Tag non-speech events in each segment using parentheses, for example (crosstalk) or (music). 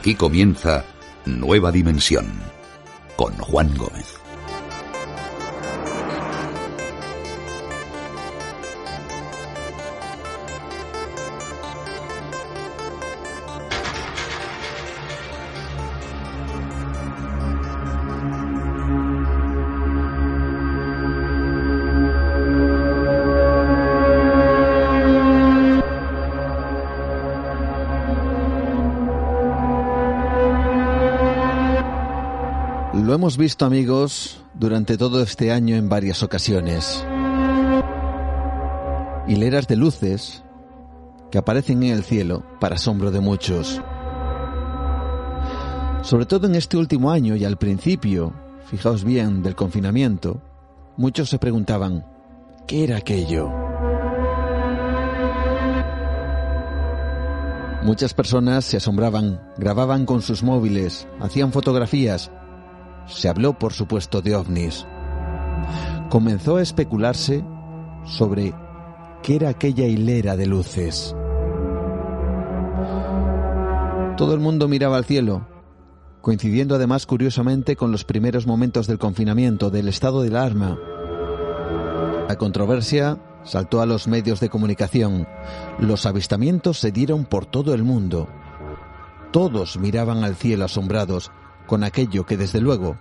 Aquí comienza Nueva Dimensión con Juan Gómez. Hemos visto amigos durante todo este año en varias ocasiones. Hileras de luces que aparecen en el cielo para asombro de muchos. Sobre todo en este último año y al principio, fijaos bien, del confinamiento, muchos se preguntaban, ¿qué era aquello? Muchas personas se asombraban, grababan con sus móviles, hacían fotografías se habló, por supuesto, de ovnis. Comenzó a especularse sobre qué era aquella hilera de luces. Todo el mundo miraba al cielo, coincidiendo además curiosamente con los primeros momentos del confinamiento, del estado de alarma. La controversia saltó a los medios de comunicación. Los avistamientos se dieron por todo el mundo. Todos miraban al cielo asombrados, con aquello que desde luego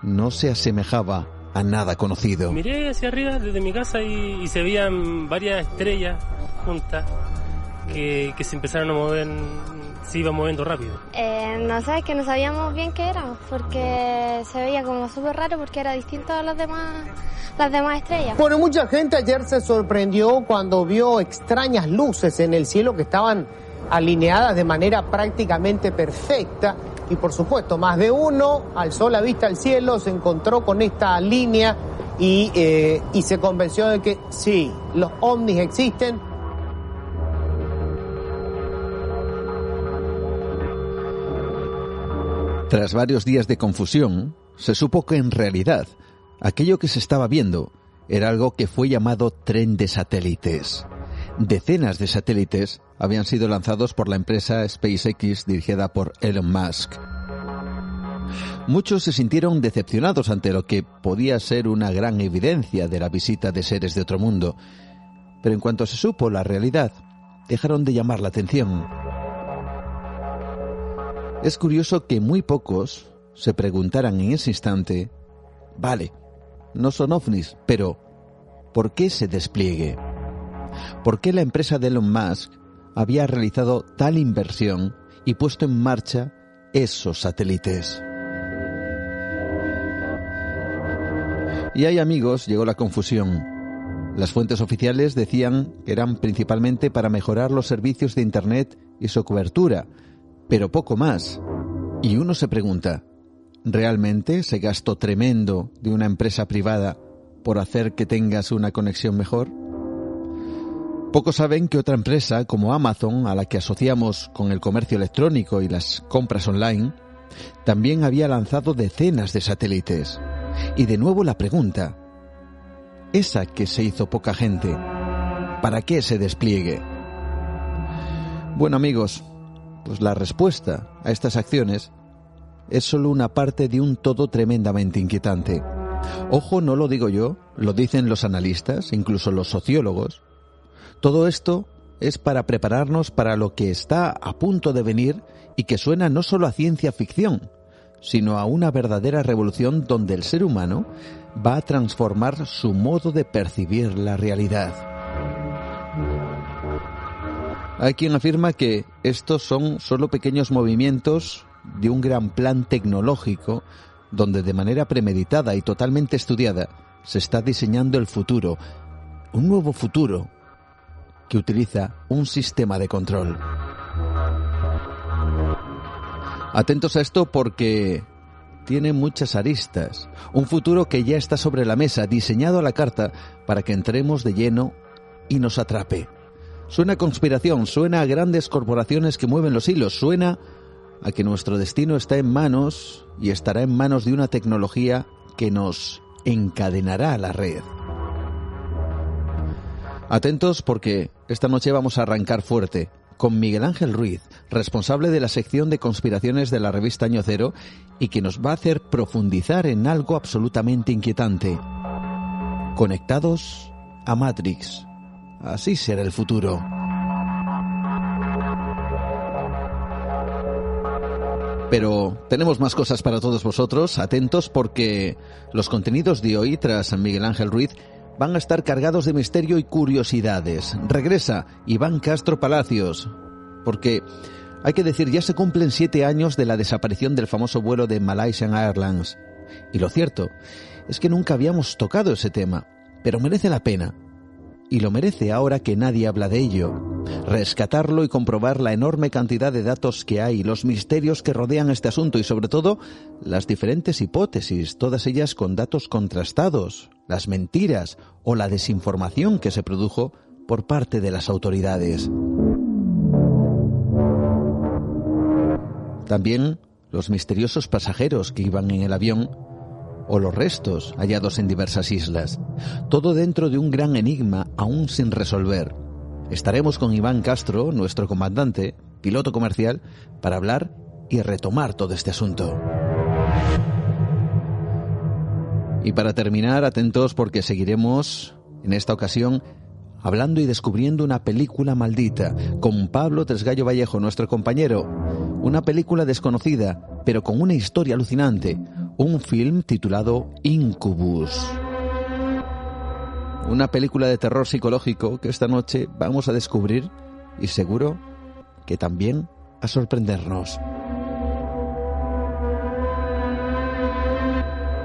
no se asemejaba a nada conocido. Miré hacia arriba desde mi casa y, se veían varias estrellas juntas que, se empezaron a mover, se iban moviendo rápido. Eh, no sabes que no sabíamos bien qué era, porque se veía como súper raro porque era distinto a las demás, las demás estrellas. Bueno, mucha gente ayer se sorprendió cuando vio extrañas luces en el cielo que estaban alineadas de manera prácticamente perfecta y por supuesto más de uno alzó la vista al cielo, se encontró con esta línea y, eh, y se convenció de que sí, los ovnis existen. Tras varios días de confusión, se supo que en realidad aquello que se estaba viendo era algo que fue llamado tren de satélites. Decenas de satélites habían sido lanzados por la empresa SpaceX dirigida por Elon Musk. Muchos se sintieron decepcionados ante lo que podía ser una gran evidencia de la visita de seres de otro mundo, pero en cuanto se supo la realidad, dejaron de llamar la atención. Es curioso que muy pocos se preguntaran en ese instante, vale, no son ovnis, pero ¿por qué ese despliegue? ¿Por qué la empresa de Elon Musk había realizado tal inversión y puesto en marcha esos satélites. Y ahí amigos llegó la confusión. Las fuentes oficiales decían que eran principalmente para mejorar los servicios de Internet y su cobertura, pero poco más. Y uno se pregunta, ¿realmente ese gasto tremendo de una empresa privada por hacer que tengas una conexión mejor? Pocos saben que otra empresa como Amazon, a la que asociamos con el comercio electrónico y las compras online, también había lanzado decenas de satélites. Y de nuevo la pregunta, esa que se hizo poca gente, ¿para qué se despliegue? Bueno amigos, pues la respuesta a estas acciones es solo una parte de un todo tremendamente inquietante. Ojo, no lo digo yo, lo dicen los analistas, incluso los sociólogos, todo esto es para prepararnos para lo que está a punto de venir y que suena no solo a ciencia ficción, sino a una verdadera revolución donde el ser humano va a transformar su modo de percibir la realidad. Hay quien afirma que estos son solo pequeños movimientos de un gran plan tecnológico donde de manera premeditada y totalmente estudiada se está diseñando el futuro, un nuevo futuro que utiliza un sistema de control. Atentos a esto porque tiene muchas aristas, un futuro que ya está sobre la mesa, diseñado a la carta para que entremos de lleno y nos atrape. Suena a conspiración, suena a grandes corporaciones que mueven los hilos, suena a que nuestro destino está en manos y estará en manos de una tecnología que nos encadenará a la red. Atentos porque esta noche vamos a arrancar fuerte con Miguel Ángel Ruiz, responsable de la sección de conspiraciones de la revista Año Cero y que nos va a hacer profundizar en algo absolutamente inquietante. Conectados a Matrix. Así será el futuro. Pero tenemos más cosas para todos vosotros, atentos porque los contenidos de hoy tras Miguel Ángel Ruiz van a estar cargados de misterio y curiosidades. Regresa Iván Castro Palacios, porque hay que decir, ya se cumplen siete años de la desaparición del famoso vuelo de Malaysian Airlines. Y lo cierto es que nunca habíamos tocado ese tema, pero merece la pena y lo merece ahora que nadie habla de ello. Rescatarlo y comprobar la enorme cantidad de datos que hay, los misterios que rodean este asunto y sobre todo las diferentes hipótesis, todas ellas con datos contrastados, las mentiras o la desinformación que se produjo por parte de las autoridades. También los misteriosos pasajeros que iban en el avión o los restos hallados en diversas islas. Todo dentro de un gran enigma aún sin resolver. Estaremos con Iván Castro, nuestro comandante, piloto comercial, para hablar y retomar todo este asunto. Y para terminar, atentos porque seguiremos, en esta ocasión, hablando y descubriendo una película maldita, con Pablo Tresgallo Vallejo, nuestro compañero. Una película desconocida, pero con una historia alucinante, un film titulado Incubus. Una película de terror psicológico que esta noche vamos a descubrir y seguro que también a sorprendernos.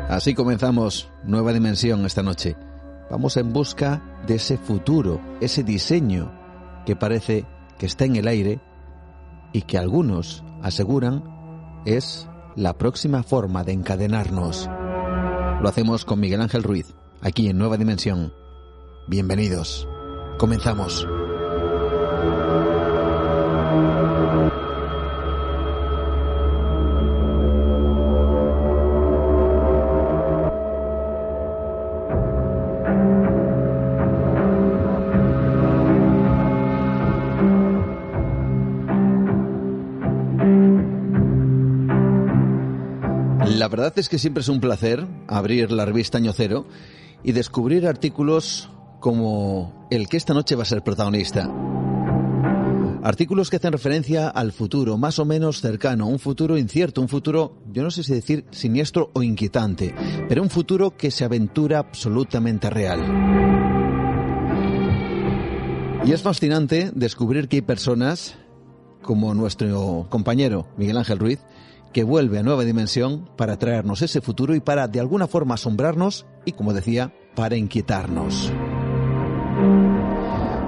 Así comenzamos Nueva Dimensión esta noche. Vamos en busca de ese futuro, ese diseño que parece que está en el aire y que algunos aseguran es la próxima forma de encadenarnos. Lo hacemos con Miguel Ángel Ruiz, aquí en Nueva Dimensión. Bienvenidos. Comenzamos. Verdad es que siempre es un placer abrir la revista Año Cero y descubrir artículos como el que esta noche va a ser protagonista. Artículos que hacen referencia al futuro, más o menos cercano, un futuro incierto, un futuro, yo no sé si decir siniestro o inquietante, pero un futuro que se aventura absolutamente real. Y es fascinante descubrir que hay personas, como nuestro compañero Miguel Ángel Ruiz, que vuelve a nueva dimensión para traernos ese futuro y para de alguna forma asombrarnos y, como decía, para inquietarnos.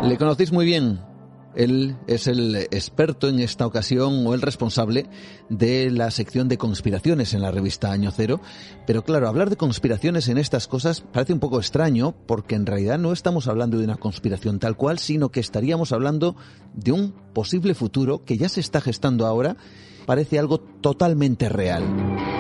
Le conocéis muy bien. Él es el experto en esta ocasión o el responsable de la sección de conspiraciones en la revista Año Cero. Pero claro, hablar de conspiraciones en estas cosas parece un poco extraño porque en realidad no estamos hablando de una conspiración tal cual, sino que estaríamos hablando de un posible futuro que ya se está gestando ahora parece algo totalmente real.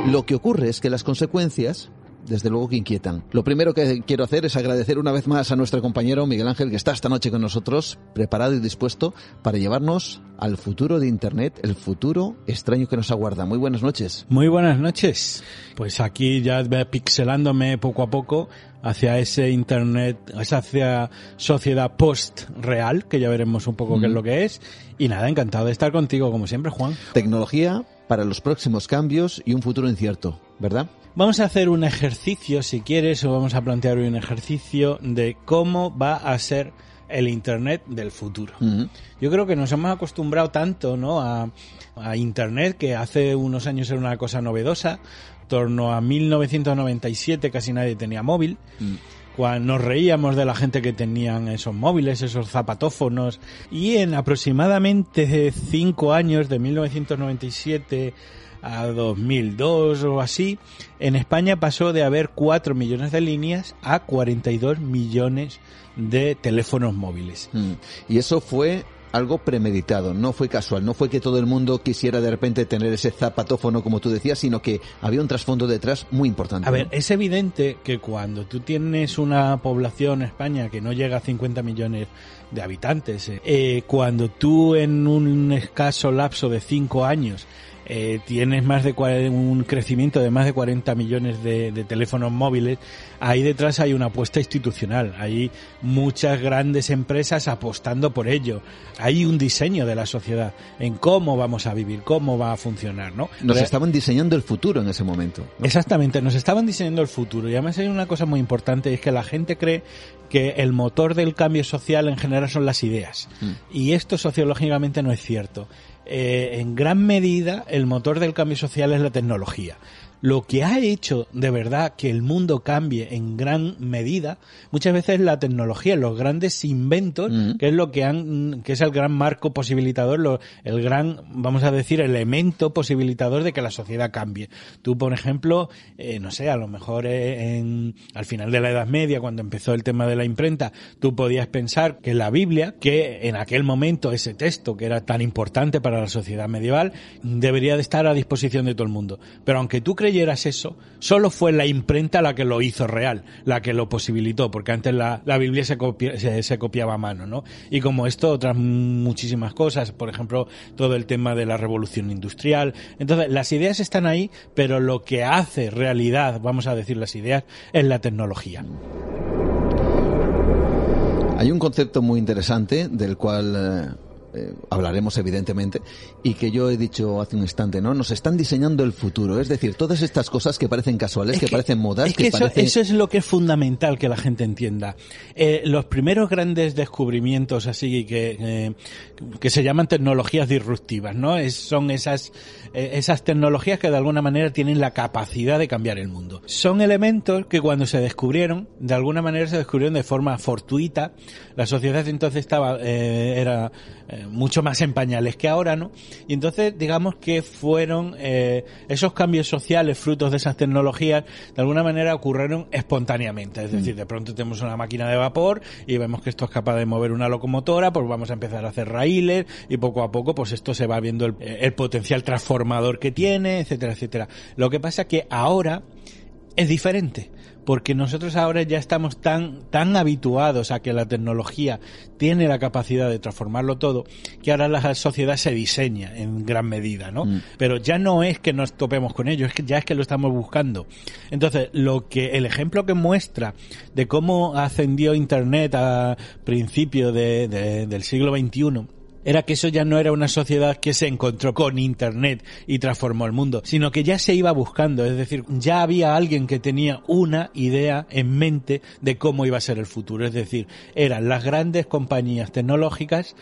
Lo que ocurre es que las consecuencias, desde luego que inquietan. Lo primero que quiero hacer es agradecer una vez más a nuestro compañero Miguel Ángel que está esta noche con nosotros, preparado y dispuesto para llevarnos al futuro de Internet, el futuro extraño que nos aguarda. Muy buenas noches. Muy buenas noches. Pues aquí ya pixelándome poco a poco hacia ese Internet, hacia sociedad post-real, que ya veremos un poco qué es lo que es. Y nada, encantado de estar contigo, como siempre, Juan. Tecnología para los próximos cambios y un futuro incierto, ¿verdad? Vamos a hacer un ejercicio, si quieres, o vamos a plantear un ejercicio de cómo va a ser el Internet del futuro. Yo creo que nos hemos acostumbrado tanto ¿no? a, a, Internet, que hace unos años era una cosa novedosa, torno a 1997 casi nadie tenía móvil. Mm. Cuando nos reíamos de la gente que tenían esos móviles, esos zapatófonos, y en aproximadamente cinco años, de 1997 a 2002 o así, en España pasó de haber 4 millones de líneas a 42 millones de teléfonos móviles. Mm. Y eso fue algo premeditado, no fue casual, no fue que todo el mundo quisiera de repente tener ese zapatófono como tú decías, sino que había un trasfondo detrás muy importante. A ver, es evidente que cuando tú tienes una población en España que no llega a 50 millones de habitantes, eh, cuando tú en un escaso lapso de 5 años eh, tienes más de un crecimiento de más de 40 millones de, de, teléfonos móviles, ahí detrás hay una apuesta institucional, hay muchas grandes empresas apostando por ello, hay un diseño de la sociedad en cómo vamos a vivir, cómo va a funcionar, ¿no? Nos estaban diseñando el futuro en ese momento. ¿no? Exactamente, nos estaban diseñando el futuro y además hay una cosa muy importante, es que la gente cree que el motor del cambio social en general son las ideas. Mm. Y esto sociológicamente no es cierto. Eh, en gran medida el motor del cambio social es la tecnología. Lo que ha hecho de verdad que el mundo cambie en gran medida, muchas veces la tecnología, los grandes inventos, que es lo que han, que es el gran marco posibilitador, lo, el gran, vamos a decir, elemento posibilitador de que la sociedad cambie. Tú, por ejemplo, eh, no sé, a lo mejor eh, en, al final de la Edad Media, cuando empezó el tema de la imprenta, tú podías pensar que la Biblia, que en aquel momento ese texto que era tan importante para la sociedad medieval, debería de estar a disposición de todo el mundo. Pero aunque tú creyeras eso, solo fue la imprenta la que lo hizo real, la que lo posibilitó, porque antes la, la Biblia se, copiaba a mano, ¿no? Y como esto, otras muchísimas cosas, por ejemplo, todo el tema de la revolución industrial. Entonces, las ideas están ahí, pero lo que hace realidad, vamos a decir las ideas, es la tecnología. Hay un concepto muy interesante del cual eh, hablaremos evidentemente, y que yo he dicho hace un instante, ¿no? Nos están diseñando el futuro, es decir, todas estas cosas que parecen casuales, que, que, parecen modas, es que, que eso, parecen... eso, es lo que es fundamental que la gente entienda. Eh, los primeros grandes descubrimientos así que, eh, que se llaman tecnologías disruptivas, ¿no? Es, son esas, eh, esas tecnologías que de alguna manera tienen la capacidad de cambiar el mundo. Son elementos que cuando se descubrieron, de alguna manera se descubrieron de forma fortuita. La sociedad entonces estaba, era mucho más en pañales que ahora, ¿no? Y entonces, digamos que fueron eh, esos cambios sociales frutos de esas tecnologías, de alguna manera ocurrieron espontáneamente. Es decir, de pronto tenemos una máquina de vapor y vemos que esto es capaz de mover una locomotora, pues vamos a empezar a hacer raíles y poco a poco, pues esto se va viendo el, el potencial transformador que tiene, etcétera, etcétera. Lo que pasa es que ahora es diferente porque nosotros ahora ya estamos tan tan habituados a que la tecnología tiene la capacidad de transformarlo todo que ahora la sociedad se diseña en gran medida, ¿no? Mm. Pero ya no es que nos topemos con ello, es que ya es que lo estamos buscando. Entonces, lo que el ejemplo que muestra de cómo ascendió Internet a principio de, de, del siglo XXI era que eso ya no era una sociedad que se encontró con Internet y transformó el mundo, sino que ya se iba buscando, es decir, ya había alguien que tenía una idea en mente de cómo iba a ser el futuro, es decir, eran las grandes compañías tecnológicas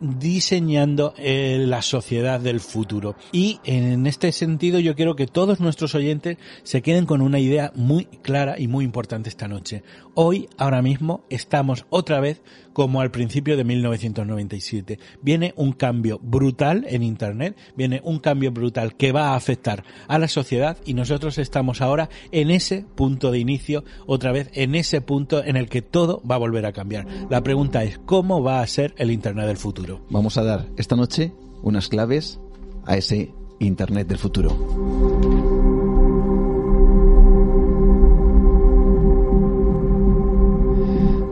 diseñando eh, la sociedad del futuro. Y en este sentido yo quiero que todos nuestros oyentes se queden con una idea muy clara y muy importante esta noche. Hoy, ahora mismo, estamos otra vez como al principio de 1997. Viene un cambio brutal en Internet, viene un cambio brutal que va a afectar a la sociedad y nosotros estamos ahora en ese punto de inicio, otra vez en ese punto en el que todo va a volver a cambiar. La pregunta es, ¿cómo va a ser el Internet del futuro? Vamos a dar esta noche unas claves a ese Internet del futuro.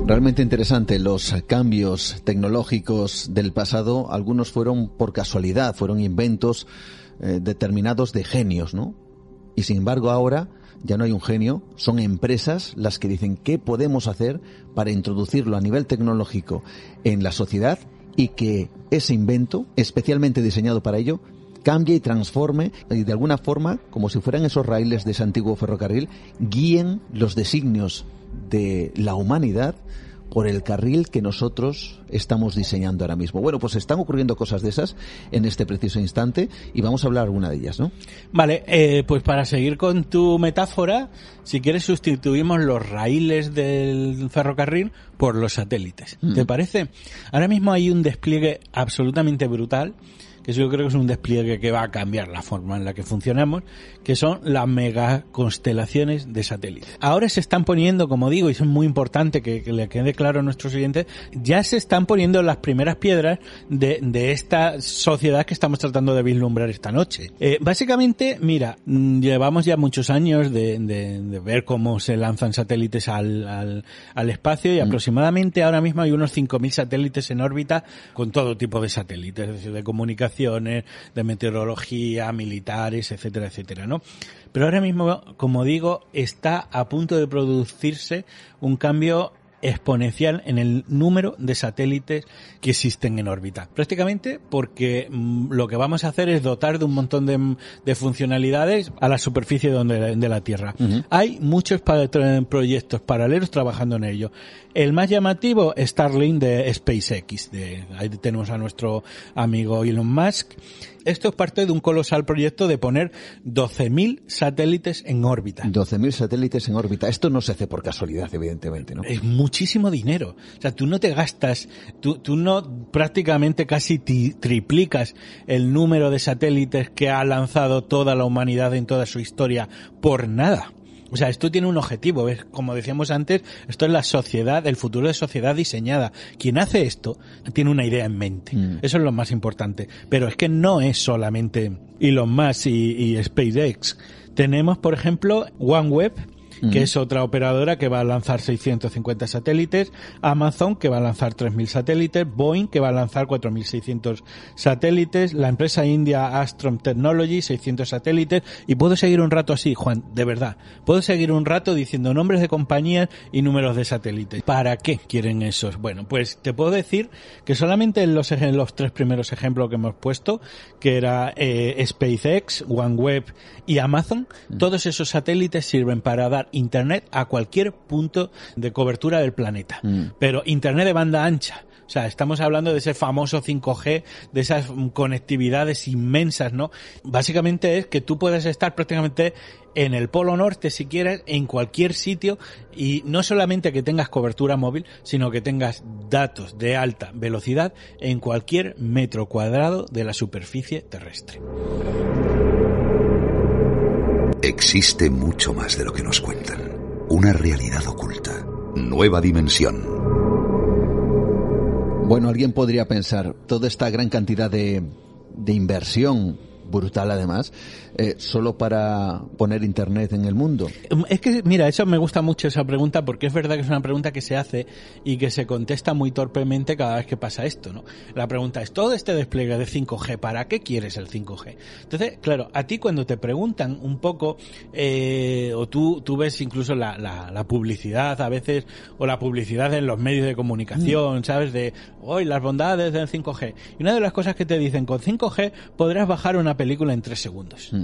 Realmente interesante los cambios tecnológicos del pasado. Algunos fueron por casualidad, fueron inventos eh, determinados de genios, ¿no? Y sin embargo ahora ya no hay un genio, son empresas las que dicen qué podemos hacer para introducirlo a nivel tecnológico en la sociedad y que ese invento, especialmente diseñado para ello, cambie y transforme y de alguna forma, como si fueran esos raíles de ese antiguo ferrocarril, guíen los designios de la humanidad por el carril que nosotros estamos diseñando ahora mismo. Bueno, pues están ocurriendo cosas de esas en este preciso instante y vamos a hablar alguna de ellas, ¿no? Vale, eh, pues para seguir con tu metáfora, si quieres sustituimos los raíles del ferrocarril por los satélites. Mm. ¿Te parece? Ahora mismo hay un despliegue absolutamente brutal que yo creo que es un despliegue que va a cambiar la forma en la que funcionamos, que son las mega constelaciones de satélites. Ahora se están poniendo, como digo, y es muy importante que, le quede claro a nuestros siguientes, ya se están poniendo las primeras piedras de, de esta sociedad que estamos tratando de vislumbrar esta noche. Eh, básicamente, mira, mm, llevamos ya muchos años de, de, ver cómo se lanzan satélites al, al, al espacio y mm. aproximadamente ahora mismo hay unos 5.000 satélites en órbita con todo tipo de satélites, es decir, de de meteorología, militares, etcétera, etcétera, ¿no? Pero ahora mismo, como digo, está a punto de producirse un cambio exponencial en el número de satélites que existen en órbita. Prácticamente porque mm, lo que vamos a hacer es dotar de un montón de, funcionalidades a la superficie de, de la Tierra. Hay muchos proyectos paralelos trabajando en ello. El más llamativo, Starlink de SpaceX. De, ahí tenemos a nuestro amigo Elon Musk esto es parte de un colosal proyecto de poner 12.000 satélites en órbita. 12.000 satélites en órbita. Esto no se hace por casualidad, evidentemente, ¿no? Es muchísimo dinero. O sea, tú no te gastas, tú, tú no prácticamente casi triplicas el número de satélites que ha lanzado toda la humanidad en toda su historia por nada. O sea, esto tiene un objetivo, ¿ves? como decíamos antes, esto es la sociedad, el futuro de sociedad diseñada. Quien hace esto tiene una idea en mente. Mm. Eso es lo más importante. Pero es que no es solamente Elon Musk y, y SpaceX. Tenemos, por ejemplo, OneWeb, que es otra operadora que va a lanzar 650 satélites, Amazon que va a lanzar 3.000 satélites, Boeing que va a lanzar 4.600 satélites, la empresa india Astrom Technology 600 satélites y puedo seguir un rato así, Juan, de verdad. Puedo seguir un rato diciendo nombres de compañías y números de satélites. ¿Para qué quieren esos? Bueno, pues te puedo decir que solamente en los, en los tres primeros ejemplos que hemos puesto, que era eh, SpaceX, OneWeb y Amazon, todos esos satélites sirven para dar Internet a cualquier punto de cobertura del planeta. Mm. Pero Internet de banda ancha. O sea, estamos hablando de ese famoso 5G, de esas conectividades inmensas, ¿no? Básicamente es que tú puedes estar prácticamente en el Polo Norte, si quieres, en cualquier sitio, y no solamente que tengas cobertura móvil, sino que tengas datos de alta velocidad en cualquier metro cuadrado de la superficie terrestre. Existe mucho más de lo que nos cuentan. Una realidad oculta. Nueva dimensión. Bueno, alguien podría pensar, toda esta gran cantidad de, de inversión brutal además, eh, solo para poner Internet en el mundo? Es que, mira, eso me gusta mucho esa pregunta porque es verdad que es una pregunta que se hace y que se contesta muy torpemente cada vez que pasa esto, ¿no? La pregunta es, todo este despliegue de 5G, ¿para qué quieres el 5G? Entonces, claro, a ti cuando te preguntan un poco, eh, o tú, tú ves incluso la, la, publicidad a veces, o la publicidad en los medios de comunicación, mm. ¿sabes? De, hoy las bondades del 5G. Y una de las cosas que te dicen, con 5G podrás bajar una película en tres segundos. Mm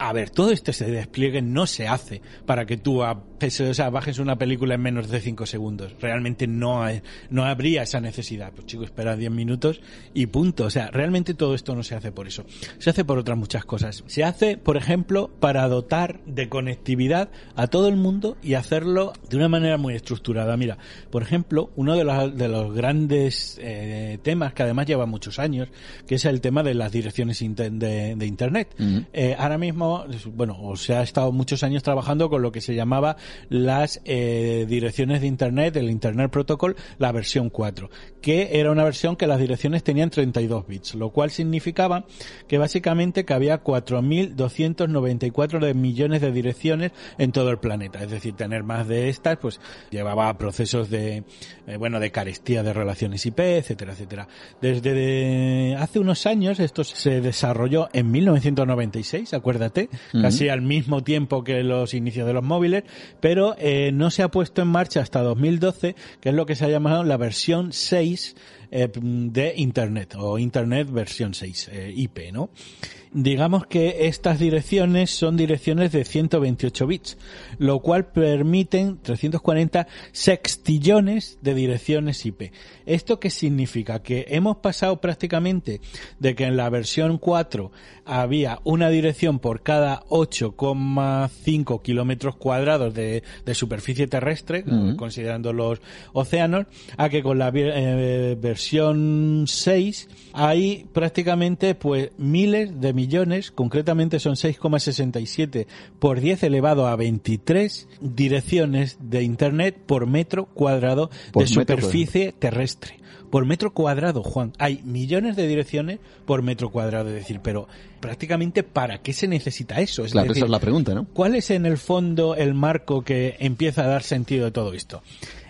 a ver, todo este despliegue no se hace para que tú o sea, bajes una película en menos de 5 segundos. Realmente no, hay, no habría esa necesidad. Pues chicos, espera 10 minutos y punto. O sea, realmente todo esto no se hace por eso. Se hace por otras muchas cosas. Se hace, por ejemplo, para dotar de conectividad a todo el mundo y hacerlo de una manera muy estructurada. Mira, por ejemplo, uno de los, de los grandes eh, temas que además lleva muchos años, que es el tema de las direcciones de, Internet. Eh, ahora mismo bueno, o se ha estado muchos años trabajando con lo que se llamaba las eh, direcciones de Internet, el Internet Protocol, la versión 4, que era una versión que las direcciones tenían 32 bits, lo cual significaba que básicamente que había 4.294 millones de direcciones en todo el planeta. Es decir, tener más de estas, pues llevaba procesos de, eh, bueno, de carestía de relaciones IP, etcétera, etcétera. Desde hace unos años esto se desarrolló en 1996, acuérdate, casi al mismo tiempo que los inicios de los móviles, pero eh, no se ha puesto en marcha hasta 2012, que es lo que se ha llamado la versión 6 eh, de Internet o Internet versión 6, eh, IP, ¿no? digamos que estas direcciones son direcciones de 128 bits, lo cual permiten 340 sextillones de direcciones IP. ¿Esto qué significa? Que hemos pasado prácticamente de que en la versión 4 había una dirección por cada 8,5 kilómetros cuadrados de, superficie terrestre, considerando los océanos, a que con la eh, versión versión 6 hay prácticamente pues miles de millones, concretamente son 6,67 por 10 elevado a 23 direcciones de internet por metro cuadrado de superficie terrestre por metro cuadrado, Juan. Hay millones de direcciones por metro cuadrado, es decir, pero prácticamente ¿para qué se necesita eso? Es esa es la pregunta, ¿no? ¿Cuál es en el fondo el marco que empieza a dar sentido de todo esto?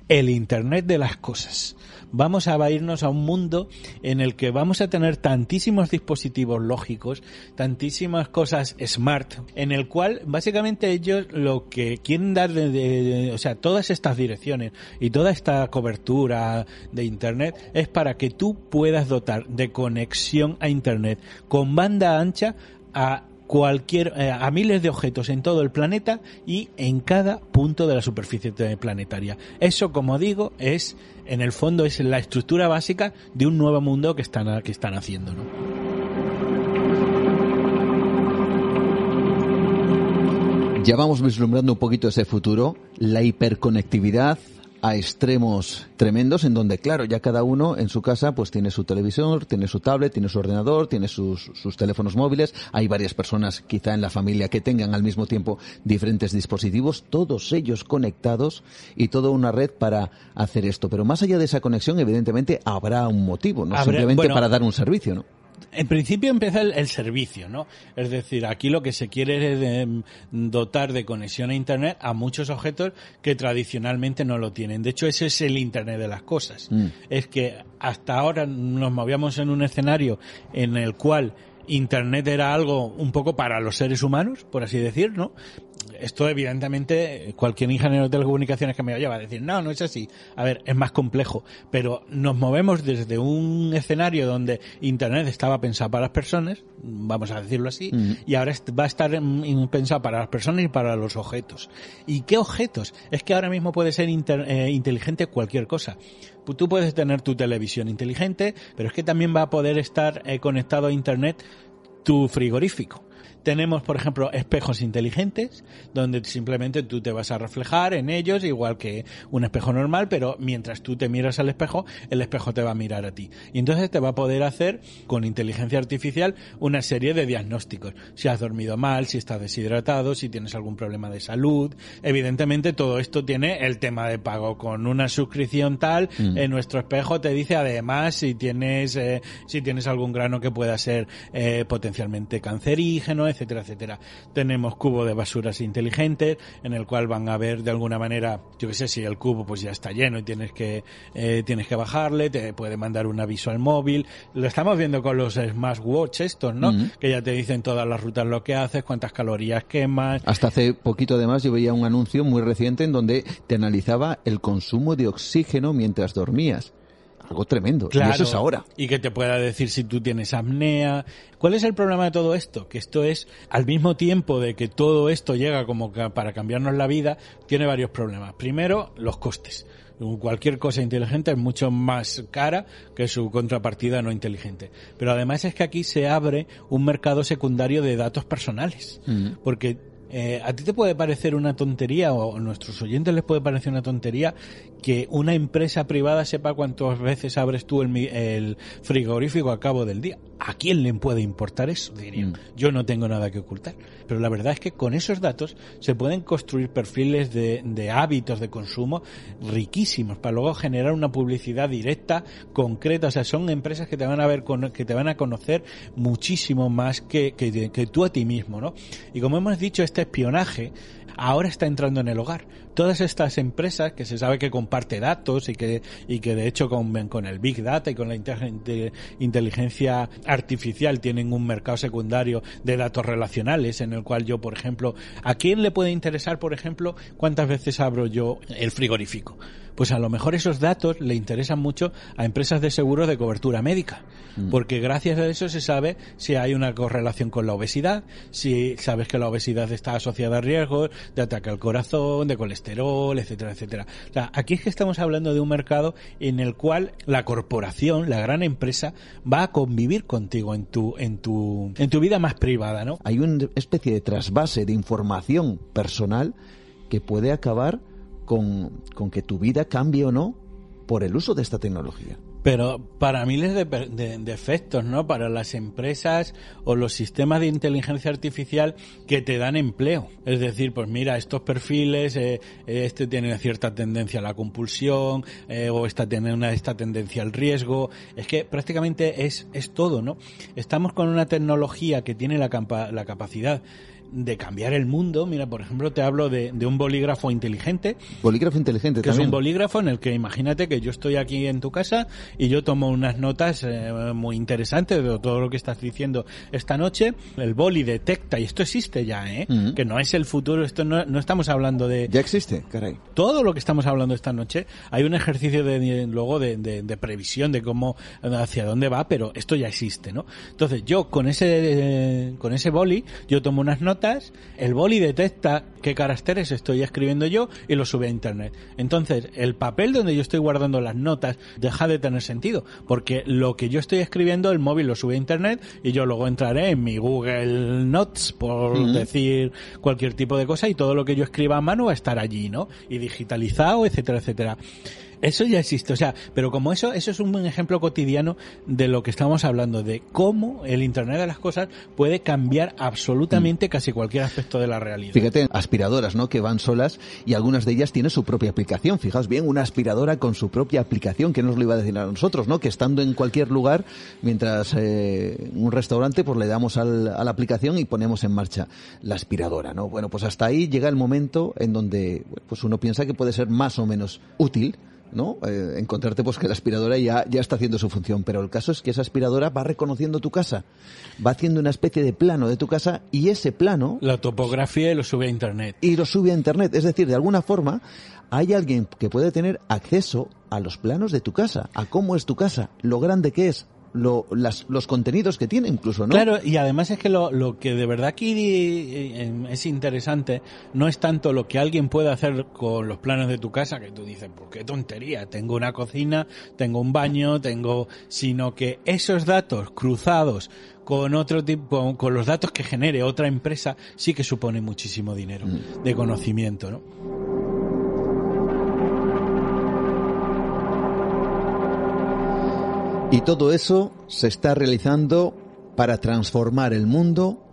El Internet de las cosas vamos a irnos a un mundo en el que vamos a tener tantísimos dispositivos lógicos, tantísimas cosas smart, en el cual básicamente ellos lo que quieren dar de, o sea, todas estas direcciones y toda esta cobertura de internet es para que tú puedas dotar de conexión a internet con banda ancha a cualquier eh, a miles de objetos en todo el planeta y en cada punto de la superficie planetaria. Eso, como digo, es en el fondo es la estructura básica de un nuevo mundo que están que están haciendo, Ya vamos vislumbrando un poquito ese futuro, la hiperconectividad, a extremos tremendos en donde, claro, ya cada uno en su casa pues tiene su televisor, tiene su tablet, tiene su ordenador, tiene sus, sus teléfonos móviles. Hay varias personas quizá en la familia que tengan al mismo tiempo diferentes dispositivos, todos ellos conectados y toda una red para hacer esto. Pero más allá de esa conexión, evidentemente habrá un motivo, no simplemente para dar un servicio, ¿no? En principio empieza el, servicio, ¿no? Es decir, aquí lo que se quiere es mm, dotar de conexión a Internet a muchos objetos que tradicionalmente no lo tienen. De hecho, ese es el Internet de las cosas. Mm. Es que hasta ahora nos movíamos en un escenario en el cual Internet era algo un poco para los seres humanos, por así decir, ¿no? esto evidentemente cualquier ingeniero de telecomunicaciones que me oye va a decir, no, no es así. A ver, es más complejo, pero nos movemos desde un escenario donde Internet estaba pensado para las personas, vamos a decirlo así, y ahora va a estar pensado para las personas y para los objetos. ¿Y qué objetos? Es que ahora mismo puede ser eh, inteligente cualquier cosa. Tú puedes tener tu televisión inteligente, pero es que también va a poder estar eh, conectado a Internet tu frigorífico tenemos, por ejemplo, espejos inteligentes, donde simplemente tú te vas a reflejar en ellos, igual que un espejo normal, pero mientras tú te miras al espejo, el espejo te va a mirar a ti. Y entonces te va a poder hacer, con inteligencia artificial, una serie de diagnósticos. Si has dormido mal, si estás deshidratado, si tienes algún problema de salud. Evidentemente, todo esto tiene el tema de pago. Con una suscripción tal, mm. en nuestro espejo te dice además si tienes, eh, si tienes algún grano que pueda ser eh, potencialmente cancerígeno, etcétera, etcétera. Tenemos cubo de basuras inteligentes en el cual van a ver de alguna manera, yo que sé, si el cubo pues ya está lleno y tienes que eh, tienes que bajarle, te puede mandar un aviso al móvil. Lo estamos viendo con los smartwatch estos, ¿no? Que ya te dicen todas las rutas lo que haces, cuántas calorías quemas. Hasta hace poquito además yo veía un anuncio muy reciente en donde te analizaba el consumo de oxígeno mientras dormías algo tremendo. y eso es ahora. Y que te pueda decir si tú tienes apnea. ¿Cuál es el problema de todo esto? Que esto es, al mismo tiempo de que todo esto llega como para cambiarnos la vida, tiene varios problemas. Primero, los costes. Cualquier cosa inteligente es mucho más cara que su contrapartida no inteligente. Pero además es que aquí se abre un mercado secundario de datos personales. Mm. Porque eh, ¿A ti te puede parecer una tontería o a nuestros oyentes les puede parecer una tontería que una empresa privada sepa cuántas veces abres tú el, frigorífico a cabo del día? ¿A quién le puede importar eso? Diría. Mm. Yo no tengo nada que ocultar. Pero la verdad es que con esos datos se pueden construir perfiles de, de hábitos de consumo riquísimos para luego generar una publicidad directa, concreta. O sea, son empresas que te van a ver, que te van a conocer muchísimo más que, que, que tú a ti mismo, ¿no? Y como hemos dicho, este espionaje ahora está entrando en el hogar. Todas estas empresas que se sabe que comparte datos y que, y que de hecho con, con el Big Data y con la inteligencia artificial tienen un mercado secundario de datos relacionales en el cual yo, por ejemplo, ¿a quién le puede interesar, por ejemplo, cuántas veces abro yo el frigorífico? Pues a lo mejor esos datos le interesan mucho a empresas de seguros de cobertura médica, mm. porque gracias a eso se sabe si hay una correlación con la obesidad, si sabes que la obesidad está asociada a riesgos de ataque al corazón, de colesterol, etcétera, etcétera. O sea, aquí es que estamos hablando de un mercado en el cual la corporación, la gran empresa, va a convivir contigo en tu, en tu, en tu vida más privada, ¿no? Hay una especie de trasvase de información personal que puede acabar con, que tu vida cambie o no por el uso de esta tecnología. pero para miles de, de, efectos, ¿no? Para las empresas o los sistemas de inteligencia artificial que te dan empleo. Es decir, pues mira, estos perfiles, eh, este tiene cierta tendencia a la compulsión, eh, o esta tiene una, esta tendencia al riesgo. Es que prácticamente es, es todo, ¿no? Estamos con una tecnología que tiene la, la capacidad de cambiar el mundo. Mira, por ejemplo, te hablo de, un bolígrafo inteligente. Bolígrafo inteligente, que es un bolígrafo en el que imagínate que yo estoy aquí en tu casa y yo tomo unas notas eh, muy interesantes de todo lo que estás diciendo esta noche. El boli detecta, y esto existe ya, ¿eh? Que no es el futuro, esto no, no estamos hablando de... Ya existe, caray. Todo lo que estamos hablando esta noche, hay un ejercicio de, luego de, de, previsión de cómo, hacia dónde va, pero esto ya existe, ¿no? Entonces yo con ese, con ese boli, yo tomo unas notas el boli detecta qué caracteres estoy escribiendo yo y lo sube a internet. Entonces, el papel donde yo estoy guardando las notas deja de tener sentido, porque lo que yo estoy escribiendo, el móvil lo sube a internet y yo luego entraré en mi Google Notes, por decir cualquier tipo de cosa, y todo lo que yo escriba a mano va a estar allí, ¿no? Y digitalizado, etcétera, etcétera. Eso ya existe, o sea, pero como eso, eso es un buen ejemplo cotidiano de lo que estamos hablando, de cómo el Internet de las cosas puede cambiar absolutamente mm. casi cualquier aspecto de la realidad. Fíjate, aspiradoras, ¿no? Que van solas y algunas de ellas tienen su propia aplicación. Fijaos bien, una aspiradora con su propia aplicación, que nos lo iba a decir a nosotros, ¿no? Que estando en cualquier lugar, mientras eh, un restaurante, pues le damos al, a la aplicación y ponemos en marcha la aspiradora, ¿no? Bueno, pues hasta ahí llega el momento en donde, pues uno piensa que puede ser más o menos útil ¿no? Eh, encontrarte pues que la aspiradora ya, ya está haciendo su función, pero el caso es que esa aspiradora va reconociendo tu casa, va haciendo una especie de plano de tu casa y ese plano... La topografía y lo sube a Internet. Y lo sube a Internet, es decir, de alguna forma hay alguien que puede tener acceso a los planos de tu casa, a cómo es tu casa, lo grande que es, lo, las, los contenidos que tiene incluso, ¿no? Claro, y además es que lo, lo que de verdad aquí eh, es interesante no es tanto lo que alguien puede hacer con los planos de tu casa, que tú dices, pues qué tontería, tengo una cocina, tengo un baño, tengo, sino que esos datos cruzados con otro tipo, con los datos que genere otra empresa, sí que supone muchísimo dinero mm. de conocimiento, ¿no? Y todo eso se está realizando para transformar el mundo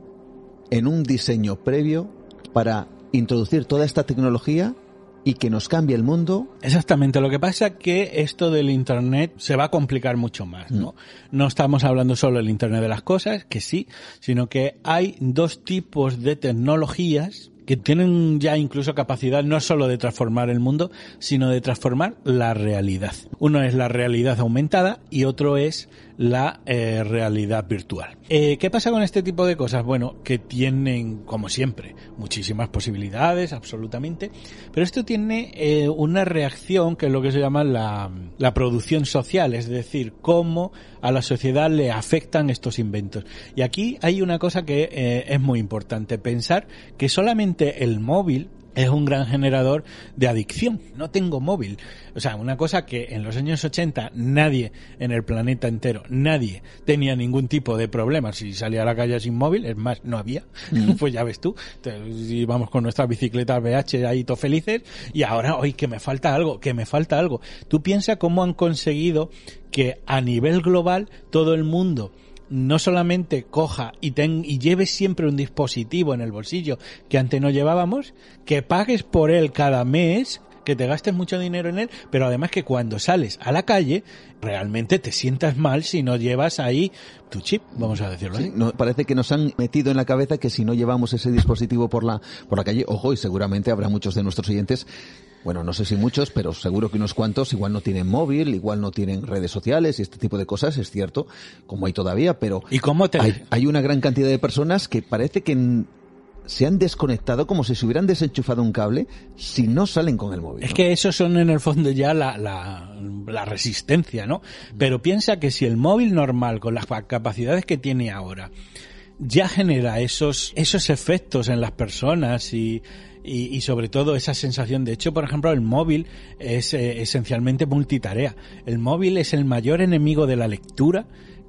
en un diseño previo para introducir toda esta tecnología y que nos cambie el mundo. Exactamente, lo que pasa es que esto del Internet se va a complicar mucho más, ¿no? Mm. No estamos hablando solo del Internet de las cosas, que sí, sino que hay dos tipos de tecnologías que tienen ya incluso capacidad no solo de transformar el mundo, sino de transformar la realidad. Uno es la realidad aumentada y otro es la eh, realidad virtual. Eh, ¿Qué pasa con este tipo de cosas? Bueno, que tienen, como siempre, muchísimas posibilidades, absolutamente, pero esto tiene eh, una reacción que es lo que se llama la, la producción social, es decir, cómo a la sociedad le afectan estos inventos. Y aquí hay una cosa que es muy importante, pensar que solamente el móvil es un gran generador de adicción. No tengo móvil. O sea, una cosa que en los años 80 nadie en el planeta entero, nadie tenía ningún tipo de problema si salía a la calle sin móvil. Es más, no había. Mm. (laughs) pues ya ves tú. íbamos con nuestras bicicletas BH ahí todos felices y ahora, hoy que me falta algo, que me falta algo. Tú piensa cómo han conseguido que a nivel global todo el mundo no solamente coja y, ten, y lleve siempre un dispositivo en el bolsillo que antes no llevábamos, que pagues por él cada mes, que te gastes mucho dinero en él, pero además que cuando sales a la calle realmente te sientas mal si no llevas ahí tu chip, vamos a decirlo así. No, parece que nos han metido en la cabeza que si no llevamos ese dispositivo por la, por la calle, ojo, y seguramente habrá muchos de nuestros oyentes bueno, no sé si muchos, pero seguro que unos cuantos igual no tienen móvil, igual no tienen redes sociales y este tipo de cosas, es cierto, como hay todavía, pero ¿Y cómo te... hay, hay una gran cantidad de personas que parece que se han desconectado como si se hubieran desenchufado un cable si no salen con el móvil. Es que esos son en el fondo ya la, la, la, resistencia, ¿no? Pero piensa que si el móvil normal, con las capacidades que tiene ahora, ya genera esos, esos efectos en las personas y y, sobre todo esa sensación. De hecho, por ejemplo, el móvil es eh, esencialmente multitarea. El móvil es el mayor enemigo de la lectura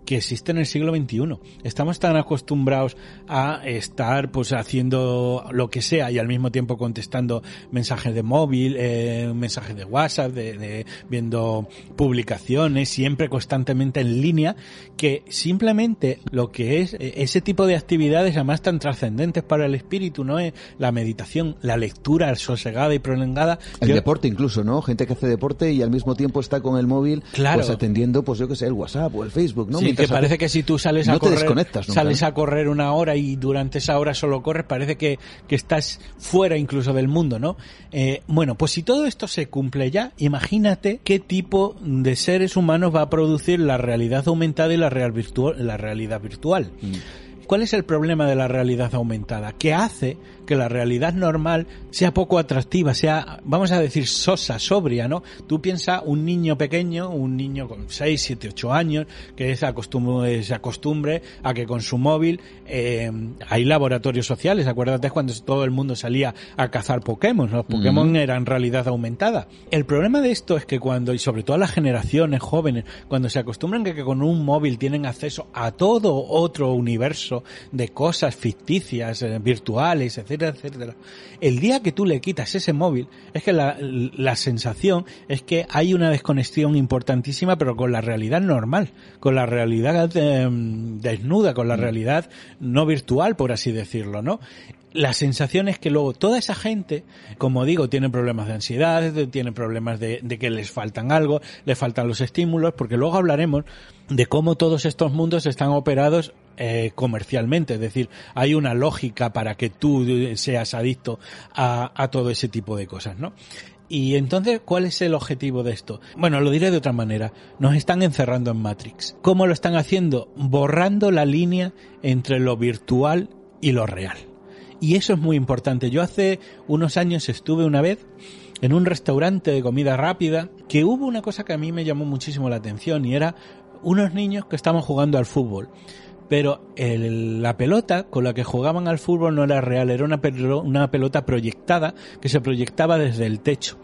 que existe en el siglo XXI. Estamos tan acostumbrados a estar pues haciendo lo que sea y al mismo tiempo contestando mensajes de móvil, eh, mensajes de WhatsApp, de, viendo publicaciones, siempre constantemente en línea, que simplemente lo que es eh, ese tipo de actividades además tan trascendentes para el espíritu, ¿no? Es la meditación, la lectura sosegada y prolongada. El deporte incluso, ¿no? Gente que hace deporte y al mismo tiempo está con el móvil, claro. pues atendiendo, pues yo que sé, el WhatsApp o el Facebook, ¿no? Sí, que parece que si tú sales a correr, sales a correr una hora y durante esa hora solo corres, parece que, que estás fuera incluso del mundo, ¿no? Eh, bueno, pues si todo esto se cumple ya, imagínate qué tipo de seres humanos va a producir la realidad aumentada y la, real virtual, la realidad virtual. Mm. ¿Cuál es el problema de la realidad aumentada? Que hace que la realidad normal sea poco atractiva, sea, vamos a decir, sosa, sobria, ¿no? Tú piensas un niño pequeño, un niño con 6, 7, 8 años, que se acostumbre, se acostumbre a que con su móvil eh, hay laboratorios sociales. Acuérdate cuando todo el mundo salía a cazar Pokémon, los Pokémon eran realidad aumentada. El problema de esto es que cuando, y sobre todo las generaciones jóvenes, cuando se acostumbran que, que con un móvil tienen acceso a todo otro universo de cosas ficticias, eh, virtuales, etc., etcétera, El día que tú le quitas ese móvil, es que la, la sensación es que hay una desconexión importantísima, pero con la realidad normal, con la realidad em, desnuda, con la mm. realidad no virtual, por así decirlo, ¿no? La sensación es que luego toda esa gente, como digo, tiene problemas de ansiedad, tiene problemas de, que les faltan algo, les faltan los estímulos, porque luego hablaremos de cómo todos estos mundos están operados eh, comercialmente, es decir, hay una lógica para que tú seas adicto a, a todo ese tipo de cosas, ¿no? Y entonces, ¿cuál es el objetivo de esto? Bueno, lo diré de otra manera. Nos están encerrando en Matrix. ¿Cómo lo están haciendo? Borrando la línea entre lo virtual y lo real. Y eso es muy importante. Yo hace unos años estuve una vez en un restaurante de comida rápida que hubo una cosa que a mí me llamó muchísimo la atención y era unos niños que estaban jugando al fútbol pero la pelota con la que jugaban al fútbol no era real, era una, una pelota proyectada que se proyectaba desde el techo.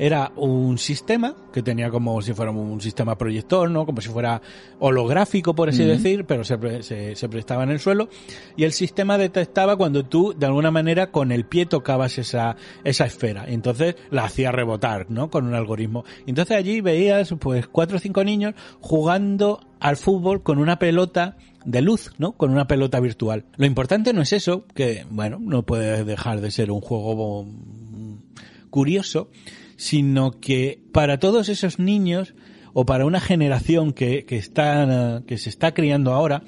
Era un sistema que tenía como si fuera un sistema proyector, ¿no? Como si fuera holográfico, por así decir, pero se, se, se, prestaba en el suelo. Y el sistema detectaba cuando tú, de alguna manera, con el pie tocabas esa, esa esfera. Entonces la hacía rebotar, ¿no? Con un algoritmo. Entonces allí veías, pues, cuatro o cinco niños jugando al fútbol con una pelota de luz, ¿no? Con una pelota virtual. Lo importante no es eso, que, bueno, no puede dejar de ser un juego curioso, sino que para todos esos niños o para una generación que, que, está, que se está criando ahora,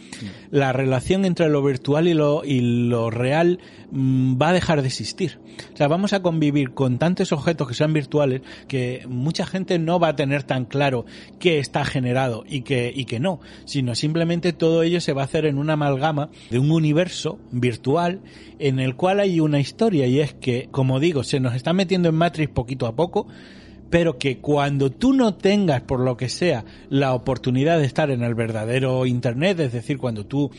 la relación entre lo virtual y lo, y lo real mm, va a dejar de existir. O sea, vamos a convivir con tantos objetos que sean virtuales que mucha gente no va a tener tan claro qué está generado y qué, y qué no, sino simplemente todo ello se va a hacer en una amalgama de un universo virtual en el cual hay una historia y es que, como digo, se nos está metiendo en Matrix poquito a poco, pero que cuando tú no tengas, por lo que sea, la oportunidad de estar en el verdadero Internet, es decir, cuando tú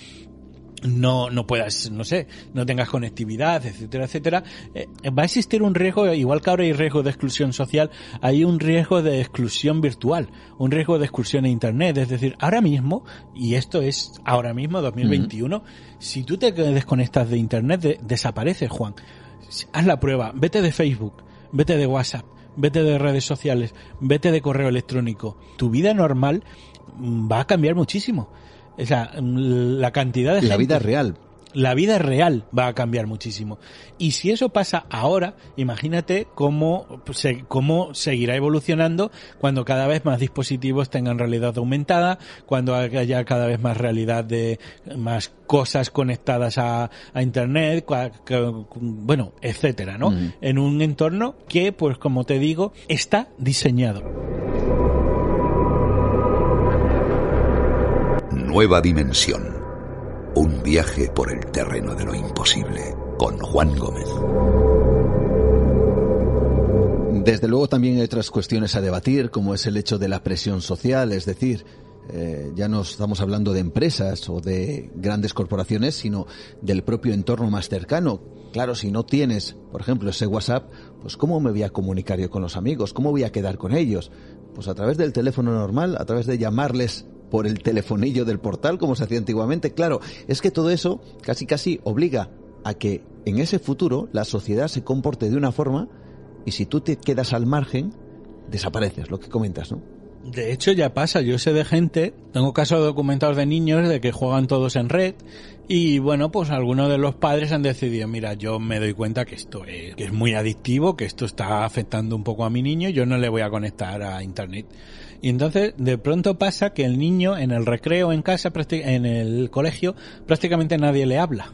no, no puedas, no sé, no tengas conectividad, etcétera, etcétera, eh, va a existir un riesgo, igual que ahora hay riesgo de exclusión social, hay un riesgo de exclusión virtual, un riesgo de exclusión en Internet. Es decir, ahora mismo, y esto es ahora mismo, 2021, si tú te desconectas de Internet, desapareces, Juan. Haz la prueba, vete de Facebook, vete de WhatsApp, vete de redes sociales, vete de correo electrónico. Tu vida normal mm, va a cambiar muchísimo. O sea, mm, la cantidad de... La vida real la vida real va a cambiar muchísimo. Y si eso pasa ahora, imagínate cómo, cómo seguirá evolucionando cuando cada vez más dispositivos tengan realidad aumentada, cuando haya cada vez más realidad de más cosas conectadas a, internet, bueno, etcétera, ¿no? En un entorno que, pues como te digo, está diseñado. Nueva dimensión un viaje por el terreno de lo imposible con Juan Gómez. Desde luego también hay otras cuestiones a debatir, como es el hecho de la presión social, es decir, eh, ya no estamos hablando de empresas o de grandes corporaciones, sino del propio entorno más cercano. Claro, si no tienes, por ejemplo, ese WhatsApp, pues ¿cómo me voy a comunicar yo con los amigos? ¿Cómo voy a quedar con ellos? Pues a través del teléfono normal, a través de llamarles por el telefonillo del portal como se hacía antiguamente. Claro, es que todo eso casi casi obliga a que en ese futuro la sociedad se comporte de una forma y si tú te quedas al margen, desapareces, lo que comentas, ¿no? De hecho ya pasa, yo sé de gente, tengo casos documentados de niños de que juegan todos en red y bueno, pues algunos de los padres han decidido, mira, yo me doy cuenta que esto es, que es muy adictivo, que esto está afectando un poco a mi niño, yo no le voy a conectar a internet. Y entonces de pronto pasa que el niño en el recreo en casa, en el colegio, prácticamente nadie le habla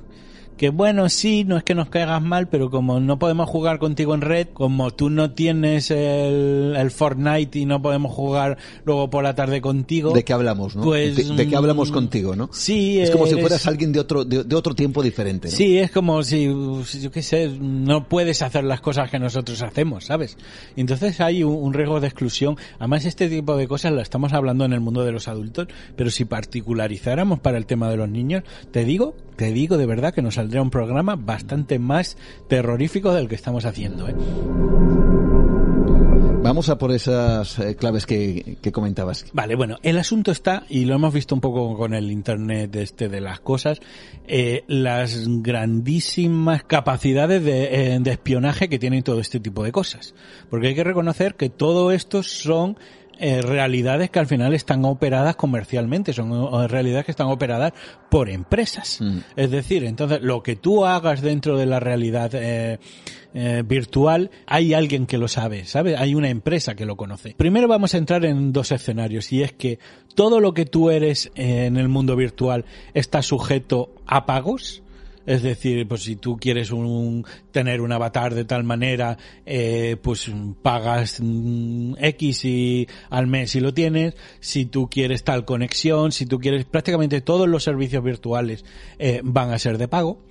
que bueno, sí, no es que nos caigas mal, pero como no podemos jugar contigo en red, como tú no tienes el, el Fortnite y no podemos jugar luego por la tarde contigo. ¿De qué hablamos, no? Pues, de, qué hablamos contigo, ¿no? Sí, es como si fueras alguien de otro, de, otro tiempo diferente. ¿no? Sí, es como si, yo qué sé, no puedes hacer las cosas que nosotros hacemos, ¿sabes? Entonces hay un, un riesgo de exclusión. Además, este tipo de cosas la estamos hablando en el mundo de los adultos, pero si particularizáramos para el tema de los niños, te digo, te digo de verdad que nos saldría un programa bastante más terrorífico del que estamos haciendo. ¿eh? Vamos a por esas eh, claves que, comentabas. Vale, bueno, el asunto está, y lo hemos visto un poco con el Internet este de las cosas, eh, las grandísimas capacidades de, de espionaje que tienen todo este tipo de cosas. Porque hay que reconocer que todo esto son eh, realidades que al final están operadas comercialmente, son eh, realidades que están operadas por empresas. Mm. Es decir, entonces lo que tú hagas dentro de la realidad eh, virtual, hay alguien que lo sabe, ¿sabes? Hay una empresa que lo conoce. Primero vamos a entrar en dos escenarios y es que todo lo que tú eres en el mundo virtual está sujeto a pagos, es decir, pues si tú quieres un, tener un avatar de tal manera, eh, pues pagas mm, X y al mes si lo tienes. Si tú quieres tal conexión, si tú quieres prácticamente todos los servicios virtuales eh, van a ser de pago.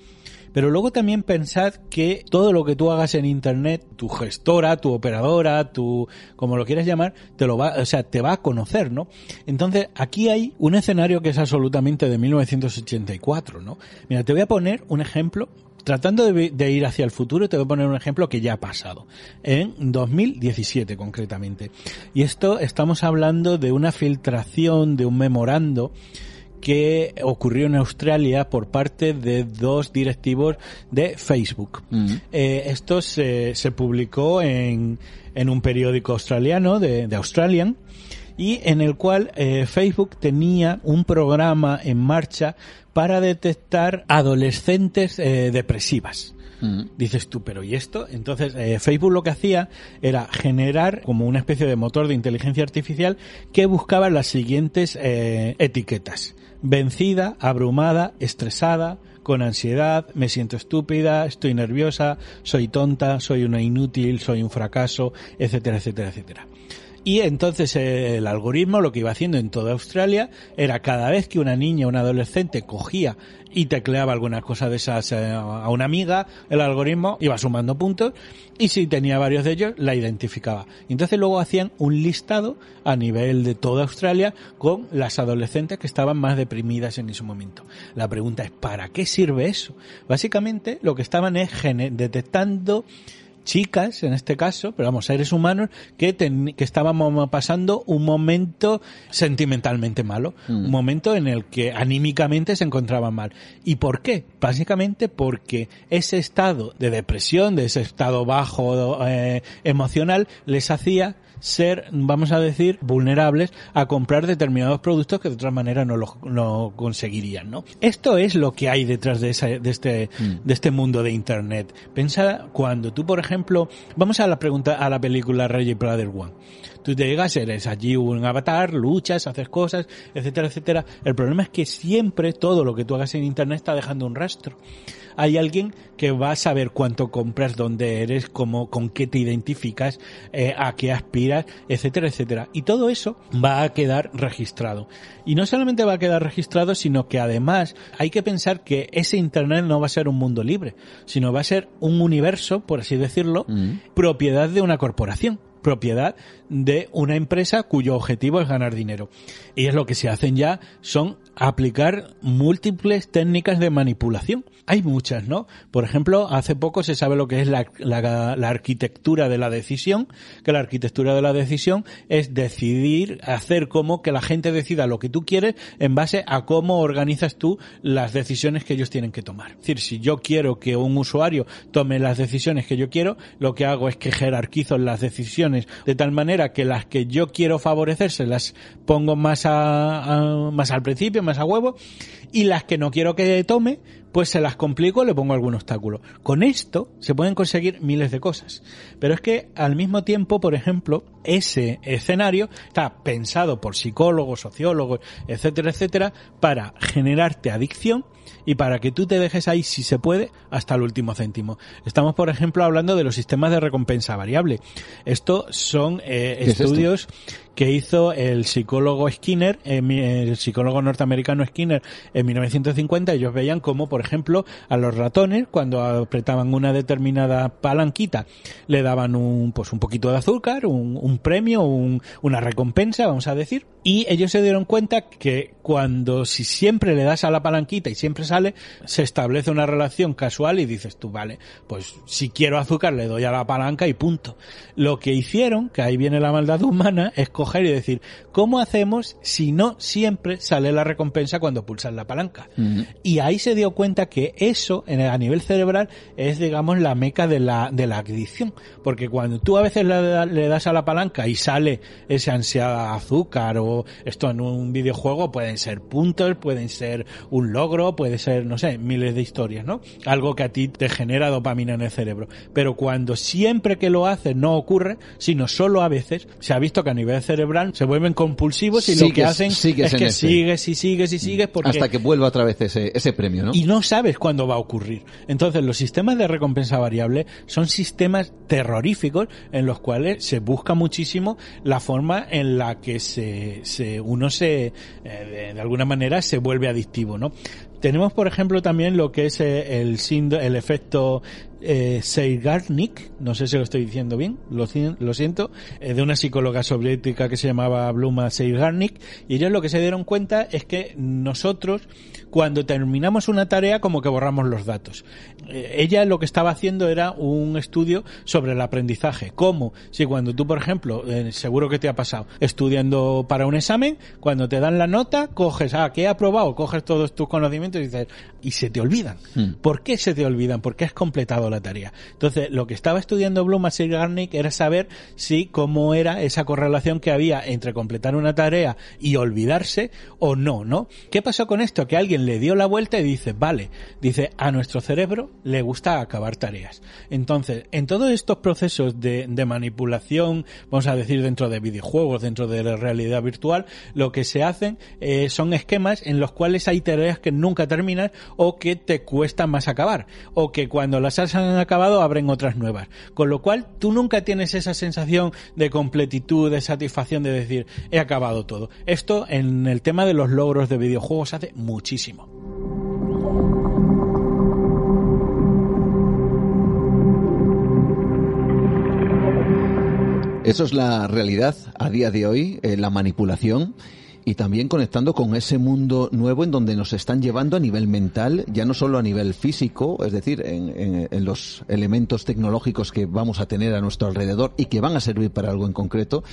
Pero luego también pensad que todo lo que tú hagas en internet, tu gestora, tu operadora, tu, como lo quieras llamar, te lo va, o sea, te va a conocer, ¿no? Entonces, aquí hay un escenario que es absolutamente de 1984, ¿no? Mira, te voy a poner un ejemplo tratando de, ir hacia el futuro, te voy a poner un ejemplo que ya ha pasado. En 2017, concretamente. Y esto estamos hablando de una filtración de un memorando que ocurrió en Australia por parte de dos directivos de Facebook. Mm. Eh, esto se, se publicó en, en, un periódico australiano de, de Australian y en el cual eh, Facebook tenía un programa en marcha para detectar adolescentes eh, depresivas. Mm. Dices tú, pero ¿y esto? Entonces, eh, Facebook lo que hacía era generar como una especie de motor de inteligencia artificial que buscaba las siguientes etiquetas vencida, abrumada, estresada, con ansiedad, me siento estúpida, estoy nerviosa, soy tonta, soy una inútil, soy un fracaso, etcétera, etcétera, etcétera. Y entonces eh, el algoritmo lo que iba haciendo en toda Australia era cada vez que una niña o un adolescente cogía y tecleaba alguna cosa de esas eh, a una amiga, el algoritmo iba sumando puntos y si tenía varios de ellos la identificaba. Entonces luego hacían un listado a nivel de toda Australia con las adolescentes que estaban más deprimidas en ese momento. La pregunta es, ¿para qué sirve eso? Básicamente lo que estaban es detectando chicas, en este caso, pero vamos, seres humanos, que, que estábamos pasando un momento sentimentalmente malo, mm. un momento en el que anímicamente se encontraban mal. ¿Y por qué? Básicamente porque ese estado de depresión, de ese estado bajo eh, emocional, les hacía ser, vamos a decir, vulnerables a comprar determinados productos que de otra manera no lo conseguirían, ¿no? Esto es lo que hay detrás de, esa, de, este, mm. de este mundo de Internet. Pensa cuando tú, por ejemplo, vamos a la pregunta, a la película Ready Player One. Tú te llegas, eres allí un avatar, luchas, haces cosas, etcétera, etcétera. El problema es que siempre todo lo que tú hagas en Internet está dejando un rastro hay alguien que va a saber cuánto compras, dónde eres, cómo, con qué te identificas, eh, a qué aspiras, etcétera, etcétera. Y todo eso va a quedar registrado. Y no solamente va a quedar registrado, sino que además hay que pensar que ese Internet no va a ser un mundo libre, sino va a ser un universo, por así decirlo, mm. propiedad de una corporación propiedad de una empresa cuyo objetivo es ganar dinero. Y es lo que se hacen ya son aplicar múltiples técnicas de manipulación Hay muchas, ¿no? Por ejemplo, hace poco se sabe lo que es la, la, arquitectura de la decisión, que la arquitectura de la decisión es decidir, hacer como que la gente decida lo que tú quieres en base a cómo organizas tú las decisiones que ellos tienen que tomar. Es decir, si yo quiero que un usuario tome las decisiones que yo quiero, lo que hago es que jerarquizo las decisiones de tal manera que las que yo quiero favorecer se las pongo más a, más al principio, más a huevo, y las que no quiero que tome, pues se las complico, le pongo algún obstáculo. Con esto se pueden conseguir miles de cosas. Pero es que al mismo tiempo, por ejemplo, ese escenario está pensado por psicólogos, sociólogos, etcétera, etcétera, para generarte adicción y para que tú te dejes ahí, si se puede, hasta el último céntimo. Estamos, por ejemplo, hablando de los sistemas de recompensa variable. Esto son eh, estudios que hizo el psicólogo Skinner, eh, el psicólogo norteamericano Skinner en 1950. Ellos veían cómo, por ejemplo, a los ratones, cuando apretaban una determinada palanquita, le daban un, pues un poquito de azúcar, un, premio, un, una recompensa, vamos a decir. Y ellos se dieron cuenta que cuando si siempre le das a la palanquita y siempre sale, se establece una relación casual y dices tú, vale, pues si quiero azúcar le doy a la palanca y punto. Lo que hicieron, que ahí viene la maldad humana, es y decir, ¿cómo hacemos si no siempre sale la recompensa cuando pulsas la palanca? Y ahí se dio cuenta que eso, en a nivel cerebral, es, digamos, la meca de la, de la adicción. Porque cuando tú a veces le, das a la palanca y sale ese ansiada azúcar o esto en un videojuego, pueden ser puntos, pueden ser un logro, puede ser, no sé, miles de historias, ¿no? Algo que a ti te genera dopamina en el cerebro. Pero cuando siempre que lo haces no ocurre, sino solo a veces, se ha visto que a nivel cerebral se vuelven compulsivos y lo que hacen es que sigues y sigues y sigues porque... Hasta que vuelva otra vez ese, ese premio, ¿no? Y no sabes cuándo va a ocurrir. Entonces los sistemas de recompensa variable son sistemas terroríficos en los cuales se busca muchísimo la forma en la que se, se uno se, eh, de, alguna manera se vuelve adictivo, ¿no? Tenemos, por ejemplo, también lo que es eh, el, el efecto eh, Seigarnik, no sé si lo estoy diciendo bien, lo, lo siento, eh, de una psicóloga soviética que se llamaba Bluma Seigarnik, y ellos lo que se dieron cuenta es que nosotros, cuando terminamos una tarea, como que borramos los datos. Eh, ella lo que estaba haciendo era un estudio sobre el aprendizaje. ¿Cómo? Si cuando tú, por ejemplo, eh, seguro que te ha pasado, estudiando para un examen, cuando te dan la nota, coges, ah, que he aprobado, coges todos tus conocimientos y dices, y se te olvidan. Hmm. ¿Por qué se te olvidan? Porque has completado la tarea. Entonces, lo que estaba estudiando Bloom y Garnick era saber si cómo era esa correlación que había entre completar una tarea y olvidarse o no, ¿no? ¿Qué pasó con esto? Que alguien le dio la vuelta y dice, vale, dice, a nuestro cerebro le gusta acabar tareas. Entonces, en todos estos procesos de, de manipulación, vamos a decir dentro de videojuegos, dentro de la realidad virtual, lo que se hacen eh, son esquemas en los cuales hay tareas que nunca terminan o que te cuesta más acabar, o que cuando las has han acabado abren otras nuevas. Con lo cual, tú nunca tienes esa sensación de completitud, de satisfacción de decir, he acabado todo. Esto en el tema de los logros de videojuegos hace muchísimo. Eso es la realidad a día de hoy, eh, la manipulación y también conectando con ese mundo nuevo en donde nos están llevando a nivel mental, ya no solo a nivel físico, es decir, en, los elementos tecnológicos que vamos a tener a nuestro alrededor y que van a servir para algo en concreto,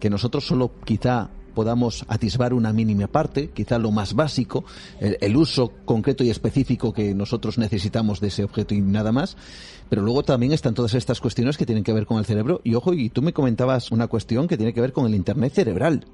que nosotros solo quizá podamos atisbar una mínima parte, quizá lo más básico, el, uso concreto y específico que nosotros necesitamos de ese objeto y nada más. Pero luego también están todas estas cuestiones que tienen que ver con el cerebro. Y ojo, y tú me comentabas una cuestión que tiene que ver con el Internet cerebral.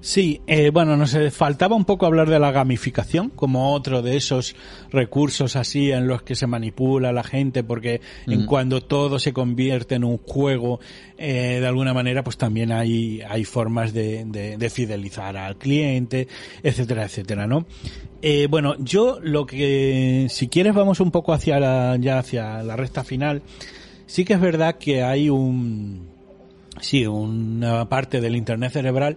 Sí, eh, bueno, nos faltaba un poco hablar de la gamificación como otro de esos recursos así en los que se manipula la gente, porque en cuando todo se convierte en un juego, eh, de alguna manera, pues también hay, hay formas de, de, fidelizar al cliente, etcétera, etcétera, ¿no? Eh, bueno, yo lo que, si quieres, vamos un poco hacia la, ya hacia la recta final. Sí que es verdad que hay un, sí, una parte del Internet cerebral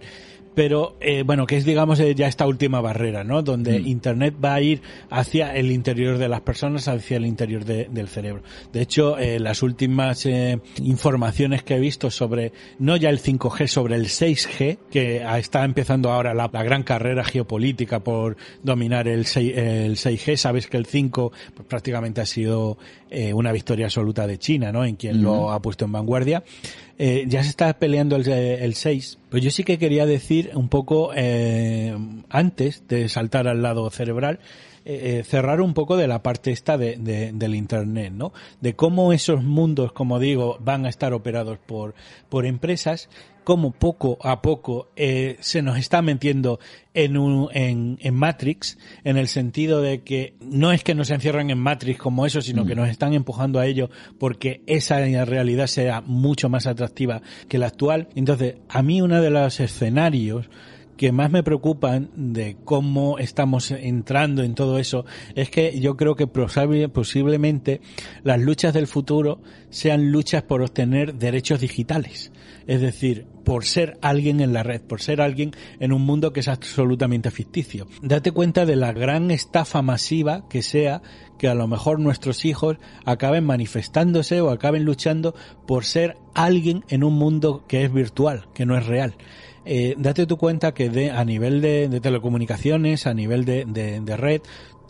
pero eh, bueno, que es digamos eh, ya esta última barrera, ¿no? Donde Mm. Internet va a ir hacia el interior de las personas, hacia el interior de- del cerebro. De hecho, eh, las últimas eh, informaciones que he visto sobre, no ya el 5G, sobre el 6G, que está empezando ahora la, la gran carrera geopolítica por dominar el, 6, el 6G, sabes que el 5 pues, prácticamente ha sido eh, una victoria absoluta de China, ¿no? En quien lo ha puesto en vanguardia. Eh, ya se está peleando el, el 6. Pues yo sí que quería decir un poco, eh, antes de saltar al lado cerebral, eh, eh, cerrar un poco de la parte esta de- del Internet, ¿no? De cómo esos mundos, como digo, van a estar operados por, por empresas, cómo poco a poco eh, se nos está metiendo en, un, en, en Matrix, en el sentido de que no es que nos encierren en Matrix como eso, sino que nos están empujando a ello porque esa realidad sea mucho más atractiva que la actual. Entonces, a mí uno de los escenarios que más me preocupan de cómo estamos entrando en todo eso es que yo creo que posiblemente las luchas del futuro sean luchas por obtener derechos digitales. Es decir, por ser alguien en la red, por ser alguien en un mundo que es absolutamente ficticio. Date cuenta de la gran estafa masiva que sea que a lo mejor nuestros hijos acaben manifestándose o acaben luchando por ser alguien en un mundo que es virtual, que no es real eh, date tu cuenta que de, a nivel de, telecomunicaciones, a nivel de red,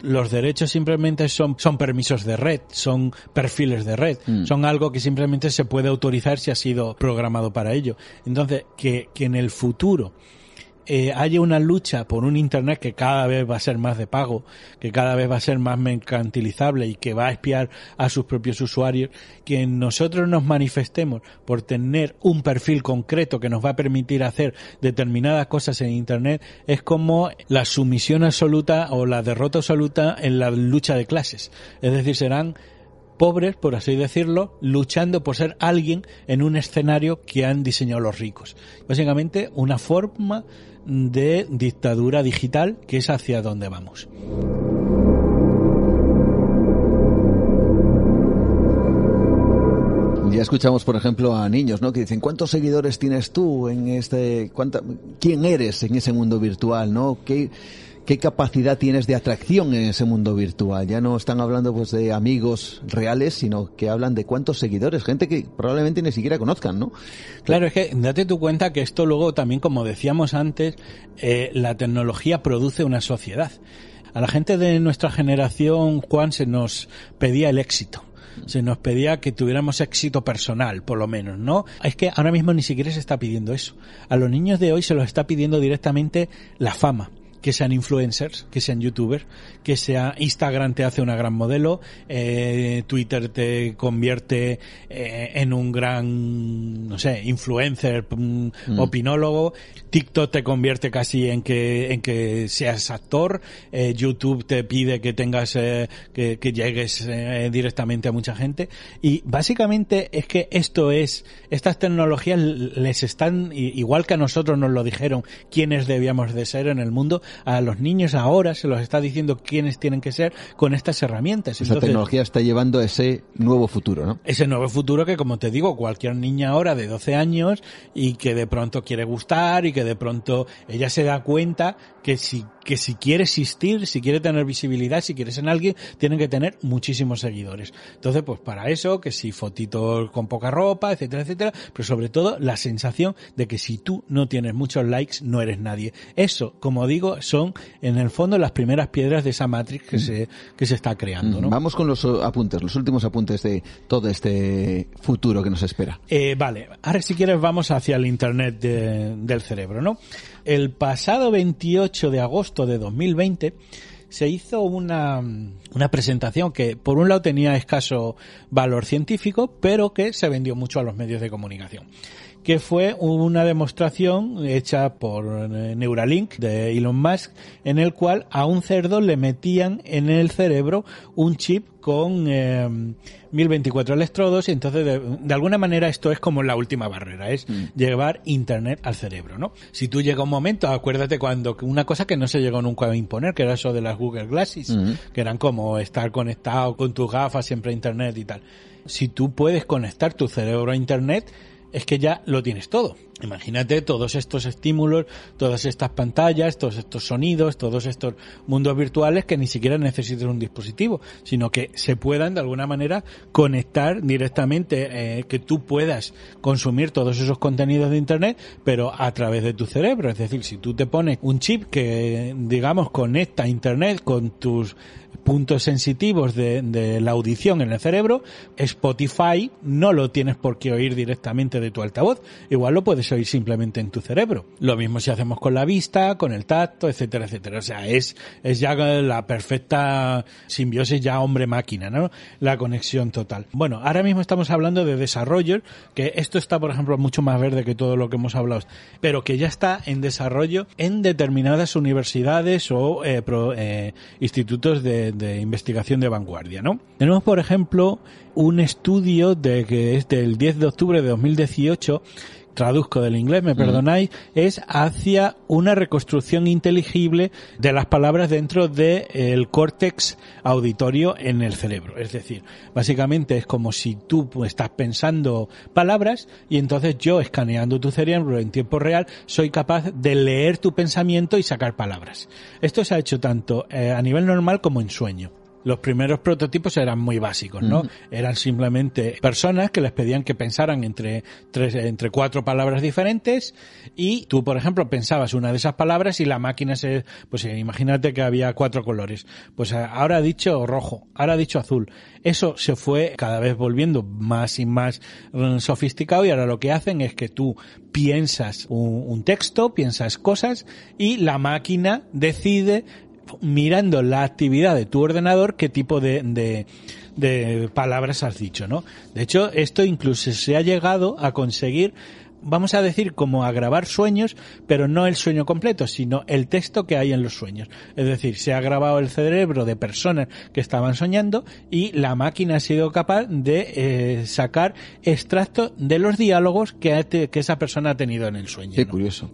los derechos simplemente son, son permisos de red, son perfiles de red, son algo que simplemente se puede autorizar si ha sido programado para ello. Entonces, que, que en el futuro eh, haya una lucha por un Internet que cada vez va a ser más de pago, que cada vez va a ser más mercantilizable y que va a espiar a sus propios usuarios, que nosotros nos manifestemos por tener un perfil concreto que nos va a permitir hacer determinadas cosas en Internet, es como la sumisión absoluta o la derrota absoluta en la lucha de clases. Es decir, serán pobres, por así decirlo, luchando por ser alguien en un escenario que han diseñado los ricos. Básicamente una forma de dictadura digital que es hacia donde vamos. Ya escuchamos, por ejemplo, a niños, ¿no? Que dicen, ¿cuántos seguidores tienes tú en este, cuánta, quién eres en ese mundo virtual, ¿no? ¿Qué, qué capacidad tienes de atracción en ese mundo virtual? Ya no están hablando pues de amigos reales, sino que hablan de cuántos seguidores, gente que probablemente ni siquiera conozcan, ¿no? Claro, es que date tu cuenta que esto luego también, como decíamos antes, eh, la tecnología produce una sociedad. A la gente de nuestra generación, Juan, se nos pedía el éxito. Se nos pedía que tuviéramos éxito personal, por lo menos, ¿no? Es que ahora mismo ni siquiera se está pidiendo eso. A los niños de hoy se los está pidiendo directamente la fama que sean influencers, que sean youtubers, que sea Instagram te hace una gran modelo, eh, Twitter te convierte eh, en un gran, no sé, influencer, mm, opinólogo, TikTok te convierte casi en que en que seas actor, eh, YouTube te pide que tengas eh, que, que llegues eh, directamente a mucha gente. Y básicamente es que esto es estas tecnologías les están igual que a nosotros nos lo dijeron quiénes debíamos de ser en el mundo a los niños ahora se los está diciendo quiénes tienen que ser con estas herramientas Esa Entonces, tecnología está llevando ese nuevo futuro, ¿no? ese nuevo futuro que, como te digo, cualquier niña ahora de 12 años y que de pronto quiere gustar y que de pronto ella se da cuenta que si, que si quiere existir, si quiere tener visibilidad, si quiere ser alguien, tienen que tener muchísimos seguidores. Entonces, pues para eso, que si fotitos con poca ropa, etcétera, etcétera, pero sobre todo la sensación de que si tú no tienes muchos likes, no eres nadie. Eso, como digo, son en el fondo las primeras piedras de esa matrix que se, que se está creando, ¿no? Vamos con los apuntes, los últimos apuntes de todo este futuro que nos espera. Eh, vale, ahora si quieres vamos hacia el Internet de- del cerebro, ¿no? El pasado 28 de agosto de 2020 se hizo una, una presentación que por un lado tenía escaso valor científico, pero que se vendió mucho a los medios de comunicación que fue una demostración hecha por eh, Neuralink de Elon Musk, en el cual a un cerdo le metían en el cerebro un chip con eh, 1024 electrodos y entonces de, de alguna manera esto es como la última barrera, es llevar internet al cerebro, ¿no? Si tú llega un momento, acuérdate cuando una cosa que no se llegó nunca a imponer, que era eso de las Google Glasses, que eran como estar conectado con tus gafas siempre a internet y tal. Si tú puedes conectar tu cerebro a internet, es que ya lo tienes todo. Imagínate todos estos estímulos, todas estas pantallas, todos estos sonidos, todos estos mundos virtuales que ni siquiera necesitan un dispositivo, sino que se puedan de alguna manera conectar directamente, eh, que tú puedas consumir todos esos contenidos de Internet, pero a través de tu cerebro. Es decir, si tú te pones un chip que, digamos, conecta Internet con tus puntos sensitivos de, de, la audición en el cerebro, Spotify no lo tienes por qué oír directamente de tu altavoz, igual lo puedes oír simplemente en tu cerebro. Lo mismo si hacemos con la vista, con el tacto, etcétera, etcétera. O sea, es, es ya la perfecta simbiosis ya hombre-máquina, ¿no? La conexión total. Bueno, ahora mismo estamos hablando de desarrollo, que esto está, por ejemplo, mucho más verde que todo lo que hemos hablado, pero que ya está en desarrollo en determinadas universidades o eh, pro, eh, institutos de de, investigación de vanguardia, ¿no? Tenemos, por ejemplo, un estudio de que es del 10 de octubre de 2018 traduzco del inglés, me perdonáis, es hacia una reconstrucción inteligible de las palabras dentro del córtex auditorio en el cerebro. Es decir, básicamente es como si tú estás pensando palabras y entonces yo escaneando tu cerebro en tiempo real soy capaz de leer tu pensamiento y sacar palabras. Esto se ha hecho tanto eh, a nivel normal como en sueño. Los primeros prototipos eran muy básicos, ¿no? Eran simplemente personas que les pedían que pensaran entre tres, entre cuatro palabras diferentes y tú, por ejemplo, pensabas una de esas palabras y la máquina se, pues imagínate que había cuatro colores. Pues ahora ha dicho rojo, ahora ha dicho azul. Eso se fue cada vez volviendo más y más mm, sofisticado y ahora lo que hacen es que tú piensas un, un texto, piensas cosas y la máquina decide mirando la actividad de tu ordenador qué tipo de, de, de palabras has dicho, ¿no? De hecho, esto incluso se ha llegado a conseguir vamos a decir como a grabar sueños, pero no el sueño completo, sino el texto que hay en los sueños. Es decir, se ha grabado el cerebro de personas que estaban soñando y la máquina ha sido capaz de eh, sacar extractos de los diálogos que, que, esa persona ha tenido en el sueño. Qué curioso.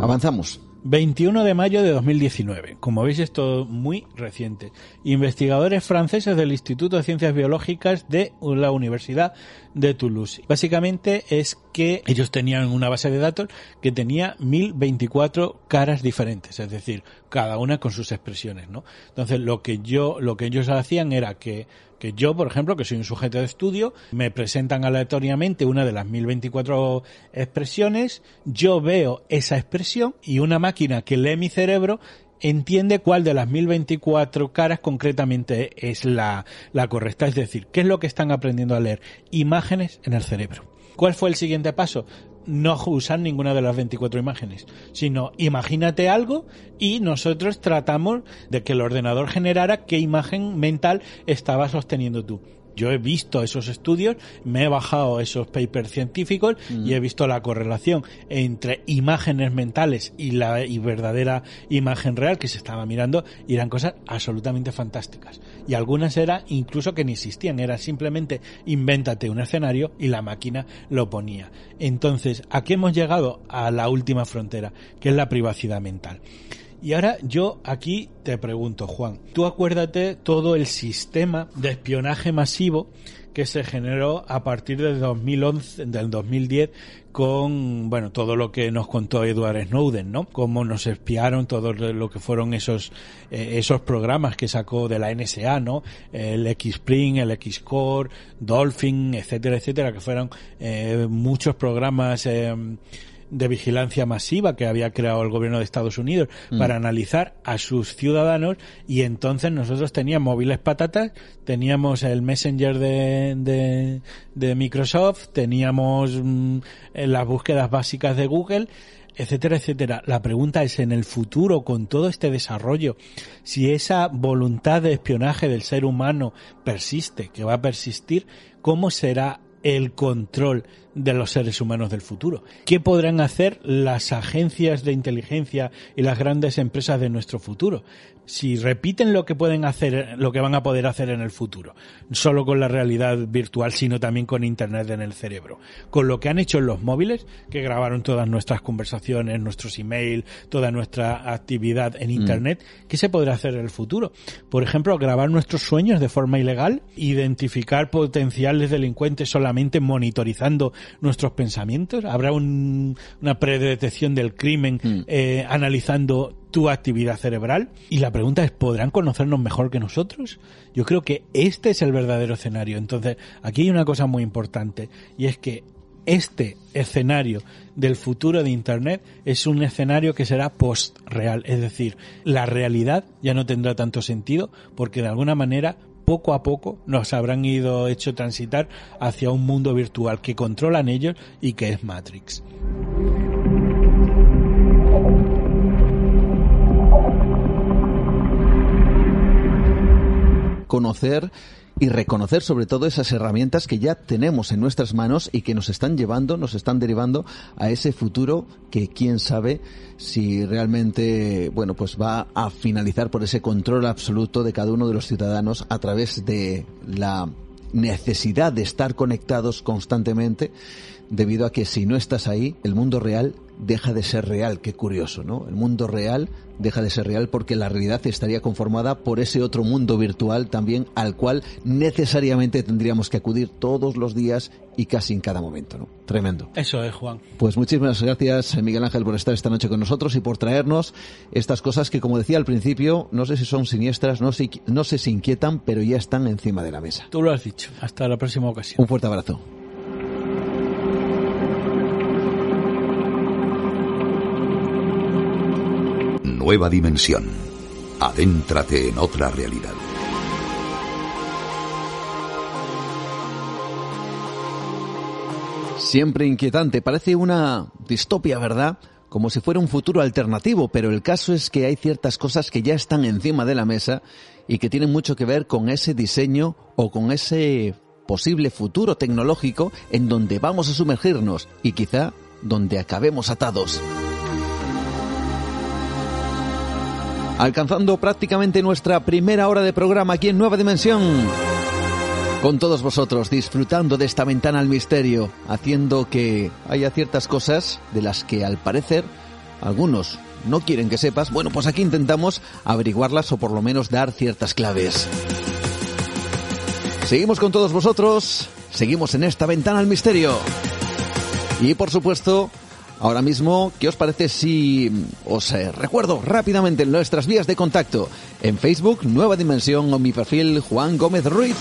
Avanzamos. 21 de mayo de 2019. Como veis, esto muy reciente. Investigadores franceses del Instituto de Ciencias Biológicas de la Universidad de Toulouse. Básicamente es que ellos tenían una base de datos que tenía 1024 caras diferentes, es decir, cada una con sus expresiones, ¿no? Entonces, lo que yo, lo que ellos hacían era que que yo, por ejemplo, que soy un sujeto de estudio, me presentan aleatoriamente una de las 1024 expresiones, yo veo esa expresión y una máquina que lee mi cerebro entiende cuál de las 1024 caras concretamente es la, la correcta. Es decir, ¿qué es lo que están aprendiendo a leer? Imágenes en el cerebro. ¿Cuál fue el siguiente paso? No usar ninguna de las 24 imágenes, sino imagínate algo y nosotros tratamos de que el ordenador generara qué imagen mental estabas sosteniendo tú yo he visto esos estudios, me he bajado esos papers científicos y he visto la correlación entre imágenes mentales y la verdadera imagen real que se estaba mirando y eran cosas absolutamente fantásticas. Y algunas eran incluso que ni existían, era simplemente invéntate un escenario y la máquina lo ponía. Entonces, ¿a qué hemos llegado? A la última frontera, que es la privacidad mental. Y ahora yo aquí te pregunto, Juan, tú acuérdate todo el sistema de espionaje masivo que se generó a partir del 2011, del 2010 con, bueno, todo lo que nos contó Edward Snowden, ¿no? Cómo nos espiaron todo lo que fueron esos, eh, esos programas que sacó de la NSA, ¿no? El X-Spring, el X-Core, Dolphin, etcétera, etcétera, que fueron eh, muchos programas, eh, de vigilancia masiva que había creado el gobierno de Estados Unidos mm. para analizar a sus ciudadanos y entonces nosotros teníamos móviles patatas, teníamos el Messenger de, de, Microsoft, teníamos mm, las búsquedas básicas de Google, etcétera, etcétera. La pregunta es, en el futuro, con todo este desarrollo, si esa voluntad de espionaje del ser humano persiste, que va a persistir, ¿cómo será el control de los seres humanos del futuro. ¿Qué podrán hacer las agencias de inteligencia y las grandes empresas de nuestro futuro? si repiten lo que pueden hacer, lo que van a poder hacer en el futuro, solo con la realidad virtual, sino también con internet en el cerebro, con lo que han hecho en los móviles, que grabaron todas nuestras conversaciones, nuestros emails, toda nuestra actividad en Mm. internet, ¿qué se podrá hacer en el futuro? Por ejemplo, grabar nuestros sueños de forma ilegal, identificar potenciales delincuentes solamente monitorizando nuestros pensamientos, habrá un- una predetección del crimen Mm. eh, analizando tu actividad cerebral y la pregunta es ¿podrán conocernos mejor que nosotros? Yo creo que este es el verdadero escenario. Entonces, aquí hay una cosa muy importante y es que este escenario del futuro de Internet es un escenario que será post-real, es decir, la realidad ya no tendrá tanto sentido porque de alguna manera poco a poco nos habrán ido hecho transitar hacia un mundo virtual que controlan ellos y que es Matrix. conocer y reconocer sobre todo esas herramientas que ya tenemos en nuestras manos y que nos están llevando, nos están derivando a ese futuro que quién sabe si realmente, bueno, pues va a finalizar por ese control absoluto de cada uno de los ciudadanos a través de la necesidad de estar conectados constantemente debido a que si no estás ahí, el mundo real deja de ser real. Qué curioso, ¿no? El mundo real deja de ser real porque la realidad estaría conformada por ese otro mundo virtual también al cual necesariamente tendríamos que acudir todos los días y casi en cada momento, ¿no? Tremendo. Eso es, Juan. Pues muchísimas gracias, Miguel Ángel, por estar esta noche con nosotros y por traernos estas cosas que, como decía al principio, no sé si son siniestras, no sé, no sé si inquietan, pero ya están encima de la mesa. Tú lo has dicho. Hasta la próxima ocasión. Un fuerte abrazo. Nueva dimensión. Adéntrate en otra realidad. Siempre inquietante, parece una distopia, ¿verdad? Como si fuera un futuro alternativo, pero el caso es que hay ciertas cosas que ya están encima de la mesa y que tienen mucho que ver con ese diseño o con ese posible futuro tecnológico en donde vamos a sumergirnos y quizá donde acabemos atados. Alcanzando prácticamente nuestra primera hora de programa aquí en Nueva Dimensión. Con todos vosotros, disfrutando de esta ventana al misterio, haciendo que haya ciertas cosas de las que al parecer algunos no quieren que sepas. Bueno, pues aquí intentamos averiguarlas o por lo menos dar ciertas claves. Seguimos con todos vosotros, seguimos en esta ventana al misterio. Y por supuesto, ahora mismo, ¿qué os parece si os eh, recuerdo rápidamente nuestras vías de contacto? En Facebook, Nueva Dimensión o mi perfil Juan Gómez Ruiz.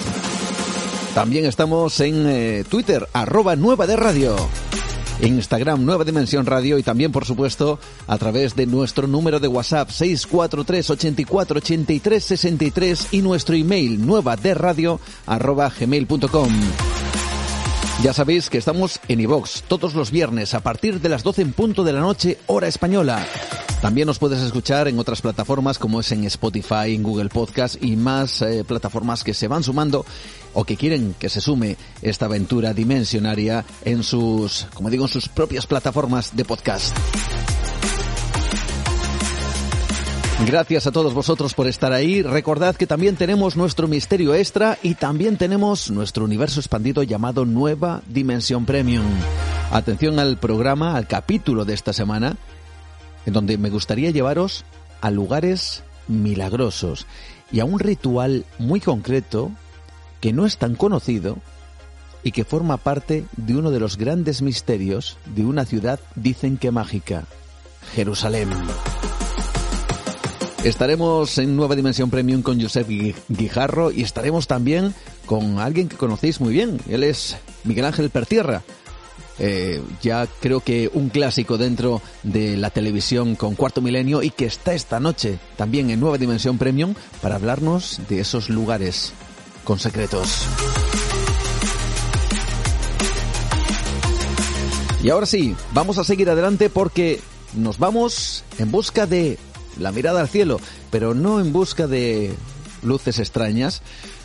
También estamos en eh, Twitter, arroba Nueva de Radio. Instagram Nueva Dimensión Radio y también, por supuesto, a través de nuestro número de WhatsApp 643 84 83 63 y nuestro email nueva de radio arroba gmail.com. Ya sabéis que estamos en iVox todos los viernes a partir de las 12 en punto de la noche, hora española. También nos puedes escuchar en otras plataformas como es en Spotify, en Google Podcast y más eh, plataformas que se van sumando o que quieren que se sume esta aventura dimensionaria en sus, como digo, en sus propias plataformas de podcast. Gracias a todos vosotros por estar ahí. Recordad que también tenemos nuestro misterio extra y también tenemos nuestro universo expandido llamado Nueva Dimensión Premium. Atención al programa, al capítulo de esta semana, en donde me gustaría llevaros a lugares milagrosos y a un ritual muy concreto que no es tan conocido y que forma parte de uno de los grandes misterios de una ciudad, dicen que mágica, Jerusalén. Estaremos en Nueva Dimensión Premium con Josep Guijarro y estaremos también con alguien que conocéis muy bien. Él es Miguel Ángel Pertierra. Eh, ya creo que un clásico dentro de la televisión con Cuarto Milenio y que está esta noche también en Nueva Dimensión Premium para hablarnos de esos lugares con secretos. Y ahora sí, vamos a seguir adelante porque nos vamos en busca de la mirada al cielo, pero no en busca de luces extrañas,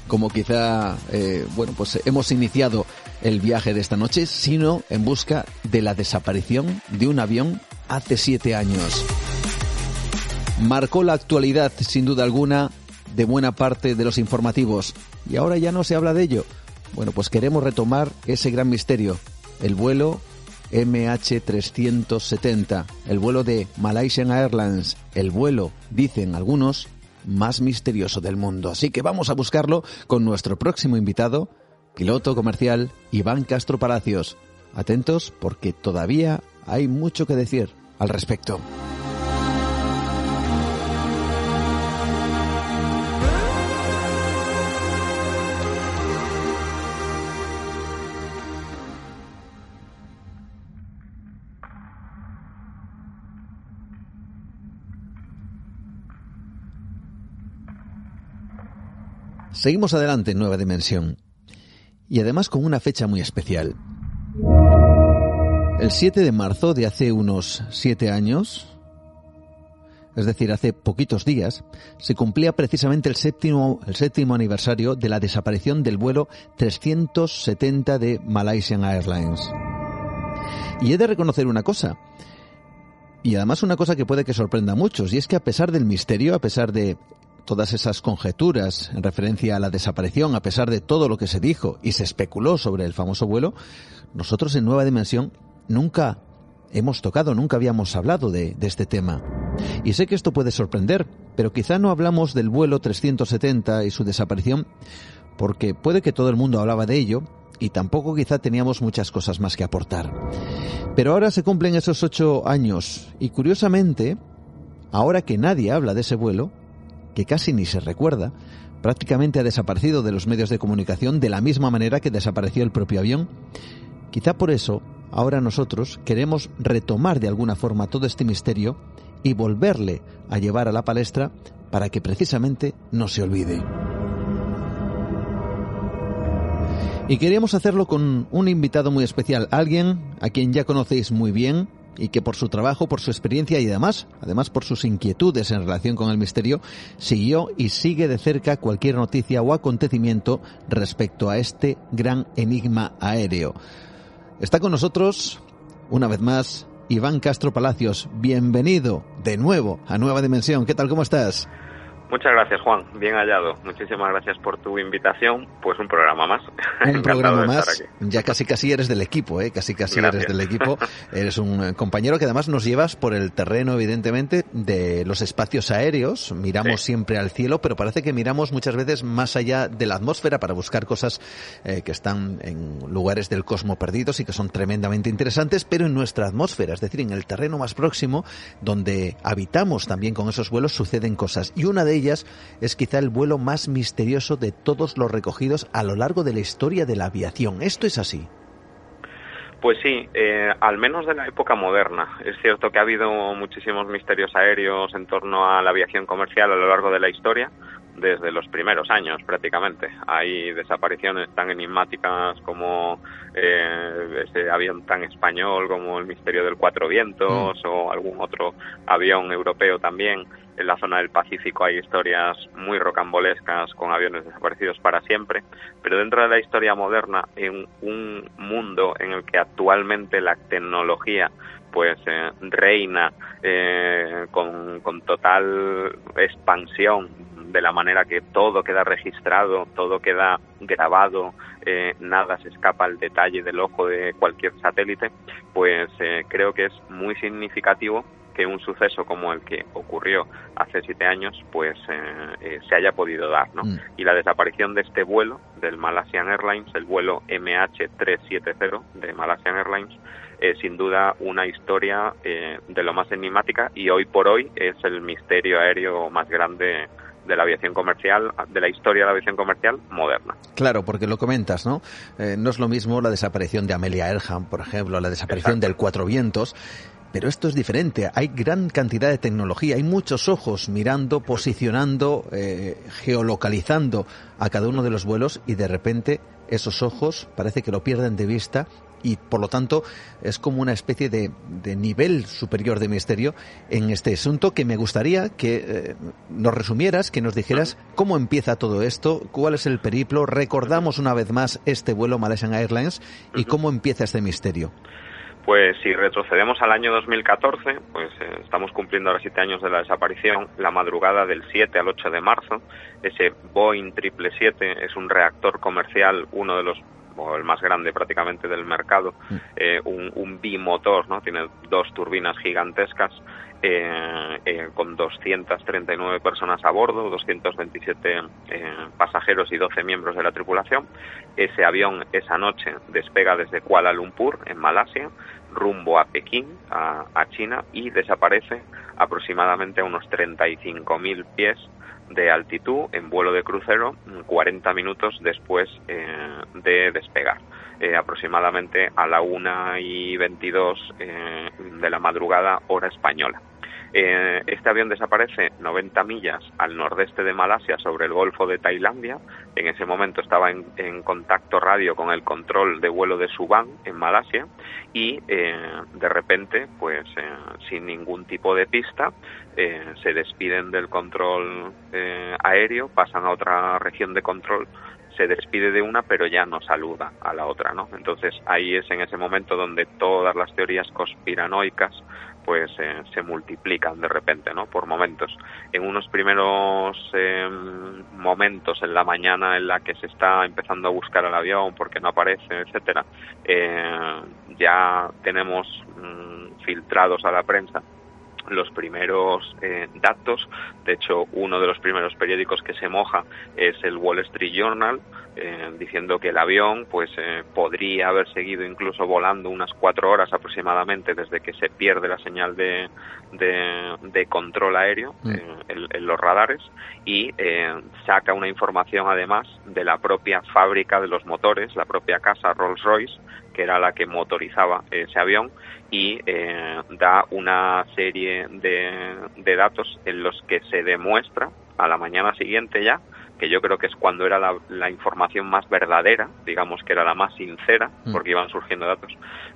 como quizá, eh, bueno, pues hemos iniciado el viaje de esta noche, sino en busca de la desaparición de un avión hace siete años. marcó la actualidad, sin duda alguna, de buena parte de los informativos. Y ahora ya no se habla de ello. Bueno, pues queremos retomar ese gran misterio, el vuelo MH370, el vuelo de Malaysian Airlines, el vuelo, dicen algunos, más misterioso del mundo. Así que vamos a buscarlo con nuestro próximo invitado, piloto comercial Iván Castro Palacios. Atentos porque todavía hay mucho que decir al respecto. Seguimos adelante en Nueva Dimensión. Y además con una fecha muy especial. El 7 de marzo de hace unos siete años, es decir, hace poquitos días, se cumplía precisamente el séptimo, el séptimo aniversario de la desaparición del vuelo 370 de Malaysian Airlines. Y he de reconocer una cosa, y además una cosa que puede que sorprenda a muchos, y es que a pesar del misterio, a pesar de todas esas conjeturas en referencia a la desaparición, a pesar de todo lo que se dijo y se especuló sobre el famoso vuelo, nosotros en Nueva Dimensión nunca hemos tocado, nunca habíamos hablado de, este tema. Y sé que esto puede sorprender, pero quizá no hablamos del vuelo 370 y su desaparición porque puede que todo el mundo hablaba de ello y tampoco quizá teníamos muchas cosas más que aportar. Pero ahora se cumplen esos ocho años y curiosamente, ahora que nadie habla de ese vuelo, que casi ni se recuerda, prácticamente ha desaparecido de los medios de comunicación de la misma manera que desapareció el propio avión. Quizá por eso, ahora nosotros queremos retomar de alguna forma todo este misterio y volverle a llevar a la palestra para que precisamente no se olvide. Y queríamos hacerlo con un invitado muy especial, alguien a quien ya conocéis muy bien, y que por su trabajo, por su experiencia y además, además por sus inquietudes en relación con el misterio, siguió y sigue de cerca cualquier noticia o acontecimiento respecto a este gran enigma aéreo. Está con nosotros, una vez más, Iván Castro Palacios. Bienvenido de nuevo a Nueva Dimensión. ¿Qué tal? ¿Cómo estás? Muchas gracias, Juan. Bien hallado. Muchísimas gracias por tu invitación. Pues un programa más. (laughs) (laughs) Un programa más. Ya casi casi eres del equipo, ¿eh? Casi casi gracias. eres del equipo. (laughs) Eres un compañero que además nos llevas por el terreno, evidentemente, de los espacios aéreos. Miramos sí. siempre al cielo, pero parece que miramos muchas veces más allá de la atmósfera para buscar cosas eh, que están en lugares del cosmo perdidos y que son tremendamente interesantes, pero en nuestra atmósfera, es decir, en el terreno más próximo, donde habitamos también con esos vuelos, suceden cosas. Y una de ellas es quizá el vuelo más misterioso de todos los recogidos a lo largo de la historia de la aviación. ¿Esto es así? Pues sí, eh, al menos de la época moderna. Es cierto que ha habido muchísimos misterios aéreos en torno a la aviación comercial a lo largo de la historia, desde los primeros años prácticamente. Hay desapariciones tan enigmáticas como eh, ese avión tan español como el misterio del Cuatro Vientos mm. o algún otro avión europeo también. En la zona del Pacífico hay historias muy rocambolescas con aviones desaparecidos para siempre, pero dentro de la historia moderna, en un mundo en el que actualmente la tecnología pues eh, reina eh, con, total expansión de la manera que todo queda registrado, todo queda grabado, eh, nada se escapa al detalle del ojo de cualquier satélite, pues eh, creo que es muy significativo que un suceso como el que ocurrió hace siete años pues eh, eh, se haya podido dar ¿no? Mm. y la desaparición de este vuelo del Malaysian Airlines el vuelo MH370 de Malaysian Airlines es sin duda una historia eh, de lo más enigmática y hoy por hoy es el misterio aéreo más grande de la aviación comercial, de la historia de la aviación comercial moderna. Claro, porque lo comentas, ¿no? Eh, no es lo mismo la desaparición de Amelia Earham, por ejemplo, la desaparición Exacto. del Cuatro Vientos, pero esto es diferente. Hay gran cantidad de tecnología, hay muchos ojos mirando, posicionando, eh, geolocalizando a cada uno de los vuelos y de repente esos ojos parece que lo pierden de vista y por lo tanto es como una especie de, de, nivel superior de misterio en este asunto que me gustaría que eh, nos resumieras, que nos dijeras cómo empieza todo esto, cuál es el periplo, recordamos una vez más este vuelo Malaysian Airlines y cómo empieza este misterio. Pues si retrocedemos al año 2014, pues eh, estamos cumpliendo ahora siete años de la desaparición. La madrugada del 7 al 8 de marzo, ese Boeing 777 es un reactor comercial, uno de los o el más grande prácticamente del mercado, mm. eh, un, un, bimotor, ¿no? Tiene dos turbinas gigantescas eh, eh, con 239 personas a bordo, 227 eh, pasajeros y 12 miembros de la tripulación. Ese avión esa noche despega desde Kuala Lumpur, en Malasia, rumbo a Pekín, a, a China, y desaparece aproximadamente a unos 35.000 pies de altitud en vuelo de crucero 40 minutos después eh, de despegar. Eh, aproximadamente a la 1 y 22 eh, de la madrugada hora española. Eh, este avión desaparece 90 millas al nordeste de Malasia sobre el Golfo de Tailandia. En ese momento estaba en, contacto radio con el control de vuelo de Subang en Malasia y eh, de repente, pues eh, sin ningún tipo de pista, se despiden del control aéreo, pasan a otra región de control se despide de una pero ya no saluda a la otra, ¿no? Entonces ahí es en ese momento donde todas las teorías conspiranoicas pues eh, se multiplican de repente, ¿no? Por momentos. En unos primeros em, momentos en la mañana en la que se está empezando a buscar el avión porque no aparece, etcétera, eh, ya tenemos mm, filtrados a la prensa los primeros eh, datos. De hecho, uno de los primeros periódicos que se moja es el Wall Street Journal, eh, diciendo que el avión pues eh, podría haber seguido incluso volando unas cuatro horas aproximadamente desde que se pierde la señal de, de, control aéreo mm. en, los radares y saca una información además de la propia fábrica de los motores, la propia casa Rolls-Royce, que era la que motorizaba ese avión y eh, da una serie de, de, datos en los que se demuestra a la mañana siguiente ya que yo creo que es cuando era la, la información más verdadera, digamos que era la más sincera, mm. porque iban surgiendo datos,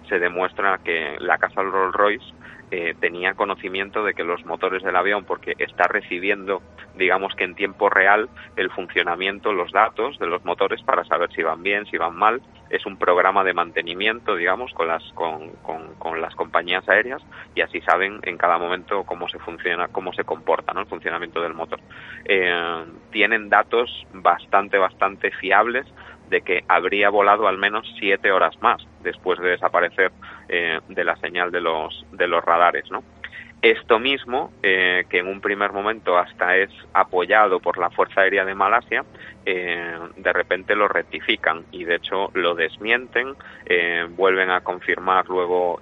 se demuestra que la casa Rolls Royce eh, tenía conocimiento de que los motores del avión, porque está recibiendo, digamos que en tiempo real, el funcionamiento, los datos de los motores para saber si van bien, si van mal. Es un programa de mantenimiento, digamos, con las, con, con, las compañías aéreas y así saben en cada momento cómo se funciona, cómo se comporta ¿no? el funcionamiento del motor. Eh, tienen datos bastante, bastante fiables de que habría volado al menos siete horas más después de desaparecer eh, de la señal de los, de los radares, ¿no? Esto mismo, eh, que en un primer momento hasta es apoyado por la Fuerza Aérea de Malasia, eh, de repente lo rectifican y de hecho lo desmienten, eh, vuelven a confirmar luego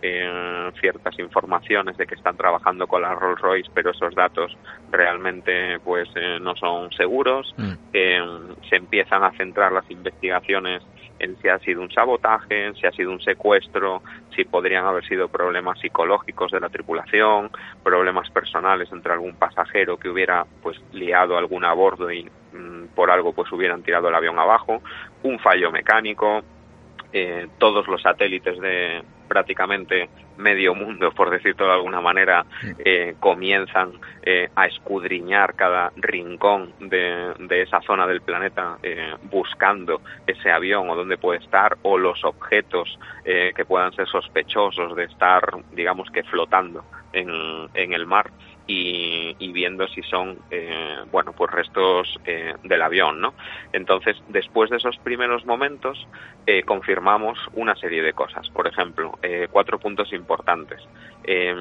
ciertas informaciones de que están trabajando con la Rolls Royce, pero esos datos realmente pues no son seguros. Mm. se empiezan a centrar las investigaciones si ha sido un sabotaje, si ha sido un secuestro, si podrían haber sido problemas psicológicos de la tripulación, problemas personales entre algún pasajero que hubiera pues liado algún a bordo y mm, por algo pues hubieran tirado el avión abajo, un fallo mecánico, eh, todos los satélites de prácticamente medio mundo, por decirlo de alguna manera, eh, comienzan eh, a escudriñar cada rincón de, de esa zona del planeta buscando ese avión o dónde puede estar o los objetos que puedan ser sospechosos de estar, digamos que flotando en, en el mar y, viendo si son eh, bueno pues restos eh, del avión no entonces después de esos primeros momentos eh, confirmamos una serie de cosas. Por ejemplo cuatro puntos importantes. Em,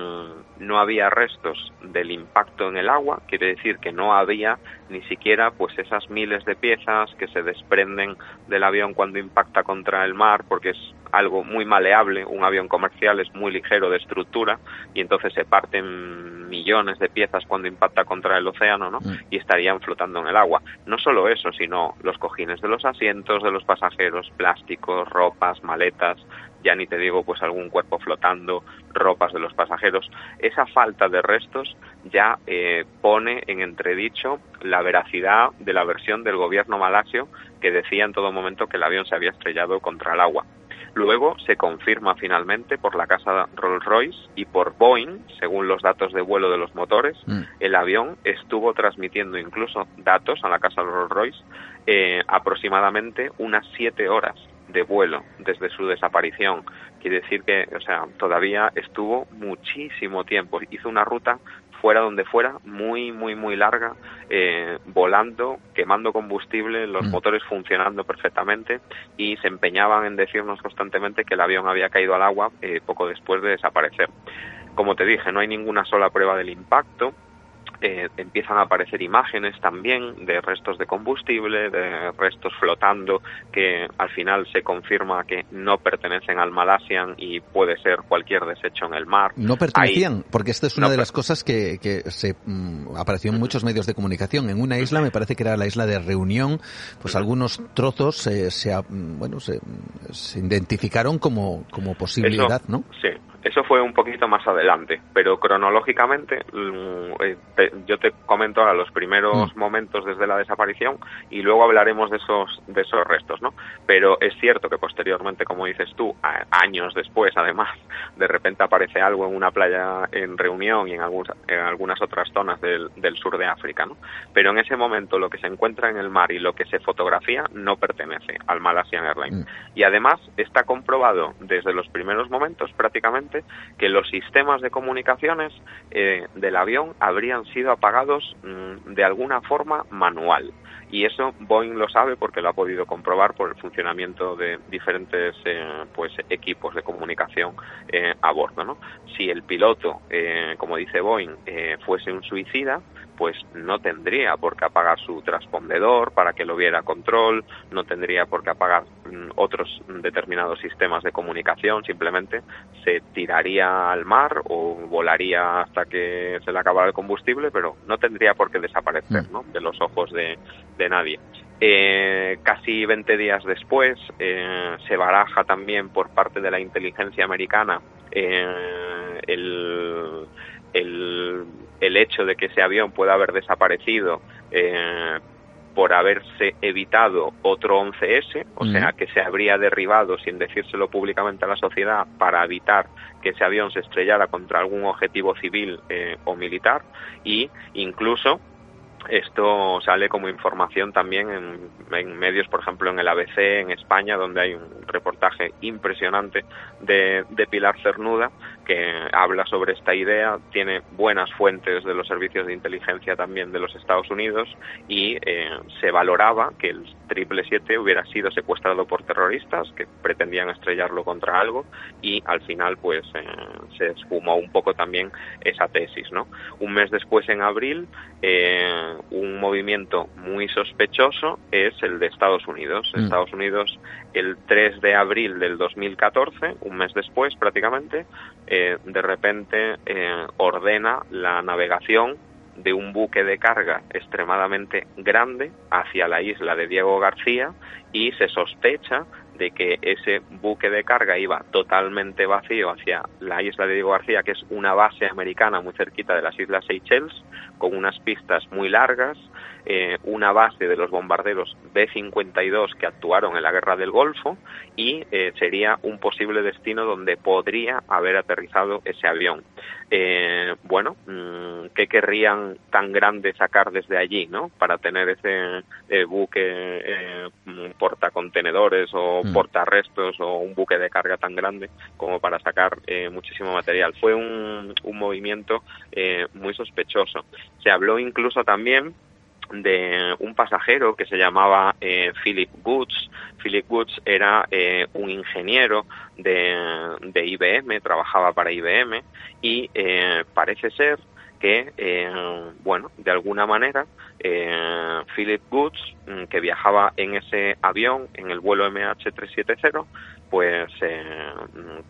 no había restos del impacto en el agua quiere decir que no había ni siquiera pues esas miles de piezas que se desprenden del avión cuando impacta contra el mar porque es algo muy maleable un avión comercial es muy ligero de estructura y entonces se parten millones de piezas cuando impacta contra el océano, ¿no? Mm. Y estarían flotando en el agua. No solo eso, sino los cojines de los asientos de los pasajeros, plásticos, ropas, maletas, ya ni te digo pues algún cuerpo flotando, ropas de los pasajeros. Esa falta de restos ya eh, pone en entredicho la veracidad de la versión del gobierno malasio que decía en todo momento que el avión se había estrellado contra el agua. Luego se confirma finalmente por la casa Rolls-Royce y por Boeing, según los datos de vuelo de los motores, mm. el avión estuvo transmitiendo incluso datos a la casa Rolls-Royce eh, aproximadamente unas siete horas de vuelo desde su desaparición. Quiere decir que, o sea, todavía estuvo muchísimo tiempo. Hizo una ruta fuera donde fuera, muy, muy, muy larga, eh, volando, quemando combustible, los mm. motores funcionando perfectamente y se empeñaban en decirnos constantemente que el avión había caído al agua eh, poco después de desaparecer. Como te dije, no hay ninguna sola prueba del impacto, eh, empiezan a aparecer imágenes también de restos de combustible, de restos flotando, que al final se confirma que no pertenecen al Malasian y puede ser cualquier desecho en el mar. No pertenecían, porque esta es una de las cosas que, se mm, apareció en muchos medios de comunicación. En una isla, me parece que era la isla de Reunión, pues algunos trozos se, mm, bueno, se, identificaron como, como posibilidad, ¿no? Sí, eso fue un poquito más adelante, pero cronológicamente mm, eh, yo te comento ahora los primeros mm. momentos desde la desaparición y luego hablaremos de esos de esos restos, ¿no? Pero es cierto que posteriormente, como dices tú, años después, además, de repente aparece algo en una playa en Reunión y en, en algunas otras zonas del, del, sur de África, ¿no? Pero en ese momento lo que se encuentra en el mar y lo que se fotografía no pertenece al Malaysian Airlines. Mm. Y además está comprobado desde los primeros momentos prácticamente que los sistemas de comunicaciones eh, del avión habrían sido apagados mm, de alguna forma manual. Y eso Boeing lo sabe porque lo ha podido comprobar por el funcionamiento de diferentes eh, pues equipos de comunicación eh, a bordo. ¿no? Si el piloto, como dice Boeing, fuese un suicida, pues no tendría por qué apagar su transpondedor para que lo viera control, no tendría por qué apagar mm, otros determinados sistemas de comunicación, simplemente se tiraría al mar o volaría hasta que se le acabara el combustible, pero no tendría por qué desaparecer de los ojos de, nadie. Eh, casi 20 días después eh, se baraja también por parte de la inteligencia americana eh, el, el el hecho de que ese avión pueda haber desaparecido eh, por haberse evitado otro 11S, o sea, que se habría derribado sin decírselo públicamente a la sociedad para evitar que ese avión se estrellara contra algún objetivo civil eh, o militar y incluso esto sale como información también en, medios, por ejemplo, en el ABC en España, donde hay un reportaje impresionante de, de, Pilar Cernuda que habla sobre esta idea, tiene buenas fuentes de los servicios de inteligencia también de los Estados Unidos y eh, se valoraba que el 777 hubiera sido secuestrado por terroristas que pretendían estrellarlo contra algo y al final pues eh, se esfumó un poco también esa tesis, ¿no? Un mes después, en abril, eh, un movimiento muy sospechoso es el de Estados Unidos. Mm. Estados Unidos, el 3 de abril del 2014, un mes después prácticamente, eh, de repente eh, ordena la navegación de un buque de carga extremadamente grande hacia la isla de Diego García y se sospecha de que ese buque de carga iba totalmente vacío hacia la isla de Diego García, que es una base americana muy cerquita de las Islas Seychelles, con unas pistas muy largas, eh, una base de los bombarderos B-52 que actuaron en la Guerra del Golfo y eh, sería un posible destino donde podría haber aterrizado ese avión. Eh, bueno, mm, ¿qué querrían tan grande sacar desde allí, no? Para tener ese buque portacontenedores o mm. portarrestos o un buque de carga tan grande como para sacar muchísimo material. Fue un, un movimiento muy sospechoso. Se habló incluso también de un pasajero que se llamaba eh, Philip Woods. Philip Woods era eh, un ingeniero de, de, IBM, trabajaba para IBM y eh, parece ser que, bueno, de alguna manera, Philip Woods, mm, que viajaba en ese avión, en el vuelo MH370, pues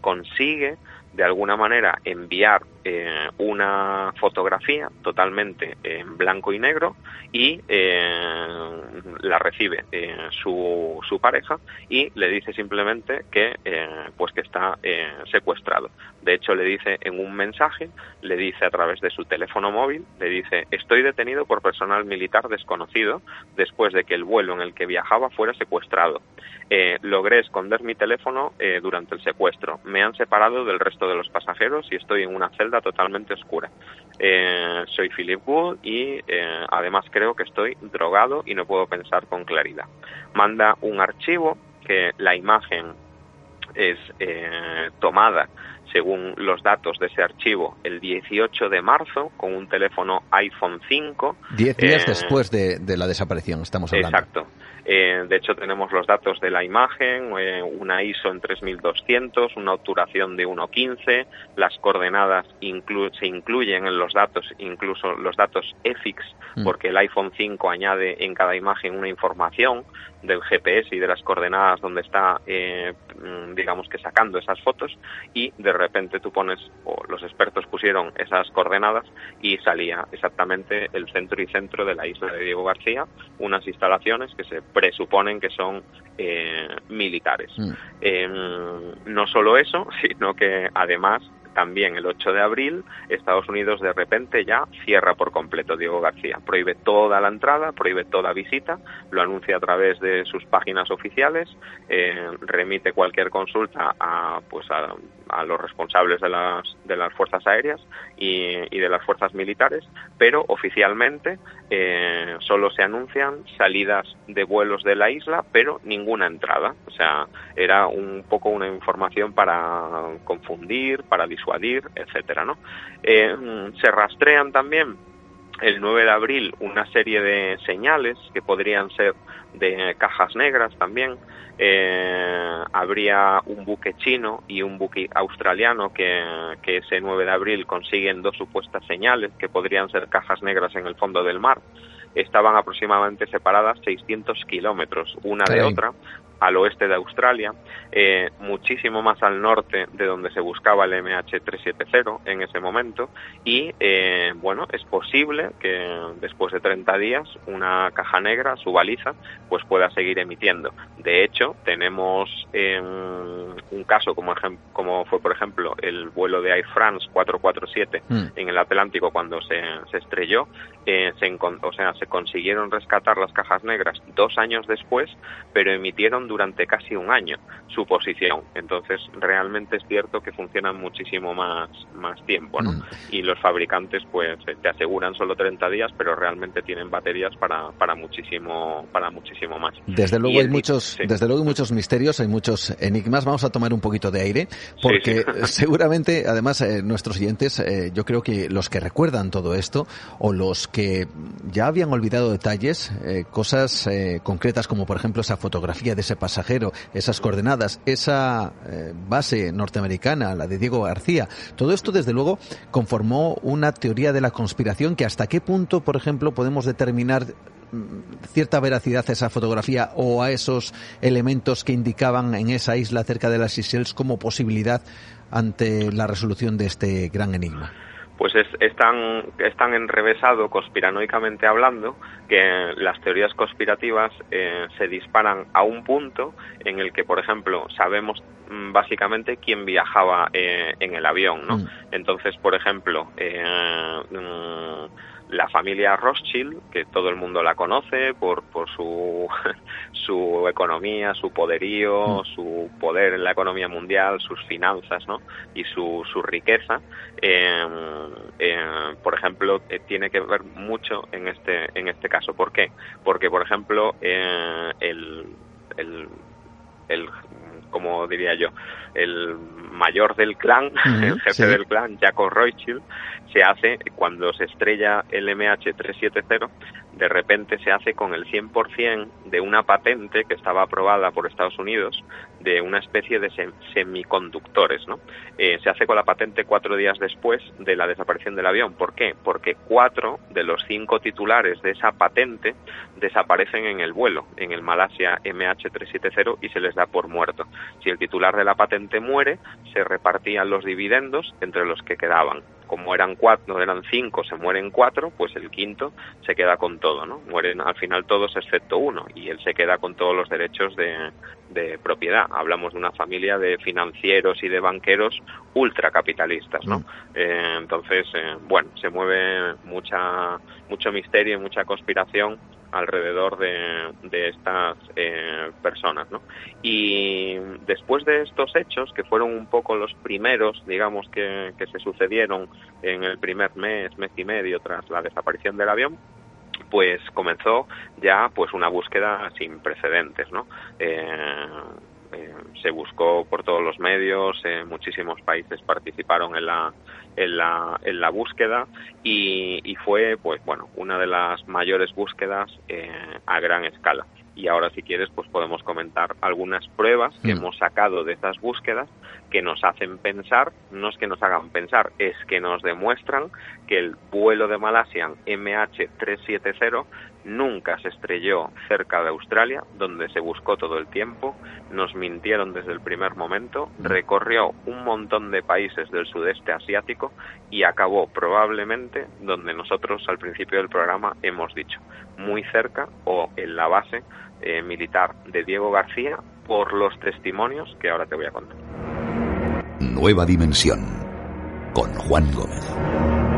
consigue de alguna manera enviar eh, una fotografía totalmente en blanco y negro y eh, la recibe eh, su, su, pareja y le dice simplemente que pues que está secuestrado. De hecho le dice en un mensaje le dice a través de su teléfono móvil le dice estoy detenido por personal militar desconocido después de que el vuelo en el que viajaba fuera secuestrado logré esconder mi teléfono durante el secuestro me han separado del resto de los pasajeros y estoy en una celda totalmente oscura. Eh, soy Philip Wood y eh, además creo que estoy drogado y no puedo pensar con claridad. Manda un archivo que la imagen es eh, tomada según los datos de ese archivo, el 18 de marzo con un teléfono iPhone 5. Diez días después de, de, la desaparición, estamos hablando. Exacto. Eh, de hecho, tenemos los datos de la imagen, eh, una ISO en 3200, una obturación de 1.15, las coordenadas se incluyen en los datos, incluso los datos EFIX, mm. porque el iPhone 5 añade en cada imagen una información del GPS y de las coordenadas donde está, eh, mm, digamos que sacando esas fotos, y de repente tú pones, o los expertos pusieron esas coordenadas y salía exactamente el centro y centro de la isla de Diego García, unas instalaciones que se presuponen que son eh, militares. Mm. Em, no solo eso, (laughs) sino que además también el 8 de abril, Estados Unidos de repente ya cierra por completo Diego García. Prohíbe toda la entrada, prohíbe toda visita, lo anuncia a través de sus páginas oficiales, eh, remite cualquier consulta a, pues a, los responsables de las, de las fuerzas aéreas y, de las fuerzas militares, pero oficialmente eh, solo se anuncian salidas de vuelos de la isla, pero ninguna entrada. O sea, era un poco una información para confundir, para disuadir, etcétera, ¿no? Eh, se rastrean también el 9 de abril una serie de señales que podrían ser de cajas negras también. Eh, habría un buque chino y un buque australiano que, que ese 9 de abril consiguen dos supuestas señales que podrían ser cajas negras en el fondo del mar estaban aproximadamente separadas 600 kilómetros una de otra, al oeste de Australia, eh, muchísimo más al norte de donde se buscaba el MH370 en ese momento y eh, bueno, es posible que después de 30 días una caja negra, su baliza, pues pueda seguir emitiendo. De hecho, tenemos em, un caso como, como fue por ejemplo el vuelo de Air France 447 mm. en el Atlántico cuando se, se estrelló, eh, se, o sea, se consiguieron rescatar las cajas negras dos años después, pero emitieron durante casi un año su posición. Entonces, realmente es cierto que funcionan muchísimo más, más tiempo, ¿no? Mm. Y los fabricantes, pues, eh, te aseguran solo 30 días, pero realmente tienen baterías para, para muchísimo, para muchísimo más. Desde luego hay muchos, desde luego hay muchos misterios, hay muchos enigmas. Vamos a tomar un poquito de aire, porque (laughs) seguramente, además, eh, nuestros siguientes, eh, yo creo que los que recuerdan todo esto, o los que ya habían olvidado detalles, cosas concretas como por ejemplo esa fotografía de ese pasajero, esas coordenadas, esa eh, base norteamericana, la de Diego García. Todo esto, desde luego, conformó una teoría de la conspiración que hasta qué punto, por ejemplo, podemos determinar mm, cierta veracidad a esa fotografía o a esos elementos que indicaban en esa isla cerca de las Seychelles como posibilidad ante la resolución de este gran enigma pues es, tan, es tan enrevesado conspiranoicamente hablando que las teorías conspirativas eh, se disparan a un punto en el que, por ejemplo, sabemos mm, básicamente quién viajaba eh, en el avión, ¿no? Mm. Entonces, por ejemplo, eh, mm, la familia Rothschild, que todo el mundo la conoce por, por su, (laughs) su economía, su poderío, mm. su poder en la economía mundial, sus finanzas ¿no? y su, su riqueza, em, por ejemplo, eh, tiene que ver mucho en este, en este caso. ¿Por qué? Porque, por ejemplo, eh, el, el, el como diría yo, el mayor del clan, el jefe del clan, Jacob Rothschild, se hace cuando se estrella el MH370, de repente se hace con el 100% de una patente que estaba aprobada por Estados Unidos de una especie de semiconductores, ¿no? Eh, se hace con la patente cuatro días después de la desaparición del avión. ¿Por qué? Porque cuatro de los cinco titulares de esa patente desaparecen en el vuelo, en el Malasia MH370 y se les da por muerto. Si el titular de la patente muere, se repartían los dividendos entre los que quedaban como eran cuatro, eran cinco, se mueren cuatro, pues el quinto se queda con todo, ¿no? Mueren al final todos excepto uno y él se queda con todos los derechos de, de propiedad. Hablamos de una familia de financieros y de banqueros ultracapitalistas, ¿no? Mm. Eh, entonces, eh, bueno, se mueve mucha, mucho misterio y mucha conspiración alrededor de, de estas eh, personas, ¿no? Y después de estos hechos, que fueron un poco los primeros, digamos, que, que se sucedieron en el primer mes, mes y medio tras la desaparición del avión, pues comenzó ya pues una búsqueda sin precedentes, ¿no? Eh, eh, se buscó por todos los medios, eh, muchísimos países participaron en la en la, en la búsqueda y, y fue pues bueno una de las mayores búsquedas a gran escala y ahora si quieres pues podemos comentar algunas pruebas que mm. hemos sacado de estas búsquedas que nos hacen pensar, no es que nos hagan pensar, es que nos demuestran que el vuelo de Malaysian MH370 nunca se estrelló cerca de Australia, donde se buscó todo el tiempo, nos mintieron desde el primer momento, recorrió un montón de países del sudeste asiático y acabó probablemente donde nosotros al principio del programa hemos dicho, muy cerca o en la base eh, militar de Diego García por los testimonios que ahora te voy a contar. Nueva Dimensión con Juan Gómez.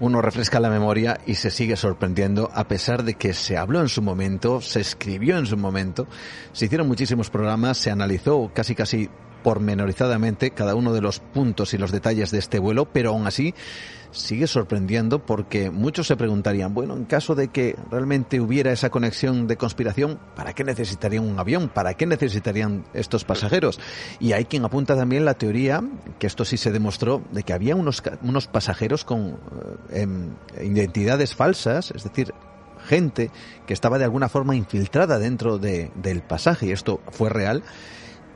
Uno refresca la memoria y se sigue sorprendiendo a pesar de que se habló en su momento, se escribió en su momento, se hicieron muchísimos programas, se analizó casi casi pormenorizadamente cada uno de los puntos y los detalles de este vuelo, pero aún así sigue sorprendiendo porque muchos se preguntarían, bueno, en caso de que realmente hubiera esa conexión de conspiración, ¿para qué necesitarían un avión? ¿Para qué necesitarían estos pasajeros? Y hay quien apunta también la teoría, que esto sí se demostró, de que había unos, unos pasajeros con eh, em, identidades falsas, es decir, gente que estaba de alguna forma infiltrada dentro de, del pasaje, y esto fue real,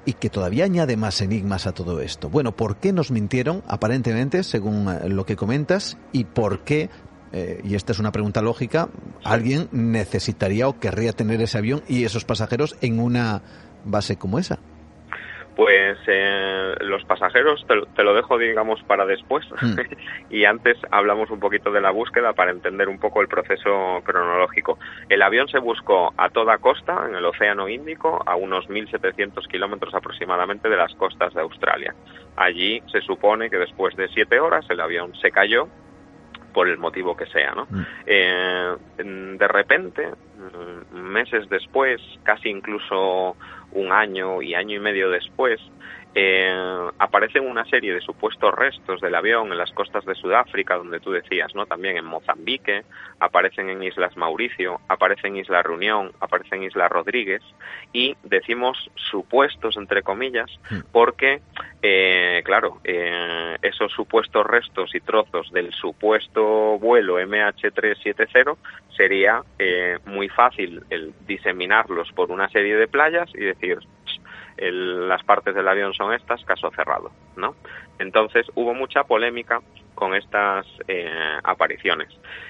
y que todavía añade más enigmas a todo esto. Bueno, ¿por qué nos mintieron aparentemente, según eh, lo que comentas, y por qué eh, y esta es una pregunta lógica, alguien necesitaría o querría tener ese avión y esos pasajeros en una base como esa. Pues eh, los pasajeros te, lo dejo, digamos, para después. Hmm. (laughs) y antes hablamos un poquito de la búsqueda para entender un poco el proceso cronológico. El avión se buscó a toda costa en el Océano Índico, a unos 1.700 kilómetros aproximadamente de las costas de Australia. Allí se supone que después de siete horas el avión se cayó por el motivo que sea, ¿no? Hmm. Eh, de repente, mm, meses después, casi incluso un año y año y medio después, eh, aparecen una serie de supuestos restos del avión en las costas de Sudáfrica, donde tú decías, ¿no? También en Mozambique, aparecen en Islas Mauricio, aparecen en Isla Reunión, aparecen en Isla Rodríguez, y decimos supuestos, entre comillas, hmm. porque, eh, claro, eh, esos supuestos restos y trozos del supuesto vuelo MH370 sería eh, muy fácil el diseminarlos por una serie de playas y decir, las partes del avión son estas, caso cerrado, ¿no? Entonces hubo mucha polémica con estas eh, apariciones.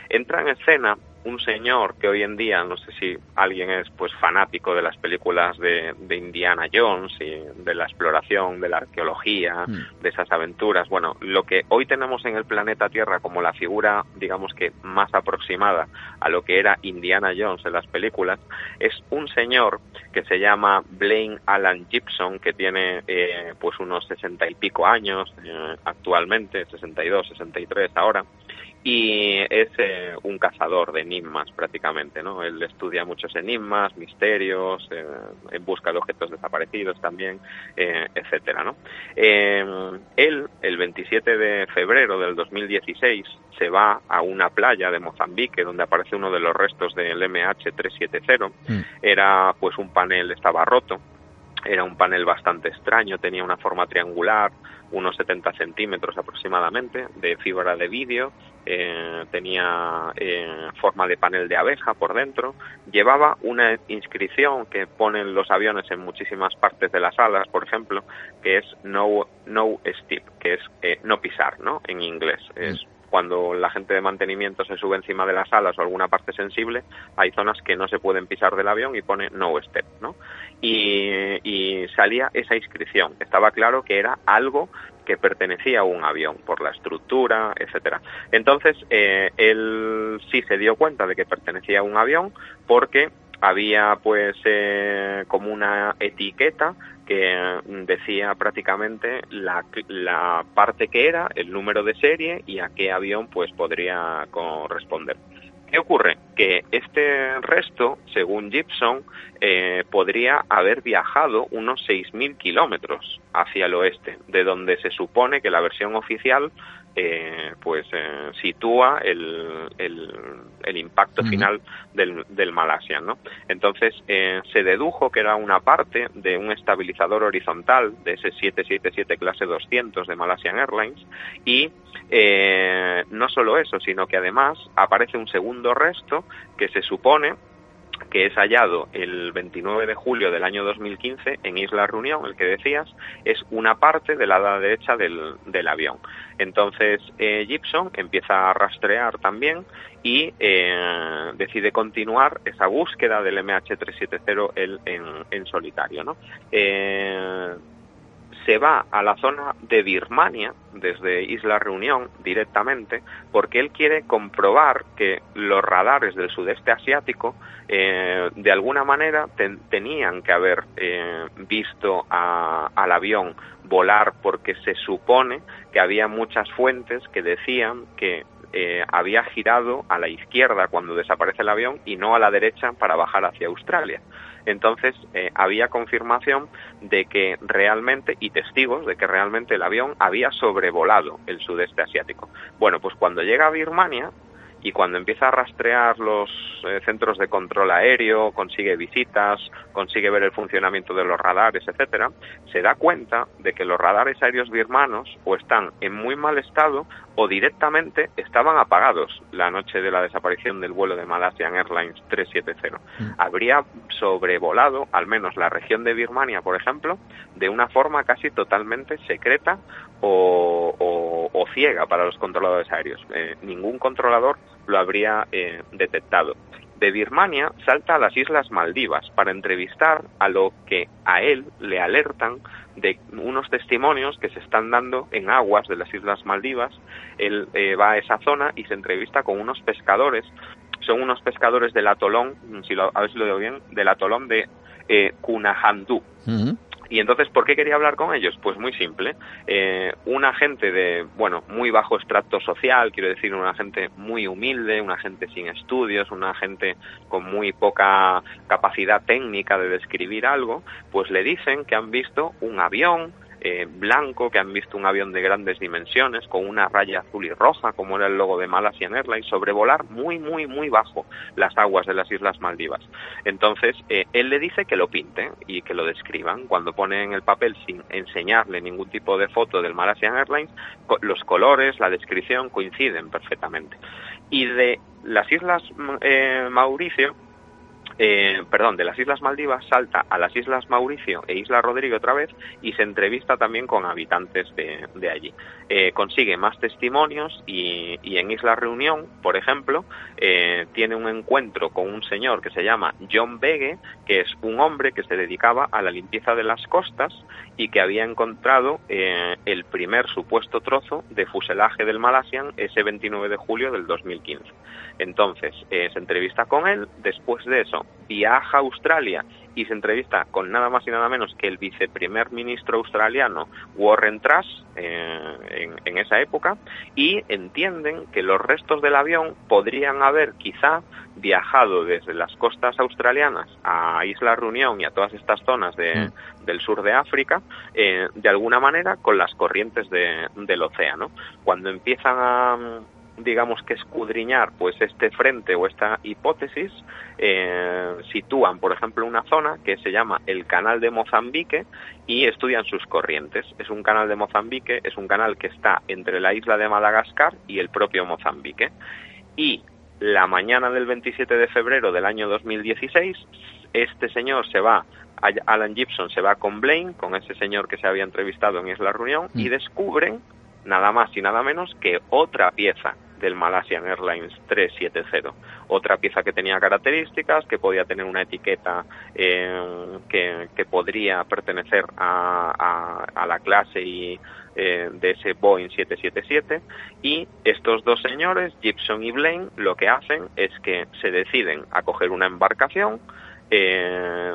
Entra en escena un señor que hoy en día, no sé si alguien es pues fanático de las películas de, Indiana Jones y de la exploración, de la arqueología, mm. de esas aventuras. Bueno, lo que hoy tenemos en el planeta Tierra como la figura, digamos que más aproximada a lo que era Indiana Jones en las películas, es un señor que se llama Blaine Alan Gibson, que tiene eh, pues unos sesenta y pico años eh, actualmente, 62, 63 ahora, y es eh, un cazador de enigmas prácticamente, ¿no? Él estudia muchos enigmas, misterios, eh, en busca de objetos desaparecidos también, eh, etcétera, ¿no? él, el 27 de febrero del 2016, se va a una playa de Mozambique donde aparece uno de los restos del MH370. Mm. Era, pues, un panel estaba roto era un panel bastante extraño, tenía una forma triangular, unos 70 centímetros aproximadamente, de fibra de vídeo, eh, tenía eh, forma de panel de abeja por dentro, llevaba una inscripción que ponen los aviones en muchísimas partes de las alas, por ejemplo, que es no, no step, que es eh, no pisar, ¿no? En inglés. Es cuando la gente de mantenimiento se sube encima de las alas o alguna parte sensible, hay zonas que no se pueden pisar del avión y pone no step, ¿no? Y, salía esa inscripción. Estaba claro que era algo que pertenecía a un avión por la estructura, etcétera. Entonces eh, él sí se dio cuenta de que pertenecía a un avión porque había pues eh, como una etiqueta que decía prácticamente la, la, parte que era, el número de serie y a qué avión pues podría corresponder. ¿Qué ocurre? Que este resto, según Gibson, eh, podría haber viajado unos 6.000 kilómetros hacia el oeste, de donde se supone que la versión oficial eh, pues eh, sitúa el, el, impacto final del, del Malaysia, ¿no? Entonces eh, se dedujo que era una parte de un estabilizador horizontal de ese 777 clase 200 de Malaysian Airlines y no solo eso, sino que además aparece un segundo resto que se supone que es hallado el 29 de julio del año 2015 en Isla Reunión, el que decías, es una parte de la ala derecha del, del avión. Entonces eh, Gibson empieza a rastrear también y eh, decide continuar esa búsqueda del MH370 en, en, solitario. ¿no? Eh, se va a la zona de Birmania, desde Isla Reunión directamente, porque él quiere comprobar que los radares del sudeste asiático eh, de alguna manera tenían que haber eh, visto al avión volar porque se supone que había muchas fuentes que decían que eh, había girado a la izquierda cuando desaparece el avión y no a la derecha para bajar hacia Australia. Entonces eh, había confirmación de que realmente, y testigos de que realmente el avión había sobrevolado el sudeste asiático. Bueno, pues cuando llega a Birmania, y cuando empieza a rastrear los eh, centros de control aéreo, consigue visitas, consigue ver el funcionamiento de los radares, etcétera, se da cuenta de que los radares aéreos birmanos o están en muy mal estado o directamente estaban apagados la noche de la desaparición del vuelo de Malaysian Airlines 370. Mm. Habría sobrevolado al menos la región de Birmania, por ejemplo, de una forma casi totalmente secreta o, ciega para los controladores aéreos. Eh, ningún controlador lo habría eh, detectado. De Birmania salta a las Islas Maldivas para entrevistar a lo que a él le alertan de unos testimonios que se están dando en aguas de las Islas Maldivas. Él eh, va a esa zona y se entrevista con unos pescadores. Son unos pescadores del atolón, si lo, a ver si lo digo bien, del atolón de eh, Kunahandú. Y entonces, ¿por qué quería hablar con ellos? Pues muy simple. Eh, una gente de, bueno, muy bajo extracto social, quiero decir, una gente muy humilde, una gente sin estudios, una gente con muy poca capacidad técnica de describir algo, pues le dicen que han visto un avión, eh, blanco, que han visto un avión de grandes dimensiones con una raya azul y roja, como era el logo de Malaysian Airlines, sobrevolar muy, muy, muy bajo las aguas de las Islas Maldivas. Entonces, eh, él le dice que lo pinten y que lo describan. Cuando pone en el papel, sin enseñarle ningún tipo de foto del Malaysian Airlines, los colores, la descripción coinciden perfectamente. Y de las Islas eh, Mauricio, eh, perdón, de las Islas Maldivas salta a las Islas Mauricio e Isla Rodrigo otra vez y se entrevista también con habitantes de, allí. Eh, consigue más testimonios y, en Isla Reunión, por ejemplo, eh, tiene un encuentro con un señor que se llama John Begue, que es un hombre que se dedicaba a la limpieza de las costas y que había encontrado el primer supuesto trozo de fuselaje del Malasian ese 29 de julio del 2015. Entonces, se entrevista con él, después de eso viaja a Australia y se entrevista con nada más y nada menos que el viceprimer ministro australiano Warren Truss eh, en, esa época y entienden que los restos del avión podrían haber quizá viajado desde las costas australianas a Isla Reunión y a todas estas zonas mm. del sur de África eh, de alguna manera con las corrientes del océano. Cuando empiezan a digamos que escudriñar pues este frente o esta hipótesis eh, sitúan por ejemplo una zona que se llama el canal de Mozambique y estudian sus corrientes es un canal de Mozambique es un canal que está entre la isla de Madagascar y el propio Mozambique y la mañana del 27 de febrero del año 2016 este señor se va Alan Gibson se va con Blaine con ese señor que se había entrevistado en Isla Reunión y mm. descubren nada más y nada menos que otra pieza del Malaysian Airlines 370. Otra pieza que tenía características, que podía tener una etiqueta eh, que, podría pertenecer a, la clase y, eh, de ese Boeing 777 y estos dos señores, Gibson y Blaine, lo que hacen es que se deciden a coger una embarcación, eh,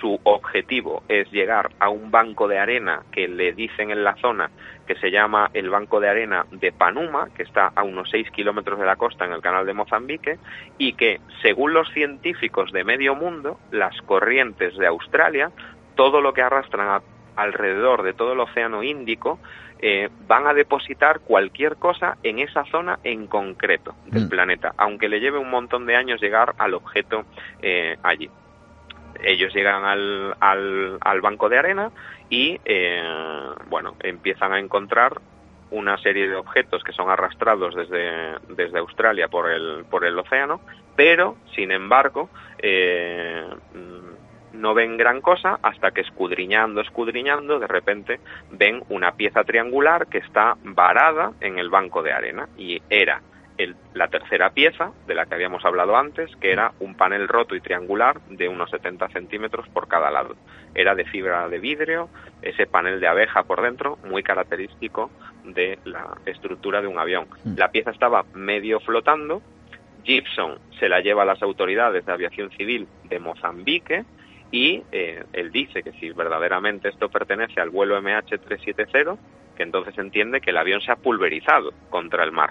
su objetivo es llegar a un banco de arena que le dicen en la zona que se llama el Banco de Arena de Panuma, que está a unos 6 kilómetros de la costa en el canal de Mozambique, y que, según los científicos de medio mundo, las corrientes de Australia, todo lo que arrastran alrededor de todo el océano Índico eh, van a depositar cualquier cosa en esa zona en concreto del Mm. planeta, aunque le lleve un montón de años llegar al objeto eh, allí. Ellos llegan al, al, al banco de arena y, eh, bueno, empiezan a encontrar una serie de objetos que son arrastrados desde, desde Australia por el, por el océano, pero, sin embargo, eh, no ven gran cosa hasta que escudriñando, escudriñando, de repente ven una pieza triangular que está varada en el banco de arena y era el- la tercera pieza de la que habíamos hablado antes, que era un panel roto y triangular de unos 70 centímetros por cada lado. Era de fibra de vidrio, ese panel de abeja por dentro, muy característico de la estructura de un avión. Mm. La pieza estaba medio flotando, Gibson se la lleva a las autoridades de aviación civil de Mozambique y eh, él dice que si verdaderamente esto pertenece al vuelo MH370, que entonces entiende que el avión se ha pulverizado contra el mar,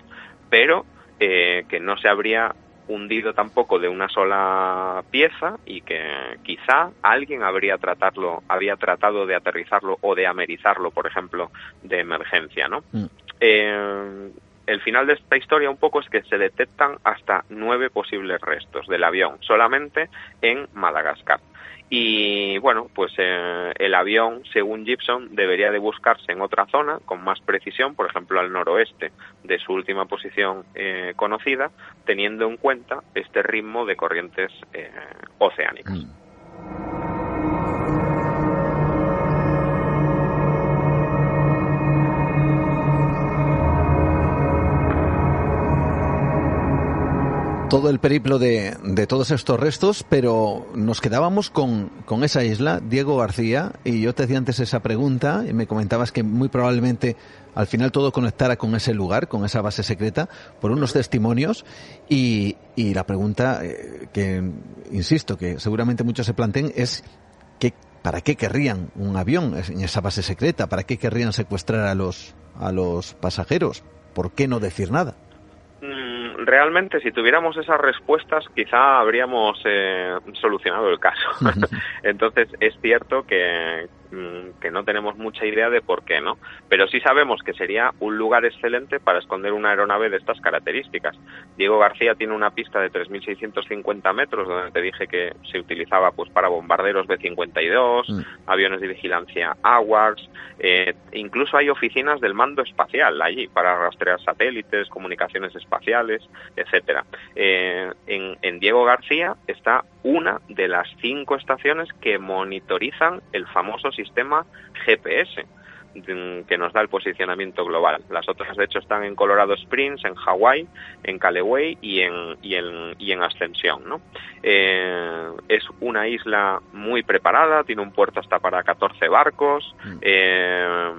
pero eh, que no se habría hundido tampoco de una sola pieza y que quizá alguien habría tratarlo, había tratado de aterrizarlo o de amerizarlo, por ejemplo, de emergencia, ¿no? Mm. Eh, el final de esta historia un poco es que se detectan hasta nueve posibles restos del avión solamente en Madagascar. Y bueno, pues eh, el avión, según Gibson, debería de buscarse en otra zona con más precisión, por ejemplo al noroeste de su última posición eh, conocida, teniendo en cuenta este ritmo de corrientes eh, oceánicas. Mm. Todo el periplo de, de, todos estos restos, pero nos quedábamos con, con, esa isla, Diego García, y yo te hacía antes esa pregunta y me comentabas que muy probablemente al final todo conectara con ese lugar, con esa base secreta, por unos testimonios y, y la pregunta eh, que, insisto, que seguramente muchos se planteen es que, ¿para qué querrían un avión en esa base secreta? ¿Para qué querrían secuestrar a los, a los pasajeros? ¿Por qué no decir nada? Realmente si tuviéramos esas respuestas quizá habríamos eh, solucionado el caso. (laughs) Entonces es cierto que, que no tenemos mucha idea de por qué, ¿no? Pero sí sabemos que sería un lugar excelente para esconder una aeronave de estas características. Diego García tiene una pista de 3.650 metros donde te dije que se utilizaba pues para bombarderos B-52, mm. aviones de vigilancia AWACS, eh, incluso hay oficinas del mando espacial allí para rastrear satélites, comunicaciones espaciales, etcétera. Eh, en, en Diego García está una de las cinco estaciones que monitorizan el famoso sistema GPS que nos da el posicionamiento global. Las otras, de hecho, están en Colorado Springs, en Hawái, en Caleway y en, y en, y en Ascensión. ¿no? Eh, es una isla muy preparada, tiene un puerto hasta para 14 barcos, eh,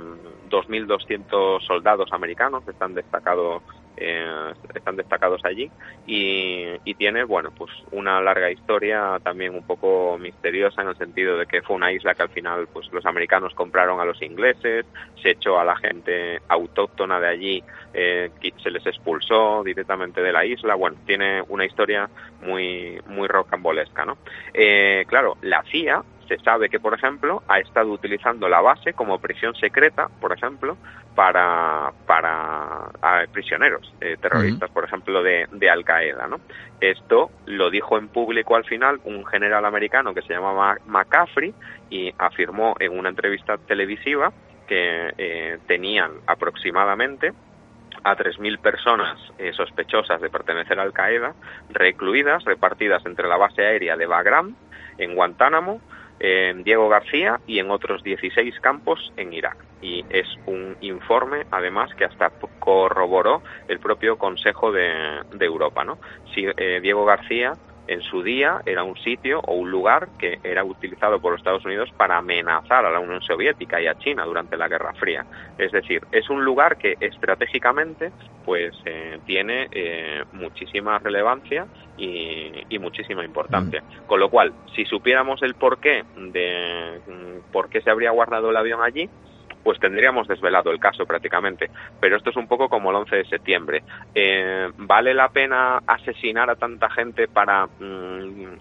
2.200 soldados americanos están destacados eh, están destacados allí y, tiene bueno pues una larga historia también un poco misteriosa en el sentido de que fue una isla que al final pues los americanos compraron a los ingleses se echó a la gente autóctona de allí eh, se les expulsó directamente de la isla. Bueno tiene una historia muy muy rocambolesca no eh, claro la CIA se sabe que, por ejemplo, ha estado utilizando la base como prisión secreta, por ejemplo, para, para a, prisioneros eh, terroristas, uh -huh. por ejemplo, de, de Al Qaeda. ¿no? Esto lo dijo en público al final un general americano que se llamaba McCaffrey y afirmó en una entrevista televisiva que eh, tenían aproximadamente a 3.000 personas eh, sospechosas de pertenecer a Al Qaeda recluidas, repartidas entre la base aérea de Bagram, en Guantánamo, en Diego García y en otros 16 campos en Irak. Y es un informe, además, que hasta corroboró el propio Consejo de, Europa. ¿no? Si, eh, Diego García en su día era un sitio o un lugar que era utilizado por los Estados Unidos para amenazar a la Unión Soviética y a China durante la Guerra Fría. Es decir, es un lugar que estratégicamente pues eh, tiene eh, muchísima relevancia y, y muchísima importancia. Mm. Con lo cual, si supiéramos el porqué de mm, por qué se habría guardado el avión allí, pues tendríamos desvelado el caso prácticamente. Pero esto es un poco como el 11 de septiembre. Eh, ¿Vale la pena asesinar a tanta gente para mmm,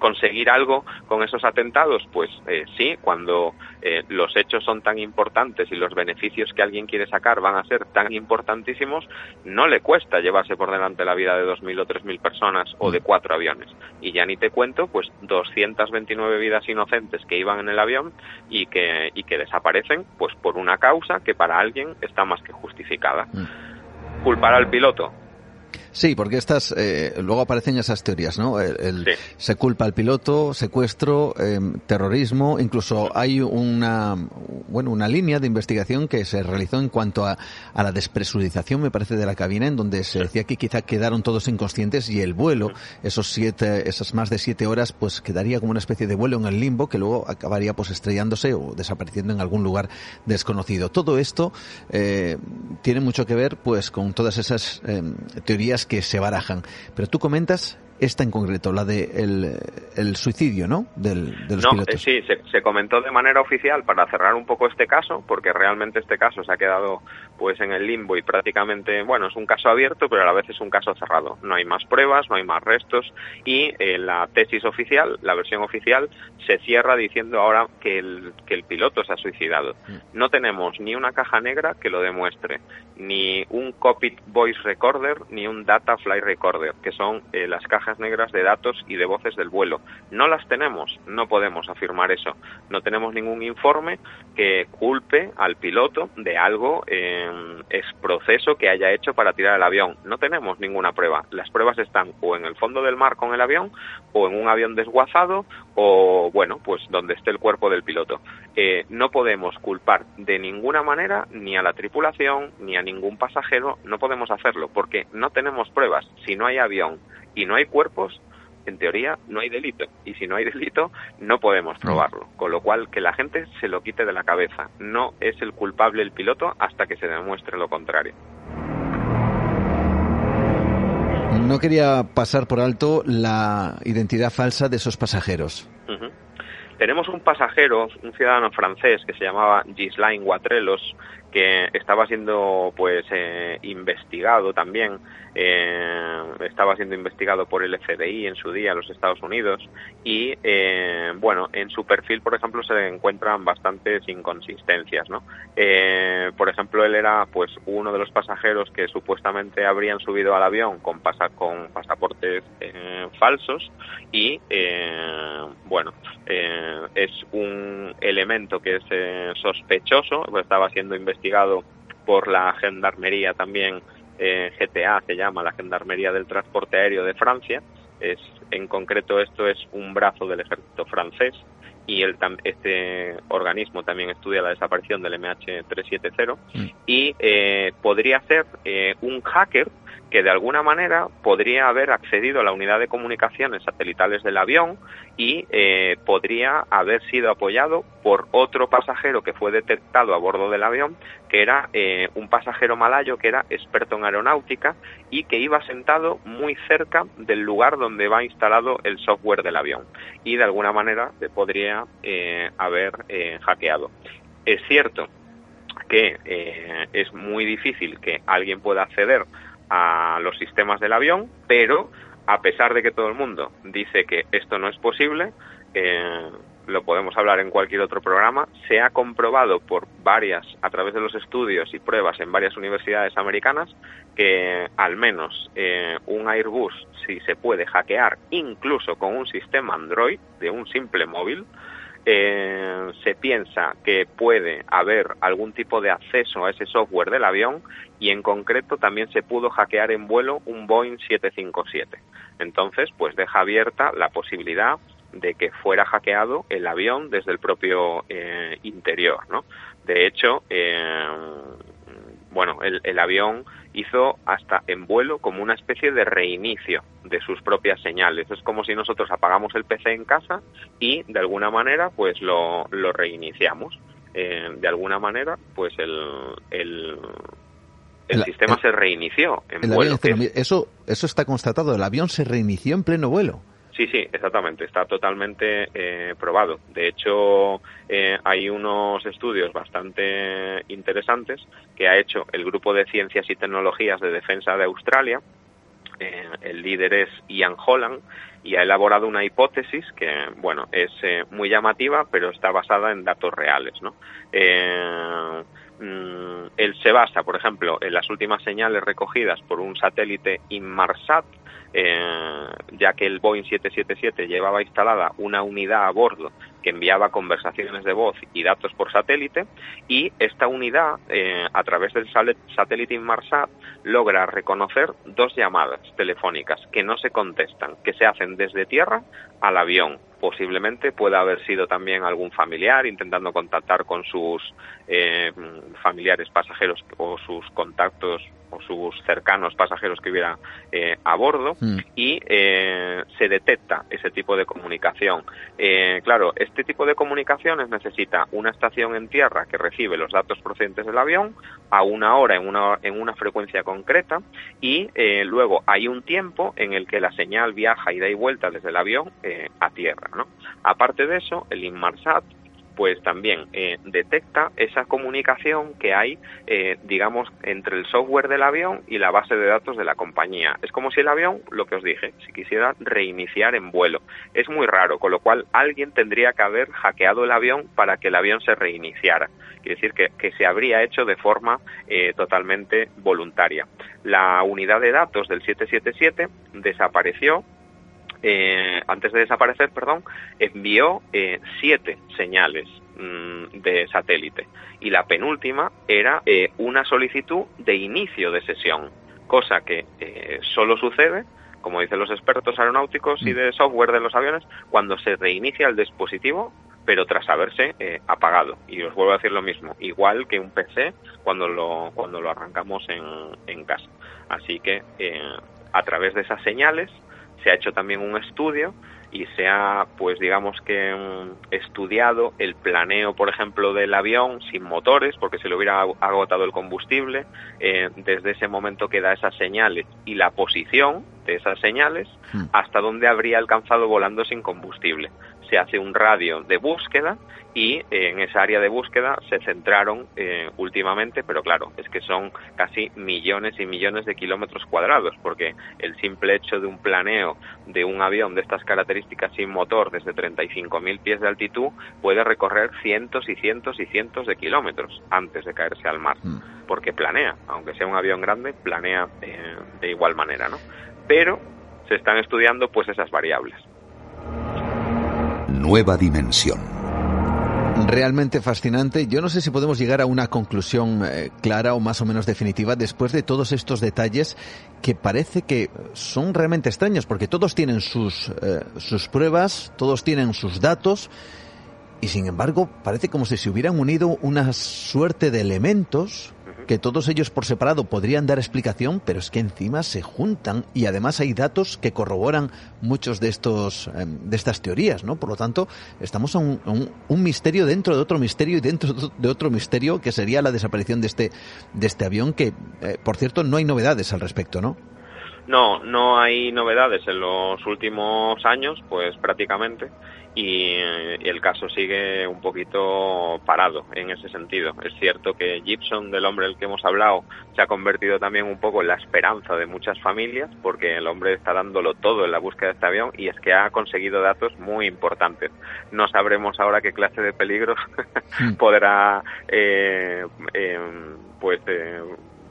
conseguir algo con esos atentados? Pues eh, sí, cuando eh, los hechos son tan importantes y los beneficios que alguien quiere sacar van a ser tan importantísimos, no le cuesta llevarse por delante la vida de 2.000 o 3.000 personas o de cuatro aviones. Y ya ni te cuento, pues 229 vidas inocentes que iban en el avión y que, y que desaparecen pues por una causa que para alguien está más que justificada. Mm. Culpar al piloto, Sí, porque estas, eh, luego aparecen esas teorías, ¿no? El, Se culpa al piloto, secuestro, em, terrorismo, incluso hay una, bueno, una línea de investigación que se realizó en cuanto a, a la despresurización, me parece, de la cabina, en donde se decía que quizá quedaron todos inconscientes y el vuelo, esos siete, esas más de siete horas, pues quedaría como una especie de vuelo en el limbo que luego acabaría pues estrellándose o desapareciendo en algún lugar desconocido. Todo esto eh, tiene mucho que ver, pues, con todas esas em, teorías que se barajan. Pero tú comentas esta en concreto, la de el, suicidio, ¿no? Del, de los no, eh, sí, se, comentó de manera oficial para cerrar un poco este caso, porque realmente este caso se ha quedado pues en el limbo y prácticamente, bueno, es un caso abierto, pero a la vez es un caso cerrado. No hay más pruebas, no hay más restos y eh, la tesis oficial, la versión oficial, se cierra diciendo ahora que el, que el piloto se ha suicidado. Mm. No tenemos ni una caja negra que lo demuestre, ni un cockpit voice recorder, ni un data flight recorder, que son eh, las cajas negras de datos y de voces del vuelo. No las tenemos, no podemos afirmar eso. No tenemos ningún informe que culpe al piloto de algo en es proceso que haya hecho para tirar el avión. No tenemos ninguna prueba. Las pruebas están o en el fondo del mar con el avión, o en un avión desguazado, o bueno, pues donde esté el cuerpo del piloto. Eh, no podemos culpar de ninguna manera ni a la tripulación ni a ningún pasajero. No podemos hacerlo porque no tenemos pruebas. Si no hay avión y no hay cuerpos, en teoría no hay delito. Y si no hay delito, no podemos probarlo. Con lo cual, que la gente se lo quite de la cabeza. No es el culpable el piloto hasta que se demuestre lo contrario. No quería pasar por alto la identidad falsa de esos pasajeros. Tenemos un pasajero, un ciudadano francés que se llamaba Gislain Guatrelos, que estaba siendo pues eh, investigado también eh, estaba siendo investigado por el FBI en su día los Estados Unidos y eh, bueno en su perfil por ejemplo se encuentran bastantes inconsistencias no eh, por ejemplo él era pues uno de los pasajeros que supuestamente habrían subido al avión con pasa con pasaportes eh, falsos y bueno es un elemento que es sospechoso pues estaba siendo investigado por la gendarmería también eh, GTA se llama la Gendarmería del Transporte Aéreo de Francia. Es, en concreto esto es un brazo del ejército francés y el, este organismo también estudia la desaparición del MH370 mm. y eh, podría ser eh, un hacker que de alguna manera podría haber accedido a la unidad de comunicaciones satelitales del avión y eh, podría haber sido apoyado por otro pasajero que fue detectado a bordo del avión, que era eh, un pasajero malayo que era experto en aeronáutica y que iba sentado muy cerca del lugar donde va instalado el software del avión y de alguna manera se podría eh, haber hackeado. Es cierto que es muy difícil que alguien pueda acceder a los sistemas del avión, pero a pesar de que todo el mundo dice que esto no es posible, eh, lo podemos hablar en cualquier otro programa, se ha comprobado por varias, a través de los estudios y pruebas en varias universidades americanas, que al menos eh, un Airbus, si se puede hackear incluso con un sistema Android de un simple móvil, eh, se piensa que puede haber algún tipo de acceso a ese software del avión y en concreto también se pudo hackear en vuelo un Boeing 757. Entonces, pues deja abierta la posibilidad de que fuera hackeado el avión desde el propio eh, interior, ¿no? De hecho, eh, bueno, el, avión hizo hasta en vuelo como una especie de reinicio de sus propias señales. Es como si nosotros apagamos el PC en casa y de alguna manera pues lo, lo reiniciamos. Eh, de alguna manera pues el, el, el, sistema se reinició en vuelo. eso, eso está constatado, el avión se reinició en pleno vuelo. Sí, sí, exactamente, está totalmente eh, probado. De hecho, eh, hay unos estudios bastante interesantes que ha hecho el Grupo de Ciencias y Tecnologías de Defensa de Australia el líder es Ian Holland y ha elaborado una hipótesis que, bueno, es muy llamativa, pero está basada en datos reales, ¿no? Mm, él se basa, por ejemplo, en las últimas señales recogidas por un satélite Inmarsat, eh, ya que el Boeing 777 llevaba instalada una unidad a bordo que enviaba conversaciones de voz y datos por satélite y esta unidad, eh, a través del satélite Inmarsat, logra reconocer dos llamadas telefónicas que no se contestan, que se hacen desde tierra al avión. Posiblemente pueda haber sido también algún familiar intentando contactar con sus eh, familiares pasajeros o sus contactos o sus cercanos pasajeros que hubiera eh, a bordo mm. y eh, se detecta ese tipo de comunicación. claro, este tipo de comunicaciones necesita una estación en tierra que recibe los datos procedentes del avión a una hora en una, en una frecuencia concreta y luego hay un tiempo en el que la señal viaja y da y vuelta desde el avión a tierra. Aparte de eso, el Inmarsat pues también eh, detecta esa comunicación que hay, eh, digamos, entre el software del avión y la base de datos de la compañía. Es como si el avión, lo que os dije, si quisiera reiniciar en vuelo. Es muy raro, con lo cual alguien tendría que haber hackeado el avión para que el avión se reiniciara. Quiere decir que, que se habría hecho de forma eh, totalmente voluntaria. La unidad de datos del 777 desapareció eh, antes de desaparecer, perdón, envió eh, siete señales mm, de satélite y la penúltima era eh, una solicitud de inicio de sesión, cosa que solo sucede, como dicen los expertos aeronáuticos y de software de los aviones, cuando se reinicia el dispositivo pero tras haberse apagado. Y os vuelvo a decir lo mismo, igual que un PC cuando lo, cuando lo arrancamos en, en casa. Así que a través de esas señales se ha hecho también un estudio y se ha, pues digamos que mm, estudiado el planeo, por ejemplo, del avión sin motores, porque se le hubiera agotado el combustible, eh, desde ese momento que da esas señales y la posición de esas señales, hmm. hasta dónde habría alcanzado volando sin combustible se hace un radio de búsqueda y eh, en esa área de búsqueda se centraron eh, últimamente, pero claro, es que son casi millones y millones de kilómetros cuadrados, porque el simple hecho de un planeo de un avión de estas características sin motor desde 35.000 pies de altitud puede recorrer cientos y cientos y cientos de kilómetros antes de caerse al mar, mm. porque planea, aunque sea un avión grande, planea eh, de igual manera, ¿no? Pero se están estudiando pues esas variables nueva dimensión. Realmente fascinante. Yo no sé si podemos llegar a una conclusión eh, clara o más o menos definitiva después de todos estos detalles que parece que son realmente extraños porque todos tienen sus, eh, sus pruebas, todos tienen sus datos y sin embargo parece como si se hubieran unido una suerte de elementos que todos ellos por separado podrían dar explicación, pero es que encima se juntan y además hay datos que corroboran muchos de estos em, de estas teorías, ¿no? Por lo tanto, estamos a un, misterio dentro de otro misterio y dentro de otro misterio que sería la desaparición de este de este avión que, eh, por cierto, no hay novedades al respecto, ¿no? No, no hay novedades en los últimos años, pues prácticamente y, el caso sigue un poquito parado en ese sentido. Es cierto que Gibson, del hombre del que hemos hablado, se ha convertido también un poco en la esperanza de muchas familias porque el hombre está dándolo todo en la búsqueda de este avión y es que ha conseguido datos muy importantes. No sabremos ahora qué clase de peligros hmm. (laughs) podrá eh, em, pues eh,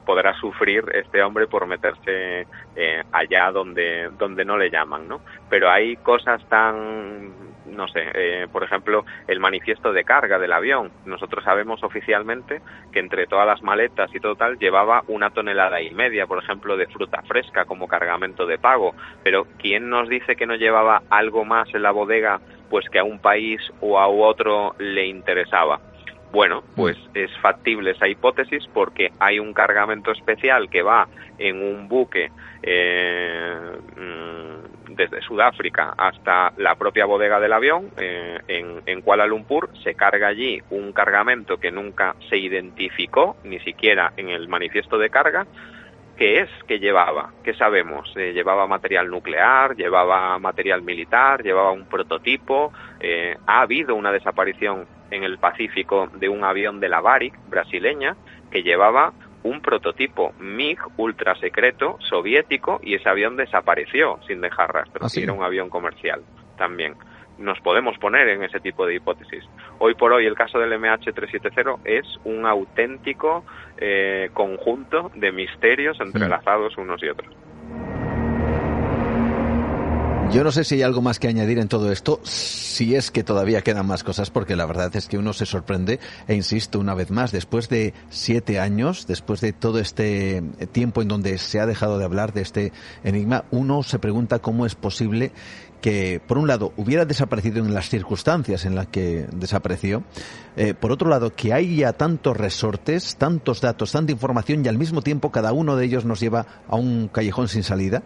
podrá sufrir este hombre por meterse eh, allá donde donde no le llaman, ¿no? Pero hay cosas tan no sé, eh, por ejemplo, el manifiesto de carga del avión. Nosotros sabemos oficialmente que entre todas las maletas y todo tal llevaba una tonelada y media, por ejemplo, de fruta fresca como cargamento de pago. Pero ¿quién nos dice que no llevaba algo más en la bodega, pues que a un país o a otro le interesaba? Bueno, pues es factible esa hipótesis porque hay un cargamento especial que va en un buque eh, mm, desde Sudáfrica hasta la propia bodega del avión eh, en, Kuala Lumpur, se carga allí un cargamento que nunca se identificó, ni siquiera en el manifiesto de carga, ¿qué es que llevaba? ¿Qué sabemos? Eh, llevaba material nuclear, llevaba material militar, llevaba un prototipo, eh, ha habido una desaparición en el Pacífico de un avión de la Baric brasileña que llevaba un prototipo MiG ultra secreto soviético y ese avión desapareció sin dejar rastro. ¿Ah, Era un avión comercial también. Nos podemos poner en ese tipo de hipótesis. Hoy por hoy el caso del MH370 es un auténtico eh, conjunto de misterios entrelazados unos y otros. Yo no sé si hay algo más que añadir en todo esto, si es que todavía quedan más cosas, porque la verdad es que uno se sorprende, e insisto una vez más, después de siete años, después de todo este tiempo en donde se ha dejado de hablar de este enigma, uno se pregunta cómo es posible que, por un lado, hubiera desaparecido en las circunstancias en las que desapareció, eh, por otro lado, que haya tantos resortes, tantos datos, tanta información y al mismo tiempo cada uno de ellos nos lleva a un callejón sin salida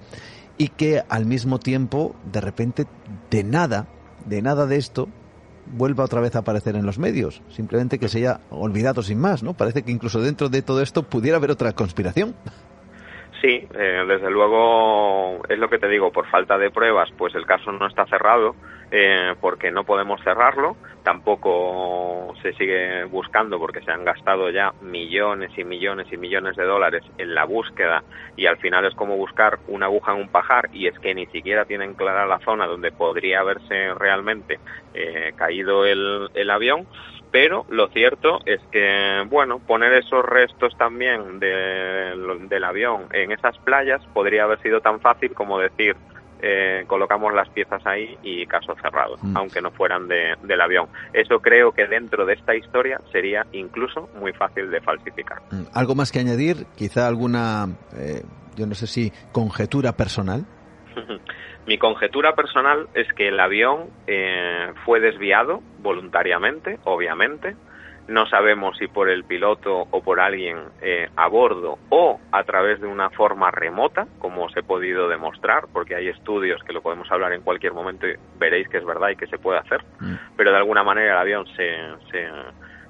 y que al mismo tiempo, de repente, de nada, de nada de esto, vuelva otra vez a aparecer en los medios. Simplemente que se haya olvidado sin más, ¿no? Parece que incluso dentro de todo esto pudiera haber otra conspiración. Sí, eh, desde luego es lo que te digo, por falta de pruebas, pues el caso no está cerrado eh, porque no podemos cerrarlo, tampoco se sigue buscando porque se han gastado ya millones y millones y millones de dólares en la búsqueda y al final es como buscar una aguja en un pajar y es que ni siquiera tienen clara la zona donde podría haberse realmente eh, caído el, el avión pero lo cierto es que, bueno, poner esos restos también del avión en esas playas podría haber sido tan fácil como decir, eh, colocamos las piezas ahí y caso cerrado, Mm. aunque no fueran de- del avión. Eso creo que dentro de esta historia sería incluso muy fácil de falsificar. Mm, ¿Algo más que añadir? Quizá alguna, eh, yo no sé si, conjetura personal. (laughs) Mi conjetura personal es que el avión eh, fue desviado voluntariamente, obviamente. No sabemos si por el piloto o por alguien eh, a bordo o a través de una forma remota, como os he podido demostrar, porque hay estudios que lo podemos hablar en cualquier momento y veréis que es verdad y que se puede hacer. Mm. Pero de alguna manera el avión se, se,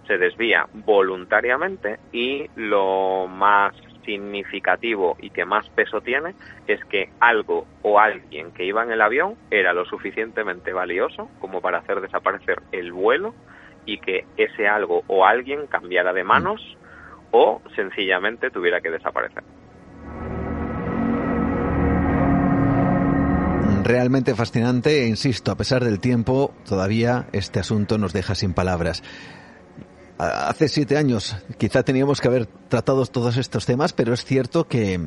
se desvía voluntariamente y lo más significativo y que más peso tiene es que algo o alguien que iba en el avión era lo suficientemente valioso como para hacer desaparecer el vuelo y que ese algo o alguien cambiara de manos o sencillamente tuviera que desaparecer. Realmente fascinante e insisto, a pesar del tiempo, todavía este asunto nos deja sin palabras. Hace siete años quizá teníamos que haber tratado todos estos temas, pero es cierto que,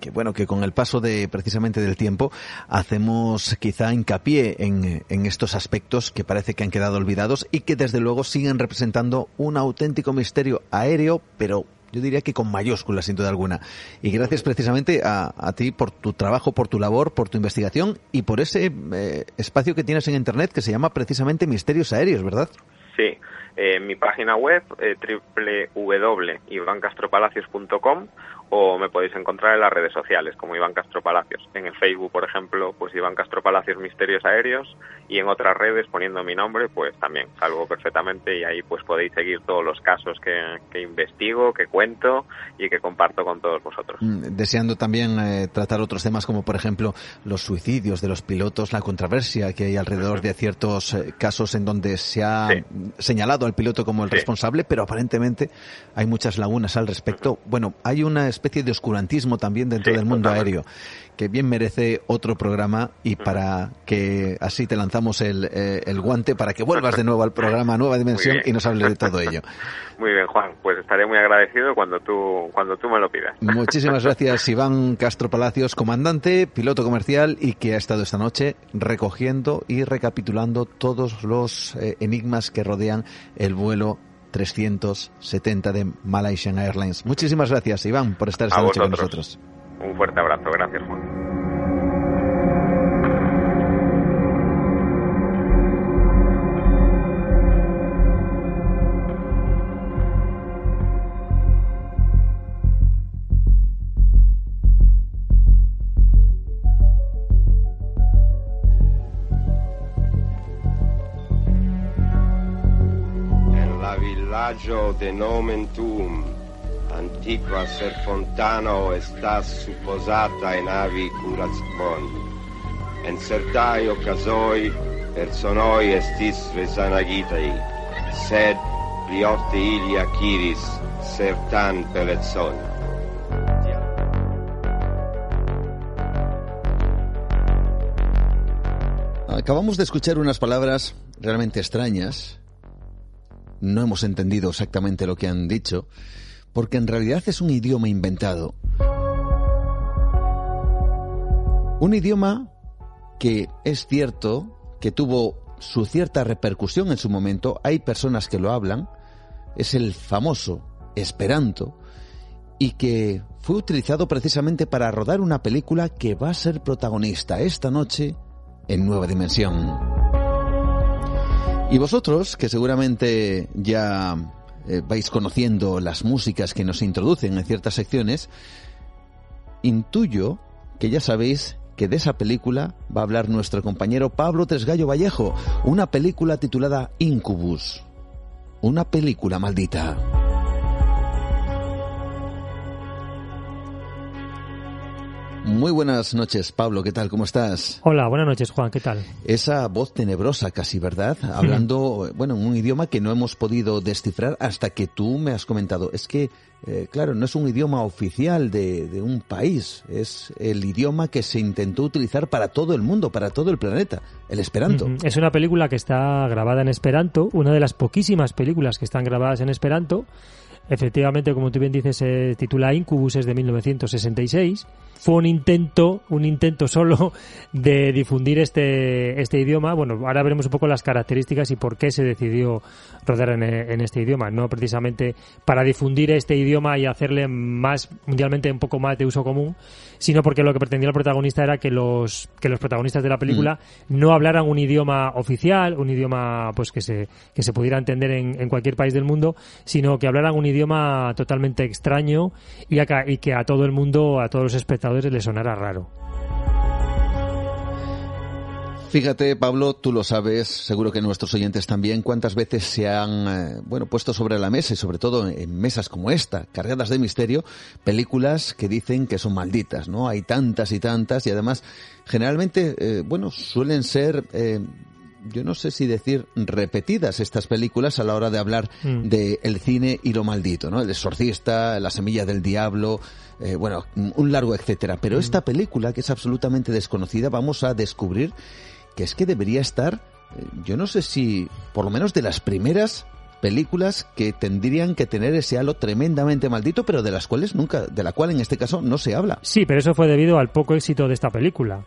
que, bueno, que con el paso de precisamente del tiempo hacemos quizá hincapié en, en estos aspectos que parece que han quedado olvidados y que desde luego siguen representando un auténtico misterio aéreo, pero yo diría que con mayúsculas sin duda alguna. Y gracias precisamente a, a ti por tu trabajo, por tu labor, por tu investigación y por ese eh, espacio que tienes en Internet que se llama precisamente Misterios Aéreos, ¿verdad? Sí, eh, mi página web eh, www.ivancastropalacios.com o me podéis encontrar en las redes sociales como Iván Castro Palacios. En el Facebook, por ejemplo, pues Iván Castro Palacios Misterios Aéreos y en otras redes poniendo mi nombre, pues también salgo perfectamente y ahí pues podéis seguir todos los casos que, que investigo, que cuento y que comparto con todos vosotros. Mm, Deseando también eh, tratar otros temas como por ejemplo los suicidios de los pilotos, la controversia que hay alrededor de ciertos eh, casos en donde se ha Sí. señalado al piloto como el Sí. responsable, pero aparentemente hay muchas lagunas al respecto. Bueno, hay una especie de oscurantismo también dentro Sí, del mundo totalmente. aéreo que bien merece otro programa y para que así te lanzamos el, eh, el guante para que vuelvas de nuevo al programa (laughs) Nueva Dimensión y nos hables de todo ello. (laughs) Muy bien, Juan, pues estaré muy agradecido cuando tú, cuando tú me lo pidas. (laughs) Muchísimas gracias, Iván Castro Palacios, comandante, piloto comercial y que ha estado esta noche recogiendo y recapitulando todos los eh, enigmas que rodean el vuelo 370 de Malaysian Airlines. Muchísimas gracias, Iván, por estar esta A noche con vosotros. nosotros. Un fuerte abrazo, gracias Juan. plagio de nomen tuum, antiqua ser fontano estas supposata en avi curat bon. En certai ocasoi personoi estis resanagitai, sed pli ofte ili aciris certan pelezon. Acabamos de escuchar unas palabras realmente extrañas no hemos entendido exactamente lo que han dicho, porque en realidad es un idioma inventado. Un idioma que es cierto que tuvo su cierta repercusión en su momento, hay personas que lo hablan, es el famoso Esperanto, y que fue utilizado precisamente para rodar una película que va a ser protagonista esta noche en Nueva Dimensión. Y vosotros, que seguramente ya eh, vais conociendo las músicas que nos introducen en ciertas secciones, intuyo que ya sabéis que de esa película va a hablar nuestro compañero Pablo Tresgallo Vallejo, una película titulada Incubus, una película maldita. Muy buenas noches, Pablo. ¿Qué tal? ¿Cómo estás? Hola, buenas noches, Juan. ¿Qué tal? Esa voz tenebrosa casi, ¿verdad? Hablando, bueno, en un idioma que no hemos podido descifrar hasta que tú me has comentado. Es que, eh, claro, no es un idioma oficial de, de, un país. Es el idioma que se intentó utilizar para todo el mundo, para todo el planeta, el esperanto. Es una película que está grabada en esperanto, una de las poquísimas películas que están grabadas en esperanto. Efectivamente, como tú bien dices, se titula Incubus, es de 1966 fue un intento, un intento solo de difundir este, este idioma. Bueno, ahora veremos un poco las características y por qué se decidió rodar en, en, este idioma. No precisamente para difundir este idioma y hacerle más mundialmente un poco más de uso común, sino porque lo que pretendía el protagonista era que los, que los protagonistas de la película mm. no hablaran un idioma oficial, un idioma pues que se, que se pudiera entender en, en cualquier país del mundo, sino que hablaran un idioma totalmente extraño y, acá, y que a todo el mundo, a todos los espectadores, le sonará raro. Fíjate, Pablo, tú lo sabes, seguro que nuestros oyentes también, cuántas veces se han, eh, bueno, puesto sobre la mesa y sobre todo en mesas como esta, cargadas de misterio, películas que dicen que son malditas, ¿no? Hay tantas y tantas y además, generalmente, eh, bueno, suelen ser, eh, yo no sé si decir repetidas estas películas a la hora de hablar mm. de el cine y lo maldito, ¿no? El exorcista, La semilla del diablo, eh, bueno, un largo etcétera. Pero esta mm. película, que es absolutamente desconocida, vamos a descubrir que es que debería estar, eh, yo no sé si, por lo menos de las primeras películas que tendrían que tener ese halo tremendamente maldito, pero de las cuales nunca, de la cual en este caso no se habla. Sí, pero eso fue debido al poco éxito de esta película.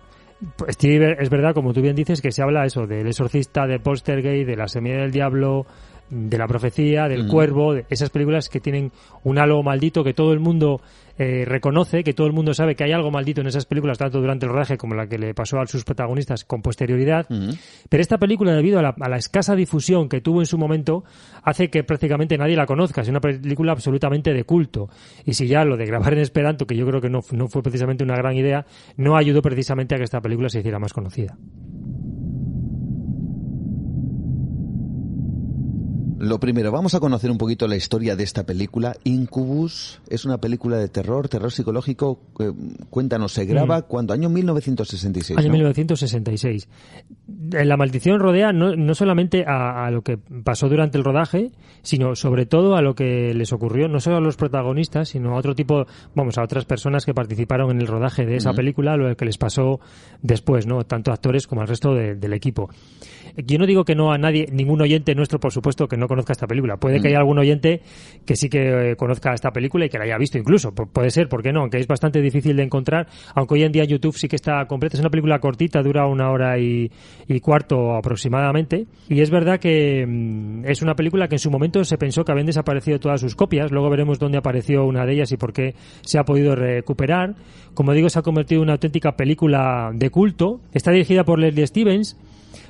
Pues, es verdad, como tú bien dices, que se habla eso del exorcista, de Poltergeist, de la semilla del diablo, de la profecía, del cuervo, de esas películas que tienen un halo maldito que todo el mundo eh, reconoce, que todo el mundo sabe que hay algo maldito en esas películas, tanto durante el rodaje como la que le pasó a sus protagonistas con posterioridad. Pero esta película, debido a la, a la, escasa difusión que tuvo en su momento, hace que prácticamente nadie la conozca. Es una película absolutamente de culto. Y si ya lo de grabar en Esperanto, que yo creo que no, no fue precisamente una gran idea, no ayudó precisamente a que esta película se hiciera más conocida. Lo primero, vamos a conocer un poquito la historia de esta película. Incubus es una película de terror, terror psicológico. Eh, cuéntanos, se graba mm. cuando año 1966. Año 1966. La maldición rodea no, no solamente a, a, lo que pasó durante el rodaje, sino sobre todo a lo que les ocurrió, no solo a los protagonistas, sino a otro tipo, vamos, a otras personas que participaron en el rodaje de esa película, lo que les pasó después, ¿no? Tanto actores como al resto de, del equipo. Yo no digo que no a nadie, ningún oyente nuestro, por supuesto, que no conozca esta película. Puede que haya mm. algún oyente que sí que eh, conozca esta película y que la haya visto incluso. puede ser, ¿por qué no? Aunque es bastante difícil de encontrar, aunque hoy en día YouTube sí que está completa. Es una película cortita, dura una hora y, cuarto aproximadamente. Y es verdad que mm, es una película que en su momento se pensó que habían desaparecido todas sus copias. Luego veremos dónde apareció una de ellas y por qué se ha podido recuperar. Como digo, se ha convertido en una auténtica película de culto. Está dirigida por Leslie Stevens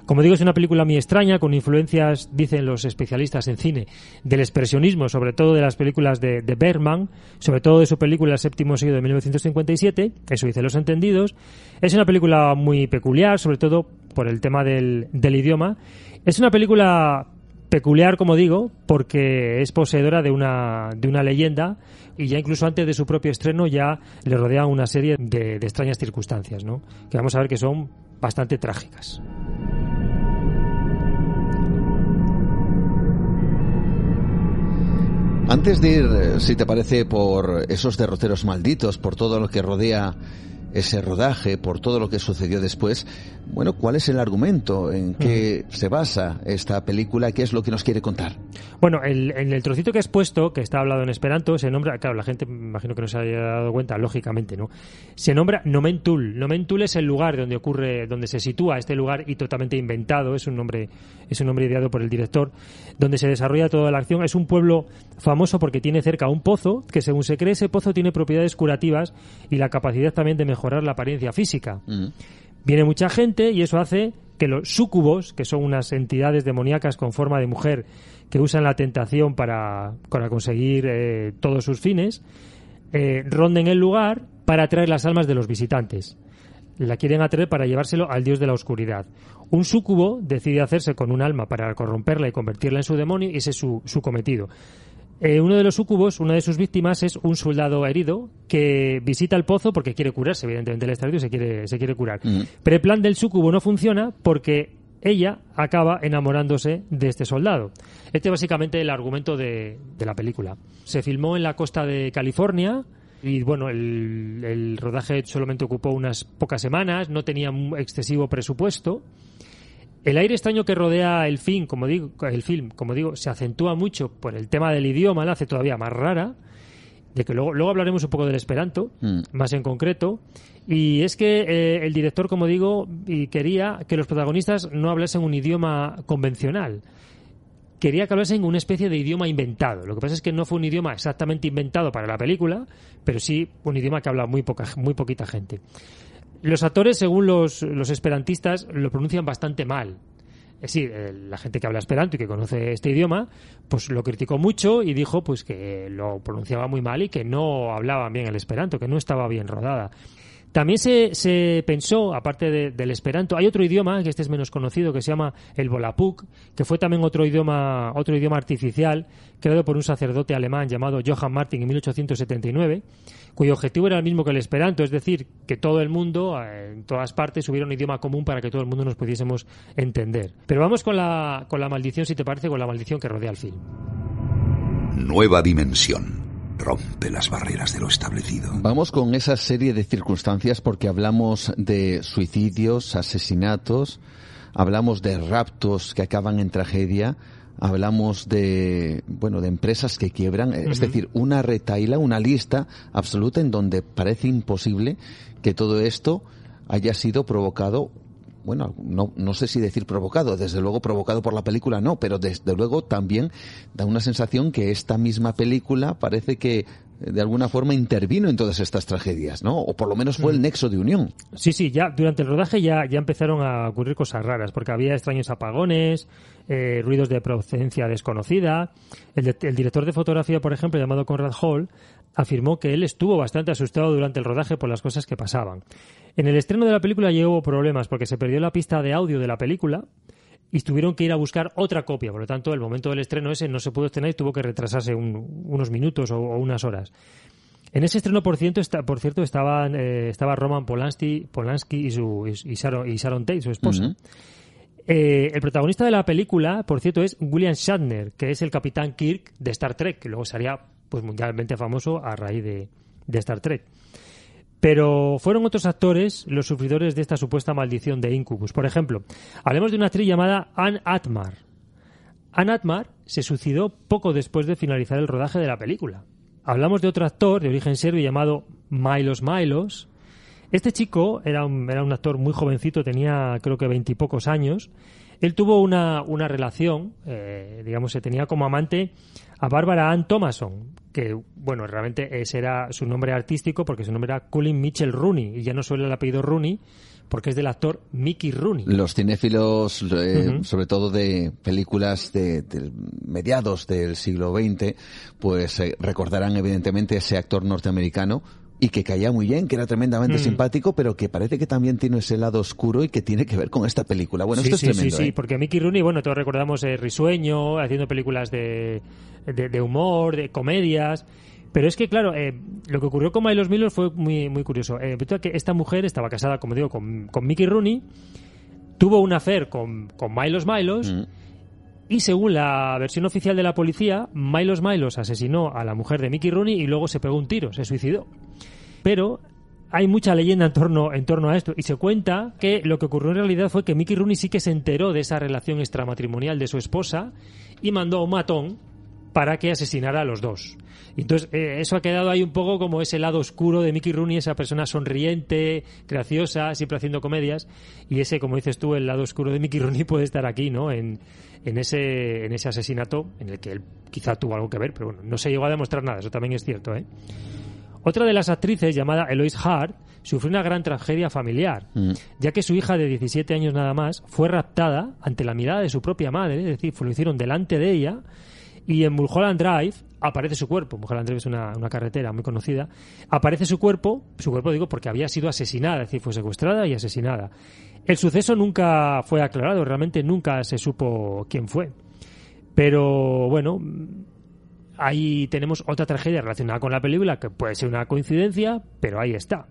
como digo, es una película muy extraña, con influencias, dicen los especialistas en cine, del expresionismo, sobre todo de las películas de, Bergman, sobre todo de su película El séptimo siglo de 1957, eso dice Los Entendidos. Es una película muy peculiar, sobre todo por el tema del, del idioma. Es una película peculiar, como digo, porque es poseedora de una, de una leyenda y ya incluso antes de su propio estreno ya le rodea una serie de, de extrañas circunstancias, ¿no? Que vamos a ver que son bastante trágicas. Antes de ir, eh, si te parece, por esos derroteros malditos, por todo lo que rodea ese rodaje, por todo lo que sucedió después. Bueno, ¿cuál es el argumento? ¿En qué se basa esta película? ¿Qué es lo que nos quiere contar? Bueno, el, en el trocito que has puesto, que está hablado en esperanto, se nombra, claro, la gente me imagino que no se haya dado cuenta, lógicamente, ¿no? Se nombra Nomentul. Nomentul es el lugar donde ocurre, donde se sitúa este lugar y totalmente inventado, es un nombre, es un nombre ideado por el director, donde se desarrolla toda la acción. Es un pueblo famoso porque tiene cerca un pozo, que según se cree ese pozo tiene propiedades curativas y la capacidad también de mejorar la apariencia física. Viene mucha gente y eso hace que los súcubos, que son unas entidades demoníacas con forma de mujer que usan la tentación para, conseguir eh, todos sus fines, eh, ronden el lugar para atraer las almas de los visitantes. La quieren atraer para llevárselo al dios de la oscuridad. Un súcubo decide hacerse con un alma para corromperla y convertirla en su demonio y ese es su, su cometido. Eh, uno de los sucubos, una de sus víctimas, es un soldado herido que visita el pozo porque quiere curarse. Evidentemente, el estadio se quiere, se quiere curar. Pero el plan del sucubo no funciona porque ella acaba enamorándose de este soldado. Este es básicamente el argumento de, de la película. Se filmó en la costa de California. Y bueno, el, el rodaje solamente ocupó unas pocas semanas, no tenía un excesivo presupuesto. El aire extraño que rodea el film, como digo, el film, como digo, se acentúa mucho por el tema del idioma, la hace todavía más rara. De que luego, luego hablaremos un poco del esperanto, más en concreto. Y es que eh, el director, como digo, y quería que los protagonistas no hablasen un idioma convencional. Quería que hablasen una especie de idioma inventado. Lo que pasa es que no fue un idioma exactamente inventado para la película, pero sí un idioma que habla muy poca, muy poquita gente. Los actores, según los, los esperantistas, lo pronuncian bastante mal. Es decir, eh, la gente que habla esperanto y que conoce este idioma, pues lo criticó mucho y dijo pues que lo pronunciaba muy mal y que no hablaba bien el esperanto, que no estaba bien rodada. También se, pensó, aparte de- del esperanto, hay otro idioma que este es menos conocido que se llama el volapük, que fue también otro idioma, otro idioma artificial creado por un sacerdote alemán llamado Johann Martin en 1879, cuyo objetivo era el mismo que el esperanto, es decir, que todo el mundo, eh, en todas partes, hubiera un idioma común para que todo el mundo nos pudiésemos entender. Pero vamos con la, con la maldición, si te parece, con la maldición que rodea el film. Nueva dimensión. Rompe las barreras de lo establecido. Vamos con esa serie de circunstancias porque hablamos de suicidios, asesinatos, hablamos de raptos que acaban en tragedia, hablamos de, bueno, de empresas que quiebran, es decir, una retaila, una lista absoluta en donde parece imposible que todo esto haya sido provocado bueno, no, no sé si decir provocado, desde luego provocado por la película no, pero desde luego también da una sensación que esta misma película parece que eh, de alguna forma intervino en todas estas tragedias, ¿no? O por lo menos fue el nexo de unión. Sí, sí, ya durante el rodaje ya, ya empezaron a ocurrir cosas raras, porque había extraños apagones, eh, ruidos de procedencia desconocida. El, de- el director de fotografía, por ejemplo, llamado Conrad Hall, afirmó que él estuvo bastante asustado durante el rodaje por las cosas que pasaban. En el estreno de la película ya hubo problemas porque se perdió la pista de audio de la película y tuvieron que ir a buscar otra copia. Por lo tanto, el momento del estreno ese no se pudo estrenar y tuvo que retrasarse un- unos minutos o, o unas horas. En ese estreno, por cierto, está, por cierto estaban, eh, estaba Roman Polanski, Polanski y, su, y, Sharon, y Sharon Tate, su esposa. Eh, el protagonista de la película, por cierto, es William Shatner, que es el capitán Kirk de Star Trek, que luego sería pues, mundialmente famoso a raíz de, de Star Trek. Pero fueron otros actores los sufridores de esta supuesta maldición de Incubus. Por ejemplo, hablemos de una actriz llamada Anne Atmar. Anne Atmar se suicidó poco después de finalizar el rodaje de la película. Hablamos de otro actor de origen serbio llamado Milos Milos. Este chico era un, era un actor muy jovencito, tenía creo que veintipocos años. Él tuvo una, una relación, eh, digamos, se tenía como amante a Bárbara Ann Thomason, que, bueno, realmente ese era su nombre artístico porque su nombre era Colin Mitchell Rooney, y ya no suele el apellido Rooney porque es del actor Mickey Rooney. Los cinéfilos, eh, sobre todo de películas de, de mediados del siglo XX, pues eh, recordarán evidentemente ese actor norteamericano y que caía muy bien, que era tremendamente Mm. simpático, pero que parece que también tiene ese lado oscuro y que tiene que ver con esta película. Bueno, sí, esto sí, es tremendo. sí, sí, ¿eh? porque Mickey Rooney, bueno, todos recordamos eh, Risueño, haciendo películas de, de, de humor, de comedias. Pero es que, claro, eh, lo que ocurrió con Milos Miller fue muy, muy curioso. Eh, que esta mujer estaba casada, como digo, con, con Mickey Rooney, tuvo un affair con, con Milos Milos, Mm. y según la versión oficial de la policía, Milos Milos asesinó a la mujer de Mickey Rooney y luego se pegó un tiro, se suicidó. Pero hay mucha leyenda en torno, en torno a esto y se cuenta que lo que ocurrió en realidad fue que Mickey Rooney sí que se enteró de esa relación extramatrimonial de su esposa y mandó a un matón para que asesinara a los dos. Y entonces, eh, eso ha quedado ahí un poco como ese lado oscuro de Mickey Rooney, esa persona sonriente, graciosa, siempre haciendo comedias. Y ese, como dices tú, el lado oscuro de Mickey Rooney puede estar aquí, ¿no? En, en, ese, en ese asesinato, en el que él quizá tuvo algo que ver, pero bueno, no se llegó a demostrar nada, eso también es cierto, ¿eh? Otra de las actrices, llamada Eloise Hart, sufrió una gran tragedia familiar, Mm. ya que su hija de 17 años nada más fue raptada ante la mirada de su propia madre, es decir, lo hicieron delante de ella, y en Mulholland Drive aparece su cuerpo. Mulholland Drive es una, una carretera muy conocida. Aparece su cuerpo, su cuerpo digo porque había sido asesinada, es decir, fue secuestrada y asesinada. El suceso nunca fue aclarado, realmente nunca se supo quién fue. Pero bueno, ahí tenemos otra tragedia relacionada con la película que puede ser una coincidencia, pero ahí está.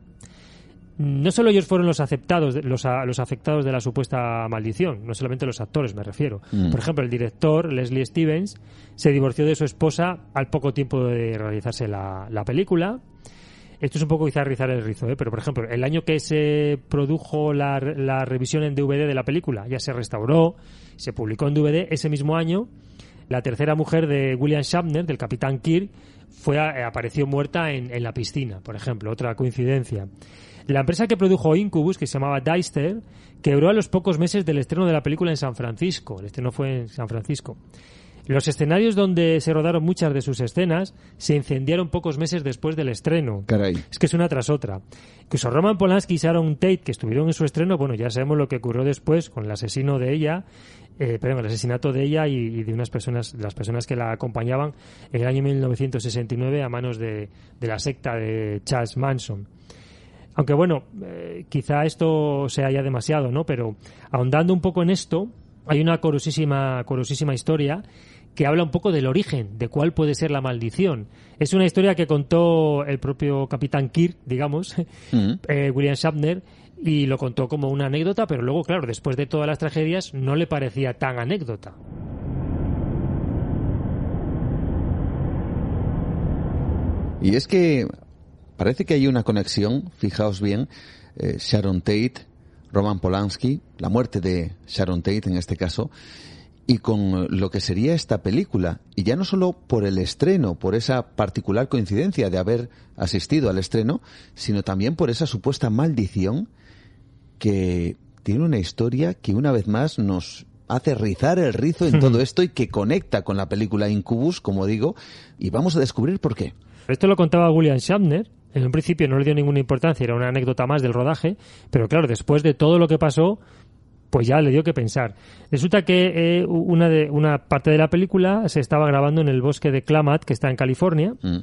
No solo ellos fueron los aceptados, los, a- los afectados de la supuesta maldición, no solamente los actores, me refiero. Mm. Por ejemplo, el director, Leslie Stevens, se divorció de su esposa al poco tiempo de realizarse la, la película. Esto es un poco quizá rizar el rizo, ¿eh? pero por ejemplo, el año que se produjo la, la revisión en DVD de la película, ya se restauró, se publicó en DVD, ese mismo año, la tercera mujer de William Shatner, del Capitán Kirk, fue eh, apareció muerta en, en la piscina, por ejemplo, otra coincidencia. La empresa que produjo Incubus, que se llamaba Deister, quebró a los pocos meses del estreno de la película en San Francisco. El estreno fue en San Francisco. Los escenarios donde se rodaron muchas de sus escenas se incendiaron pocos meses después del estreno. Caray. Es que es una tras otra. Incluso Roman Polanski y Sharon Tate, que estuvieron en su estreno, bueno, ya sabemos lo que ocurrió después con el asesino de ella, eh, perdón, el asesinato de ella y, y de unas personas, las personas que la acompañaban en el año 1969 a manos de, de la secta de Charles Manson. Aunque bueno, eh, quizá esto sea ya demasiado, ¿no? Pero ahondando un poco en esto, hay una curiosísima, curiosísima historia que habla un poco del origen, de cuál puede ser la maldición. Es una historia que contó el propio Capitán Kirk, digamos, (laughs) Mm. eh, William Shatner, y lo contó como una anécdota, pero luego, claro, después de todas las tragedias, no le parecía tan anécdota. Y es que parece que hay una conexión, fijaos bien, eh, Sharon Tate, Roman Polanski, la muerte de Sharon Tate en este caso, y con lo que sería esta película. Y ya no solo por el estreno, por esa particular coincidencia de haber asistido al estreno, sino también por esa supuesta maldición que tiene una historia que una vez más nos hace rizar el rizo en todo (laughs) esto y que conecta con la película Incubus, como digo, y vamos a descubrir por qué. Esto lo contaba William Shatner. En un principio no le dio ninguna importancia, era una anécdota más del rodaje, pero claro, después de todo lo que pasó, pues ya le dio que pensar. Resulta que eh, una, de, una parte de la película se estaba grabando en el bosque de Klamath, que está en California. Mm.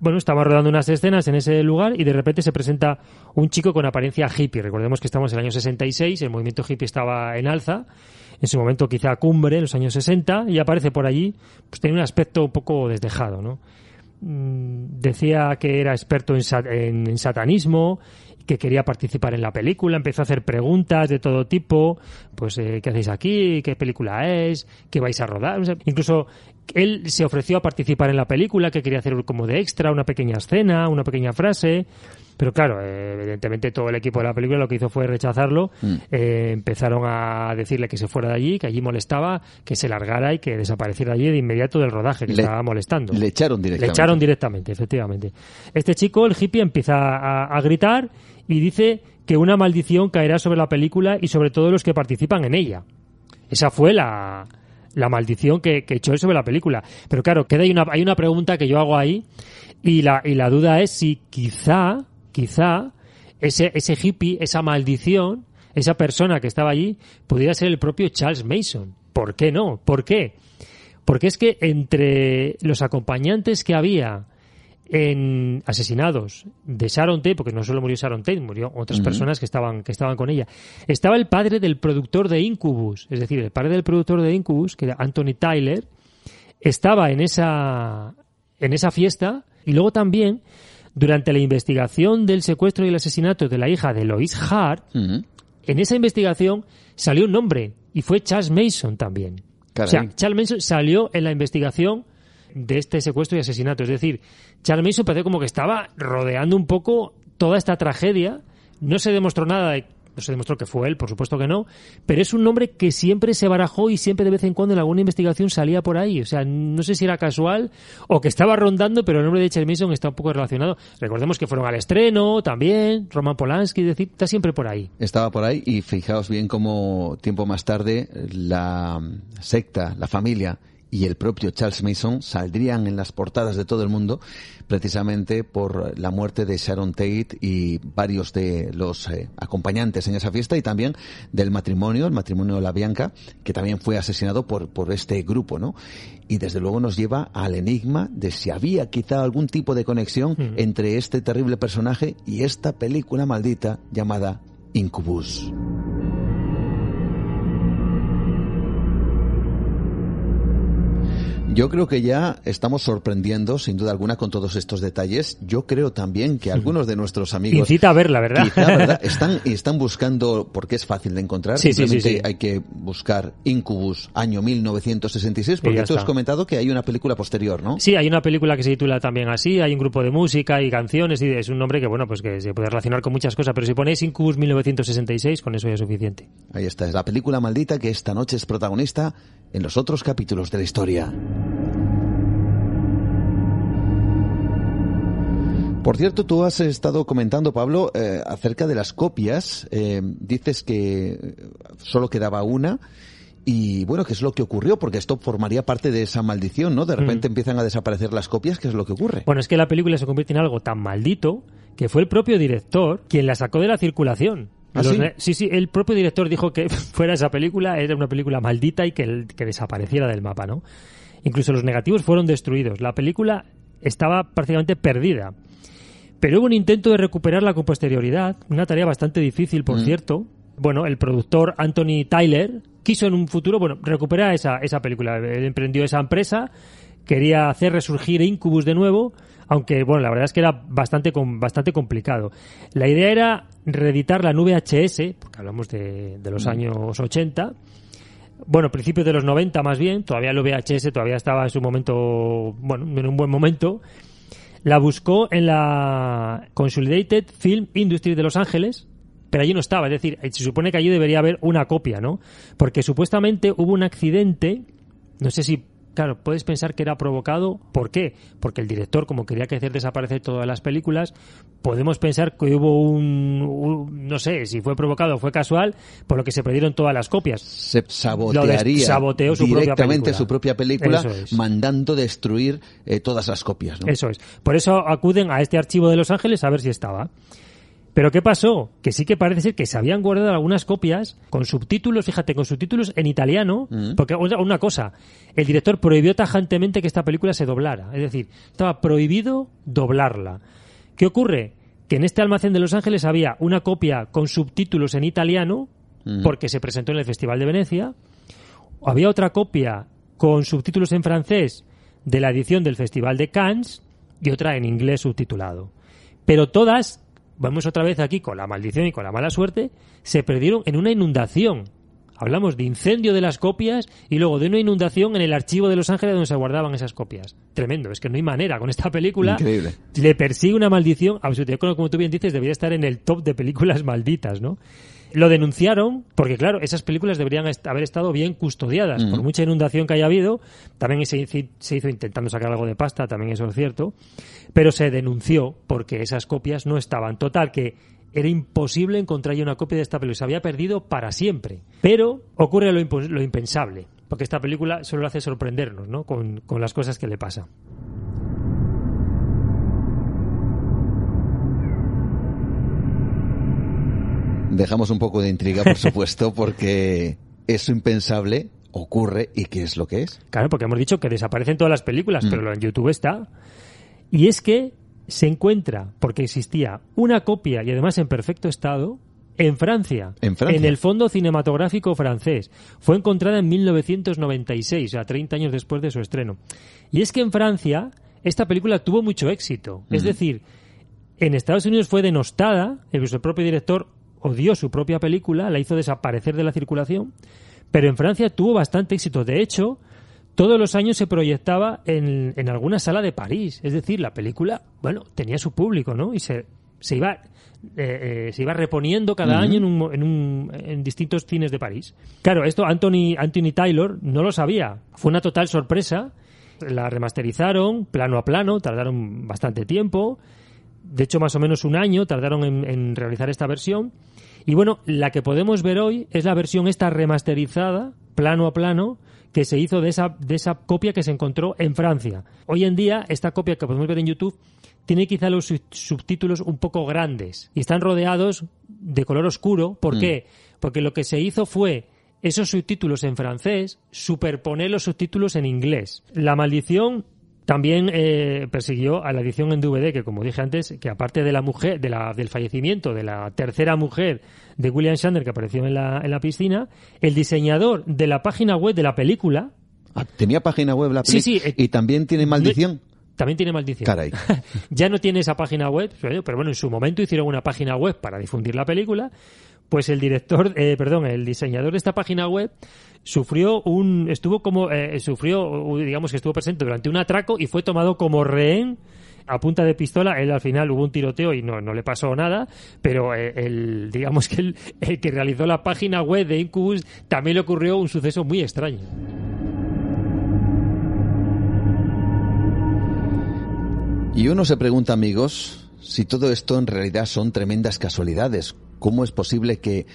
Bueno, estaba rodando unas escenas en ese lugar y de repente se presenta un chico con apariencia hippie. Recordemos que estamos en el año 66, el movimiento hippie estaba en alza, en su momento quizá cumbre, en los años 60, y aparece por allí, pues tenía un aspecto un poco desdejado, ¿no? Mm, decía que era experto en, sa- en- satanismo, que quería participar en la película, empezó a hacer preguntas de todo tipo, pues eh, ¿qué hacéis aquí? ¿Qué película es? ¿Qué vais a rodar? Incluso él se ofreció a participar en la película, que quería hacer como de extra, una pequeña escena, una pequeña frase, pero claro, eh, evidentemente todo el equipo de la película lo que hizo fue rechazarlo, Mm. Eh, empezaron a decirle que se fuera de allí, que allí molestaba, que se largara y que desapareciera allí de inmediato del rodaje, que Le- estaba molestando. Le echaron Le directamente. echaron directamente, efectivamente. Este chico, el hippie, empieza a, a gritar y dice que una maldición caerá sobre la película y sobre todos los que participan en ella. Esa fue la, la maldición que, que echó él sobre la película. Pero claro, queda hay una, hay una pregunta que yo hago ahí y la, y la duda es si quizá, quizá, ese, ese hippie, esa maldición, esa persona que estaba allí, pudiera ser el propio Charles Mason. ¿Por qué no? ¿Por qué? Porque es que entre los acompañantes que había en asesinados de Sharon Tate, porque no solo murió Sharon Tate, murió otras personas que estaban, que estaban con ella. Estaba el padre del productor de Incubus, es decir, el padre del productor de Incubus, que era Anthony Tyler, estaba en esa, en esa fiesta y luego también durante la investigación del secuestro y el asesinato de la hija de Lois Hart, en esa investigación salió un nombre y fue Charles Mason también. Caray. O sea, Charles Mason salió en la investigación de este secuestro y asesinato. Es decir, Charles Mason parece como que estaba rodeando un poco toda esta tragedia. No se demostró nada de no se demostró que fue él, por supuesto que no, pero es un nombre que siempre se barajó y siempre de vez en cuando en alguna investigación salía por ahí. O sea, no sé si era casual o que estaba rondando, pero el nombre de Charles Mason está un poco relacionado. Recordemos que fueron al estreno también, Roman Polanski, es decir, está siempre por ahí. Estaba por ahí y fijaos bien cómo tiempo más tarde la secta, la familia y el propio Charles Mason saldrían en las portadas de todo el mundo precisamente por la muerte de Sharon Tate y varios de los eh, acompañantes en esa fiesta y también del matrimonio, el matrimonio de la Bianca, que también fue asesinado por, por este grupo, ¿no? Y desde luego nos lleva al enigma de si había quizá algún tipo de conexión mm. entre este terrible personaje y esta película maldita llamada Incubus. Yo creo que ya estamos sorprendiendo, sin duda alguna, con todos estos detalles. Yo creo también que algunos de nuestros amigos... Incita a verla, ¿verdad? ¿verdad? Están, están buscando, porque es fácil de encontrar, sí, sí, sí, hay que buscar Incubus, año 1966, porque tú has comentado que hay una película posterior, ¿no? Sí, hay una película que se titula también así, hay un grupo de música y canciones, y es un nombre que, bueno, pues que se puede relacionar con muchas cosas, pero si ponéis Incubus 1966, con eso ya es suficiente. Ahí está, es la película maldita que esta noche es protagonista en los otros capítulos de la historia. Por cierto, tú has estado comentando, Pablo, eh, acerca de las copias. Eh, dices que solo quedaba una. Y bueno, ¿qué es lo que ocurrió? Porque esto formaría parte de esa maldición, ¿no? De repente mm. empiezan a desaparecer las copias, ¿qué es lo que ocurre? Bueno, es que la película se convierte en algo tan maldito que fue el propio director quien la sacó de la circulación. ¿Ah, sí? sí, sí, el propio director dijo que (laughs) fuera esa película, era una película maldita y que, que desapareciera del mapa, ¿no? Incluso los negativos fueron destruidos. La película estaba prácticamente perdida. Pero hubo un intento de recuperarla con posterioridad, una tarea bastante difícil, por mm. cierto. Bueno, el productor Anthony Tyler quiso en un futuro, bueno, recuperar esa, esa película. Él emprendió esa empresa, quería hacer resurgir Incubus de nuevo, aunque, bueno, la verdad es que era bastante, bastante complicado. La idea era reeditar la nube VHS, porque hablamos de, de los mm. años 80, bueno, principios de los 90 más bien, todavía el VHS todavía estaba en su momento, bueno, en un buen momento, la buscó en la Consolidated Film Industry de Los Ángeles, pero allí no estaba. Es decir, se supone que allí debería haber una copia, ¿no? Porque supuestamente hubo un accidente, no sé si Claro, puedes pensar que era provocado. ¿Por qué? Porque el director, como quería que hacer desaparecer todas las películas, podemos pensar que hubo un, no sé si fue provocado o fue casual, por lo que se perdieron todas las copias. Se sabotearía saboteó su directamente su propia película, mandando destruir eh, todas las copias. ¿no? Eso es. Por eso acuden a este archivo de Los Ángeles a ver si estaba. Pero ¿qué pasó? Que sí que parece ser que se habían guardado algunas copias con subtítulos, fíjate, con subtítulos en italiano, mm. porque una cosa, el director prohibió tajantemente que esta película se doblara, es decir, estaba prohibido doblarla. ¿Qué ocurre? Que en este almacén de Los Ángeles había una copia con subtítulos en italiano, mm. porque se presentó en el Festival de Venecia, había otra copia con subtítulos en francés de la edición del Festival de Cannes y otra en inglés subtitulado. Pero todas vamos otra vez aquí con la maldición y con la mala suerte, se perdieron en una inundación. Hablamos de incendio de las copias y luego de una inundación en el archivo de Los Ángeles donde se guardaban esas copias. Tremendo, es que no hay manera. Con esta película Increíble. le persigue una maldición absoluta. Como tú bien dices, debería estar en el top de películas malditas, ¿no? Lo denunciaron porque, claro, esas películas deberían haber estado bien custodiadas. Por mucha inundación que haya habido, también se, se hizo intentando sacar algo de pasta, también eso es cierto, pero se denunció porque esas copias no estaban. Total, que era imposible encontrar ya una copia de esta película. Se había perdido para siempre. Pero ocurre lo, lo impensable, porque esta película solo hace sorprendernos ¿no? con, con las cosas que le pasan. Dejamos un poco de intriga, por supuesto, (laughs) porque eso impensable ocurre y qué es lo que es. Claro, porque hemos dicho que desaparecen todas las películas, mm. pero en YouTube está. Y es que se encuentra, porque existía una copia y además en perfecto estado, en Francia, en Francia, en el Fondo Cinematográfico francés. Fue encontrada en 1996, o sea, 30 años después de su estreno. Y es que en Francia esta película tuvo mucho éxito. Es decir, en Estados Unidos fue denostada, el propio director odió su propia película, la hizo desaparecer de la circulación, pero en Francia tuvo bastante éxito. De hecho, todos los años se proyectaba en, en alguna sala de París. Es decir, la película, bueno, tenía su público, ¿no? Y se se iba eh, eh, se iba reponiendo cada año en, un, en, un, en, distintos cines de París. Claro, esto Anthony, Anthony Taylor no lo sabía. Fue una total sorpresa. La remasterizaron plano a plano, tardaron bastante tiempo. De hecho, más o menos un año tardaron en, en realizar esta versión. Y bueno, la que podemos ver hoy es la versión esta remasterizada, plano a plano, que se hizo de esa, de esa copia que se encontró en Francia. Hoy en día, esta copia que podemos ver en YouTube tiene quizá los subtítulos un poco grandes y están rodeados de color oscuro. ¿Por Mm. qué? Porque lo que se hizo fue esos subtítulos en francés, superponer los subtítulos en inglés. La maldición también eh, persiguió a la edición en DVD, que como dije antes, que aparte de la mujer, de la, del fallecimiento de la tercera mujer de William Shatner que apareció en la, en la piscina, el diseñador de la página web de la película Ah, Tenía página web la Sí, peli sí, eh, y también tiene maldición. también tiene maldición. Caray. (laughs) ya no tiene esa página web, pero pero bueno, en su momento hicieron una página web para difundir la película. Pues el director, eh, perdón, el diseñador de esta página web sufrió un, estuvo como, eh, sufrió, digamos que estuvo presente durante un atraco y fue tomado como rehén a punta de pistola. Él al final hubo un tiroteo y no, no le pasó nada, pero eh, el, digamos que el, el que realizó la página web de Incubus también le ocurrió un suceso muy extraño. Y uno se pregunta, amigos, si todo esto en realidad son tremendas casualidades. ¿Cómo es posible que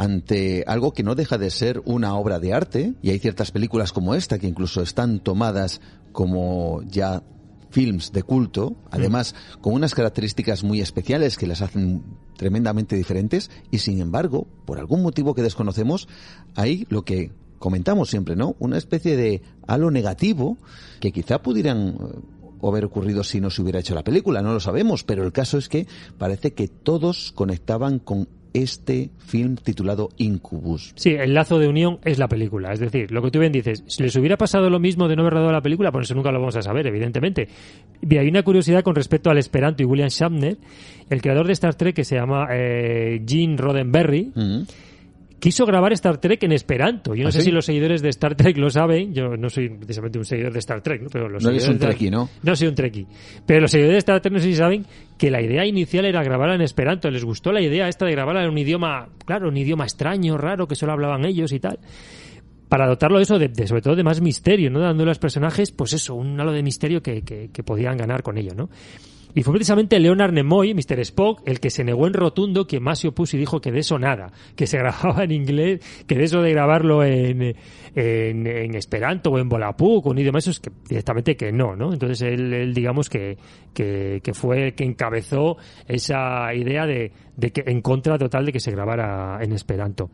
ante algo que no deja de ser una obra de arte, y hay ciertas películas como esta que incluso están tomadas como ya films de culto, además con unas características muy especiales que las hacen tremendamente diferentes, y sin embargo, por algún motivo que desconocemos, hay lo que comentamos siempre, ¿no? Una especie de halo negativo que quizá pudieran eh, haber ocurrido si no se hubiera hecho la película, no lo sabemos, pero el caso es que parece que todos conectaban con este film titulado Incubus. Sí, el lazo de unión es la película. Es decir, lo que tú bien dices, si les hubiera pasado lo mismo de no haber rodado la película, pues eso nunca lo vamos a saber, evidentemente. Y hay una curiosidad con respecto al Esperanto y William Shatner, el creador de Star Trek que se llama eh, Gene Roddenberry. Quiso grabar Star Trek en Esperanto. Yo no ¿Ah, sé sí? si los seguidores de Star Trek lo saben. Yo no soy precisamente un seguidor de Star Trek, ¿no? pero los No eres un trekkie, ¿no? No soy un trekkie. Pero los seguidores de Star Trek no sé si saben que la idea inicial era grabarla en Esperanto. Les gustó la idea esta de grabarla en un idioma, claro, un idioma extraño, raro, que solo hablaban ellos y tal. Para dotarlo de eso, de, de- sobre todo de más misterio, ¿no? Dando a los personajes, pues eso, un halo de misterio que, que, que podían ganar con ello, ¿no? Y fue precisamente Leonard Nimoy, Mr. Spock, el que se negó en rotundo, quien más se opuso y dijo que de eso nada, que se (laughs) grababa en inglés, que de eso de grabarlo en, en, Esperanto o en Volapük o un idioma eso es que directamente que no, ¿no? Entonces él, él, digamos que, que, fue el que encabezó esa idea de, de que en contra total de que se grabara en Esperanto.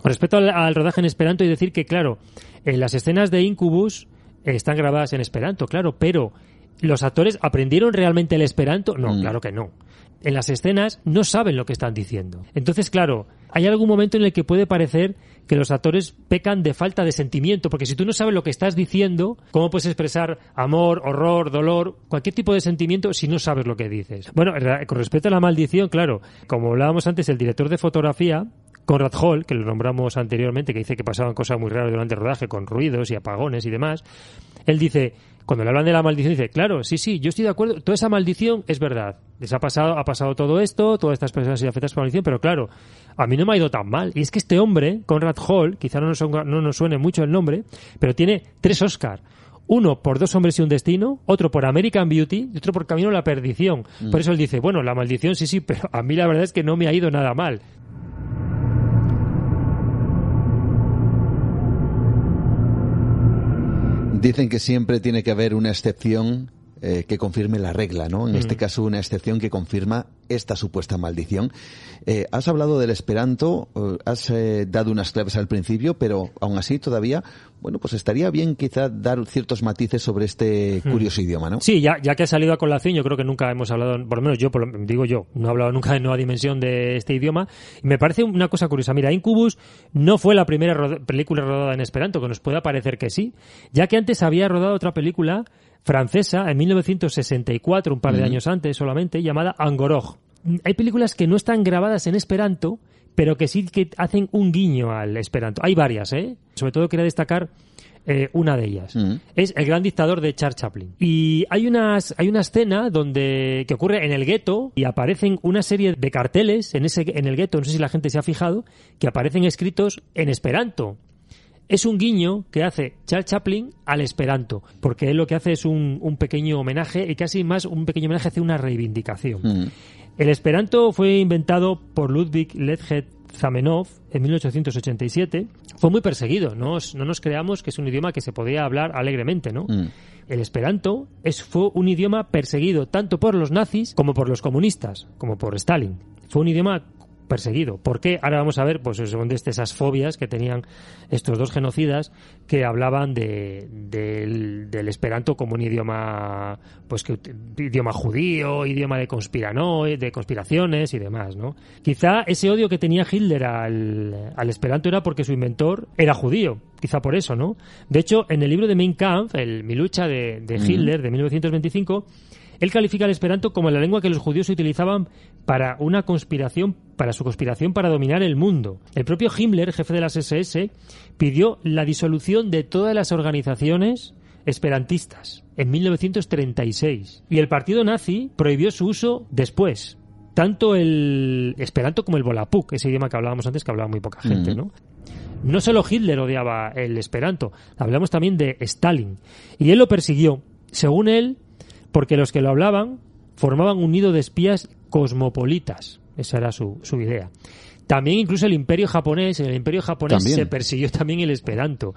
Con respecto al, al rodaje en Esperanto, que decir que, claro, en las escenas de Incubus están grabadas en Esperanto, claro, pero ¿los actores aprendieron realmente el Esperanto? No, Mm. claro que no. En las escenas no saben lo que están diciendo. Entonces, claro, hay algún momento en el que puede parecer que los actores pecan de falta de sentimiento, porque si tú no sabes lo que estás diciendo, ¿cómo puedes expresar amor, horror, dolor, cualquier tipo de sentimiento si no sabes lo que dices? Bueno, con respecto a la maldición, claro, como hablábamos antes, el director de fotografía, Conrad Hall, que lo nombramos anteriormente, que dice que pasaban cosas muy raras durante el rodaje, con ruidos y apagones y demás, él dice, cuando le hablan de la maldición, dice, claro, sí, sí, yo estoy de acuerdo, toda esa maldición es verdad. Les ha pasado, ha pasado todo esto, todas estas personas han sido afectadas por la maldición, pero claro, a mí no me ha ido tan mal. Y es que este hombre, Conrad Hall, quizá no nos, no nos suene mucho el nombre, pero tiene tres Oscar. Uno por Dos hombres y un destino, otro por American Beauty y otro por Camino a la perdición. Por eso él dice, bueno, la maldición sí, sí, pero a mí la verdad es que no me ha ido nada mal. Dicen que siempre tiene que haber una excepción eh, que confirme la regla, ¿no? En Mm. este caso, una excepción que confirma esta supuesta maldición. Eh, has hablado del Esperanto, eh, has dado unas claves al principio, pero aún así todavía, bueno, pues estaría bien quizá dar ciertos matices sobre este curioso idioma, ¿no? Mm. Sí, ya, ya que ha salido a colación, yo creo que nunca hemos hablado, por lo menos yo, por lo- digo yo, no he hablado nunca de nueva dimensión de este idioma. Y me parece una cosa curiosa. Mira, Incubus no fue la primera película rodada en Esperanto, que nos pueda parecer que sí, ya que antes había rodado otra película francesa en 1964, un par de años antes solamente, llamada Angorog. Hay películas que no están grabadas en Esperanto, pero que sí que hacen un guiño al Esperanto. Hay varias, ¿eh? Sobre todo quería destacar eh, una de ellas. Es El gran dictador de Charles Chaplin. Y hay, unas, hay una escena donde que ocurre en el gueto y aparecen una serie de carteles en, ese, en el gueto, no sé si la gente se ha fijado, que aparecen escritos en esperanto es un guiño que hace Charles Chaplin al Esperanto, porque él lo que hace es un, un pequeño homenaje y casi más un pequeño homenaje hace una reivindicación. El Esperanto fue inventado por Ludwig Ledget Zamenhof en 1887. Fue muy perseguido, no, no nos creamos que es un idioma que se podía hablar alegremente, ¿no? El Esperanto es, fue un idioma perseguido tanto por los nazis como por los comunistas, como por Stalin. Fue un idioma perseguido. ¿Por qué? Ahora vamos a ver, pues son de esas fobias que tenían estos dos genocidas que hablaban de, del, esperanto como un idioma, pues que idioma judío, idioma de conspirano, de conspiraciones y demás, ¿no? Quizá ese odio que tenía Hitler al, al esperanto era porque su inventor era judío, quizá por eso, ¿no? De hecho, en el libro de Mein Kampf, el, Mi lucha de, de Hitler de 1925 él califica el esperanto como la lengua que los judíos utilizaban para una conspiración, para su conspiración para dominar el mundo. El propio Himmler, jefe de las SS, pidió la disolución de todas las organizaciones esperantistas en 1936 y el partido nazi prohibió su uso después. Tanto el esperanto como el volapuk, ese idioma que hablábamos antes que hablaba muy poca gente, ¿no? No solo Hitler odiaba el esperanto, hablamos también de Stalin y él lo persiguió. Según él, porque los que lo hablaban formaban un nido de espías cosmopolitas. Esa era su, idea. También incluso el imperio japonés, en el imperio japonés se persiguió también el esperanto.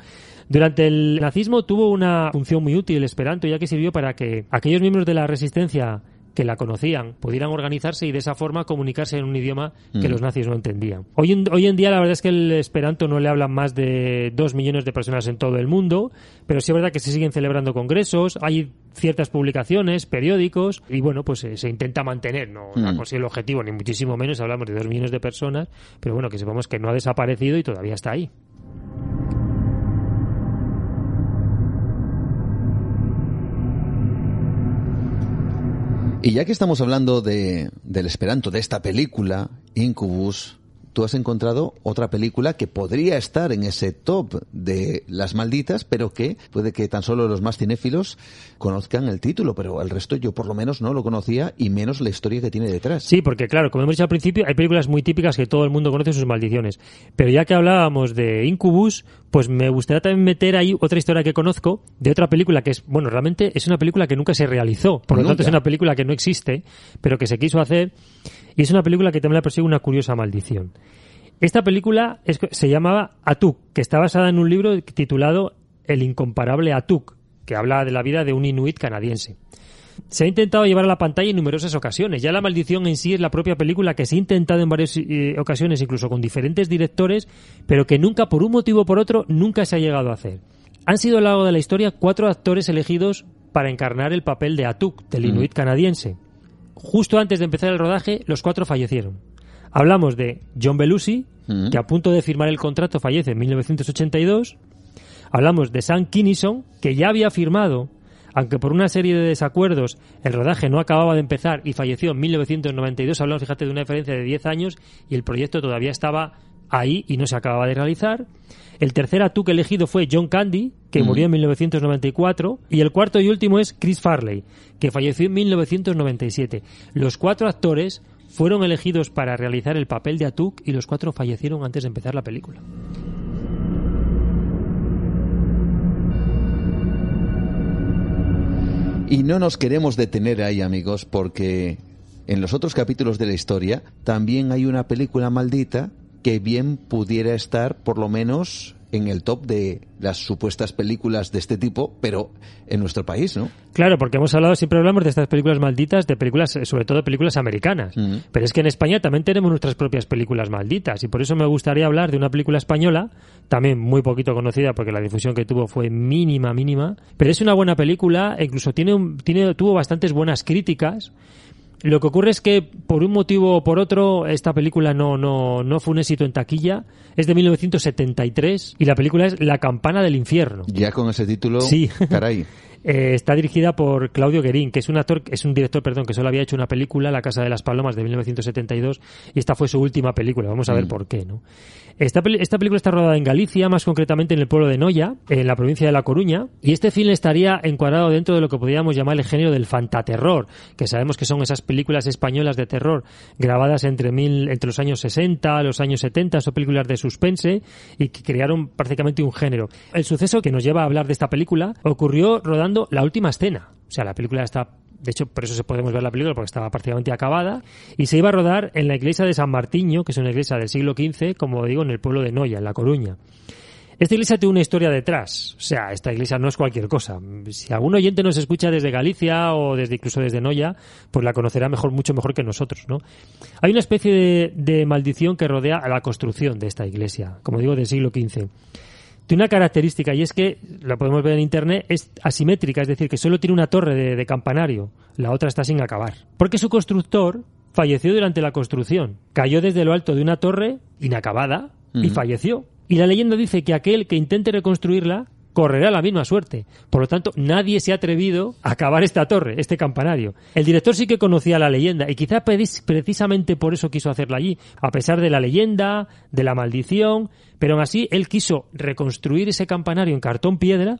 Durante el nazismo tuvo una función muy útil el esperanto, ya que sirvió para que aquellos miembros de la resistencia que la conocían pudieran organizarse y de esa forma comunicarse en un idioma que mm. los nazis no entendían. Hoy en, hoy en día la verdad es que el esperanto no le hablan más de dos millones de personas en todo el mundo, pero sí es verdad que se siguen celebrando congresos, hay ciertas publicaciones, periódicos y bueno, pues eh, se, intenta mantener, no, no mm. consigue el objetivo ni muchísimo menos, hablamos de dos millones de personas, pero bueno, que sepamos que no ha desaparecido y todavía está ahí. Y ya que estamos hablando de, del Esperanto, de esta película, Incubus, tú has encontrado otra película que podría estar en ese top de las malditas, pero que puede que tan solo los más cinéfilos conozcan el título, pero el resto yo por lo menos no lo conocía y menos la historia que tiene detrás. Sí, porque claro, como hemos dicho al principio, hay películas muy típicas que todo el mundo conoce sus maldiciones. Pero ya que hablábamos de Incubus, pues me gustaría también meter ahí otra historia que conozco de otra película que es, bueno, realmente es una película que nunca se realizó, por lo tanto es una película que no existe, pero que se quiso hacer y es una película que también la persigue una curiosa maldición. Esta película se llamaba Atuk, que está basada en un libro titulado El incomparable Atuk, que habla de la vida de un inuit canadiense. Se ha intentado llevar a la pantalla en numerosas ocasiones. Ya la maldición en sí es la propia película que se ha intentado en varias eh, ocasiones, incluso con diferentes directores, pero que nunca, por un motivo o por otro, nunca se ha llegado a hacer. Han sido a lo largo de la historia cuatro actores elegidos para encarnar el papel de Atuk, del inuit canadiense. Justo antes de empezar el rodaje, los cuatro fallecieron. Hablamos de John Belushi, que a punto de firmar el contrato fallece en 1982. Hablamos de Sam Kinison, que ya había firmado, aunque por una serie de desacuerdos el rodaje no acababa de empezar y falleció en 1992. Hablamos, fíjate, de una diferencia de 10 años y el proyecto todavía estaba ahí y no se acababa de realizar. El tercer atuque elegido fue John Candy, que murió en 1994. Y el cuarto y último es Chris Farley, que falleció en 1997. Los cuatro actores fueron elegidos para realizar el papel de Atuk y los cuatro fallecieron antes de empezar la película. Y no nos queremos detener ahí, amigos, porque en los otros capítulos de la historia también hay una película maldita que bien pudiera estar por lo menos en el top de las supuestas películas de este tipo, pero en nuestro país, ¿no? Claro, porque hemos hablado, siempre hablamos de estas películas malditas, de películas, sobre todo películas americanas. Pero es que en España también tenemos nuestras propias películas malditas. Y por eso me gustaría hablar de una película española, también muy poquito conocida porque la difusión que tuvo fue mínima, mínima. Pero es una buena película, e incluso tiene, un, tiene tuvo bastantes buenas críticas. Lo que ocurre es que, por un motivo o por otro, esta película no, no, no fue un éxito en taquilla. Es de 1973 y la película es La campana del infierno. Ya con ese título, sí. caray. (laughs) eh, está dirigida por Claudio Guerín, que es un actor, es un director, perdón, que solo había hecho una película, La Casa de las Palomas, de 1972, y esta fue su última película. Vamos a ver Mm. por qué, ¿no? Esta, película está rodada en Galicia, más concretamente en el pueblo de Noya, en la provincia de La Coruña, y este film estaría encuadrado dentro de lo que podríamos llamar el género del fantaterror, que sabemos que son esas películas españolas de terror grabadas entre, mil, entre los años 60 los años 70, son películas de suspense y que crearon prácticamente un género. El suceso que nos lleva a hablar de esta película ocurrió rodando la última escena. O sea, la película está de hecho, por eso se podemos ver la película, porque estaba prácticamente acabada. Y se iba a rodar en la iglesia de San Martiño, que es una iglesia del siglo XV, como digo, en el pueblo de Noya, en La Coruña. Esta iglesia tiene una historia detrás. O sea, esta iglesia no es cualquier cosa. Si algún oyente nos escucha desde Galicia o desde incluso desde Noya, pues la conocerá mejor, mucho mejor que nosotros, ¿no? Hay una especie de, de maldición que rodea a la construcción de esta iglesia, como digo, del siglo XV tiene una característica y es que, la podemos ver en internet, es asimétrica, es decir, que solo tiene una torre de, de campanario, la otra está sin acabar. Porque su constructor falleció durante la construcción, cayó desde lo alto de una torre inacabada y falleció. Y la leyenda dice que aquel que intente reconstruirla correrá la misma suerte. Por lo tanto, nadie se ha atrevido a acabar esta torre, este campanario. El director sí que conocía la leyenda y quizá precisamente por eso quiso hacerla allí, a pesar de la leyenda, de la maldición, pero aún así él quiso reconstruir ese campanario en cartón piedra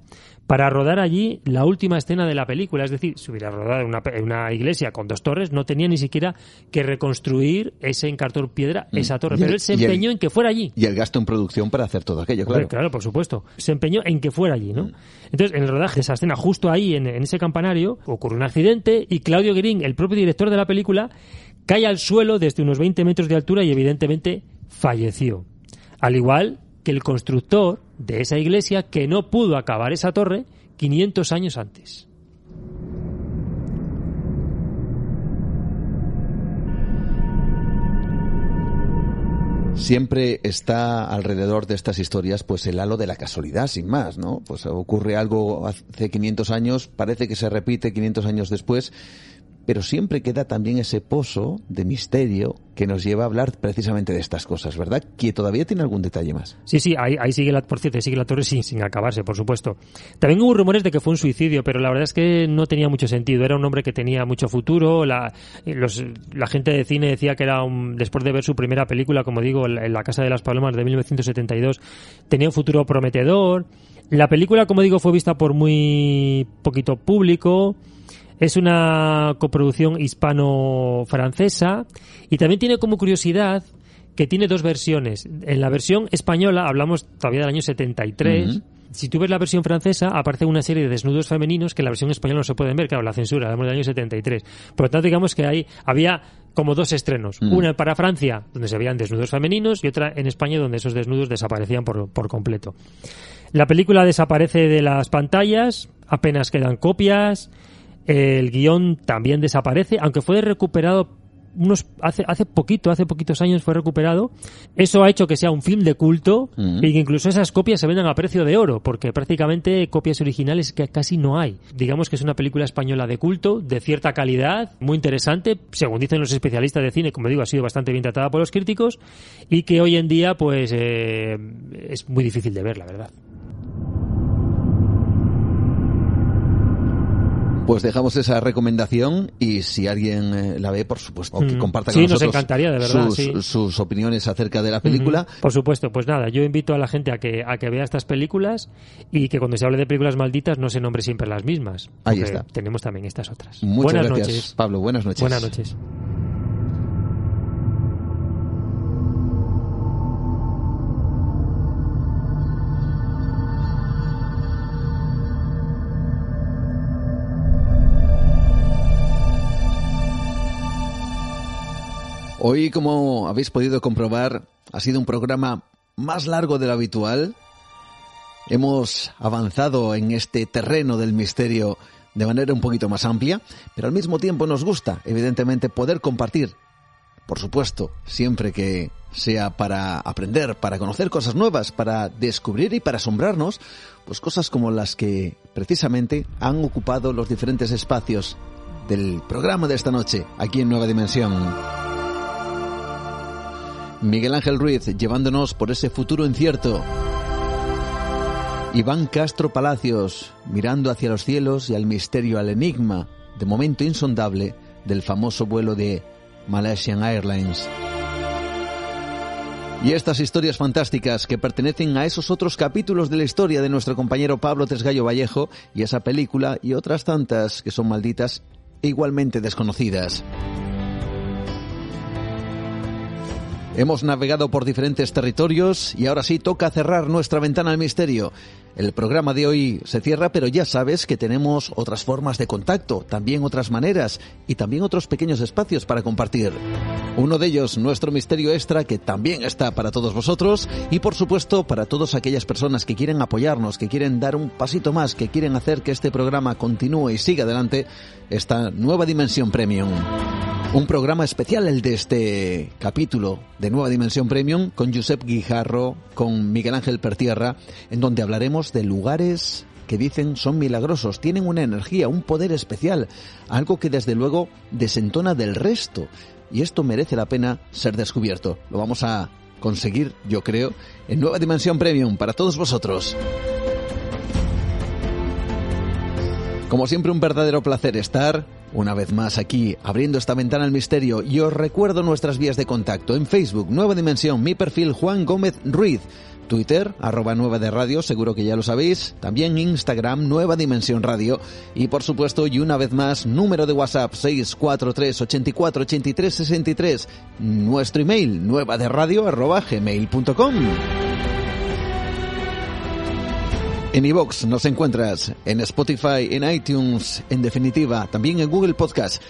para rodar allí la última escena de la película. Es decir, si hubiera rodado en una, una iglesia con dos torres, no tenía ni siquiera que reconstruir ese en cartón piedra, Mm. esa torre. Y Pero él se el- empeñó en que fuera allí. Y el gasto en producción para hacer todo aquello, claro. claro, por supuesto. Se empeñó en que fuera allí, ¿no? Entonces, en el rodaje de esa escena, justo ahí, en, en ese campanario, ocurre un accidente y Claudio Guerín, el propio director de la película, cae al suelo desde unos 20 metros de altura y evidentemente falleció. Al igual que el constructor de esa iglesia que no pudo acabar esa torre 500 años antes. Siempre está alrededor de estas historias pues el halo de la casualidad, sin más, ¿no? Pues ocurre algo hace 500 años, parece que se repite 500 años después, pero siempre queda también ese pozo de misterio que nos lleva a hablar precisamente de estas cosas, ¿verdad? Que todavía tiene algún detalle más. Sí, sí, ahí, sigue la, por cierto, sigue la torre sin, sin acabarse, por supuesto. También hubo rumores de que fue un suicidio, pero la verdad es que no tenía mucho sentido. Era un hombre que tenía mucho futuro. La, los- la gente de cine decía que era un, después de ver su primera película, como digo, en la- en La Casa de las Palomas de 1972, tenía un futuro prometedor. La película, como digo, fue vista por muy poquito público. Es una coproducción hispano-francesa y también tiene como curiosidad que tiene dos versiones. En la versión española, hablamos todavía del año 73, Ujú. si tú ves la versión francesa, aparece una serie de desnudos femeninos que en la versión española no se pueden ver, claro, la censura, hablamos del año 73. Por lo tanto, digamos que hay, había como dos estrenos. Mm. Una para Francia, donde se veían desnudos femeninos, y otra en España, donde esos desnudos desaparecían por, por completo. La película desaparece de las pantallas, apenas quedan copias, el guion también desaparece, aunque fue recuperado unos hace hace poquito, hace poquitos años fue recuperado. Eso ha hecho que sea un film de culto y que incluso esas copias se vendan a precio de oro, porque prácticamente copias originales que casi no hay. Digamos que es una película española de culto, de cierta calidad, muy interesante, según dicen los especialistas de cine, como digo, ha sido bastante bien tratada por los críticos y que hoy en día pues eh, es muy difícil de ver, la verdad. Pues dejamos esa recomendación y si alguien eh, la ve, por supuesto, que Mm. comparta Sí, con nos nosotros encantaría, de verdad, sus, sí. sus opiniones acerca de la película. Por supuesto, pues nada, yo invito a la gente a que, a que vea estas películas y que cuando se hable de películas malditas no se nombre siempre las mismas. Ahí está. Tenemos también estas otras. Muchas Buenas gracias, noches. Pablo. Buenas noches. Buenas noches. Hoy, como habéis podido comprobar, ha sido un programa más largo de lo habitual. Hemos avanzado en este terreno del misterio de manera un poquito más amplia, pero al mismo tiempo nos gusta, evidentemente, poder compartir, por supuesto, siempre que sea para aprender, para conocer cosas nuevas, para descubrir y para asombrarnos, pues cosas como las que precisamente han ocupado los diferentes espacios del programa de esta noche, aquí en Nueva Dimensión. Miguel Ángel Ruiz llevándonos por ese futuro incierto. Iván Castro Palacios, mirando hacia los cielos y al misterio, al enigma, de momento insondable, del famoso vuelo de Malaysian Airlines. Y estas historias fantásticas que pertenecen a esos otros capítulos de la historia de nuestro compañero Pablo Tresgallo Vallejo y esa película y otras tantas que son malditas e igualmente desconocidas. Hemos navegado por diferentes territorios y ahora sí toca cerrar nuestra ventana al misterio. El programa de hoy se cierra, pero ya sabes que tenemos otras formas de contacto, también otras maneras y también otros pequeños espacios para compartir. Uno de ellos, nuestro misterio extra, que también está para todos vosotros y por supuesto para todas aquellas personas que quieren apoyarnos, que quieren dar un pasito más, que quieren hacer que este programa continúe y siga adelante, esta nueva dimensión premium. Un programa especial el de este capítulo de Nueva Dimensión Premium con Josep Guijarro, con Miguel Ángel Pertierra, en donde hablaremos de lugares que dicen son milagrosos, tienen una energía, un poder especial, algo que desde luego desentona del resto. Y esto merece la pena ser descubierto. Lo vamos a conseguir, yo creo, en Nueva Dimensión Premium para todos vosotros. Como siempre, un verdadero placer estar una vez más aquí, abriendo esta ventana al misterio, y os recuerdo nuestras vías de contacto. En Facebook, Nueva Dimensión, mi perfil Juan Gómez Ruiz. Twitter, arroba Nueva de Radio, seguro que ya lo sabéis. También Instagram, Nueva Dimensión Radio. Y por supuesto, y una vez más, número de WhatsApp 643 84 83 63. Nuestro email, nueva de radio arroba gmail.com. En iVox nos encuentras, en Spotify, en iTunes, en definitiva, también en Google Podcast.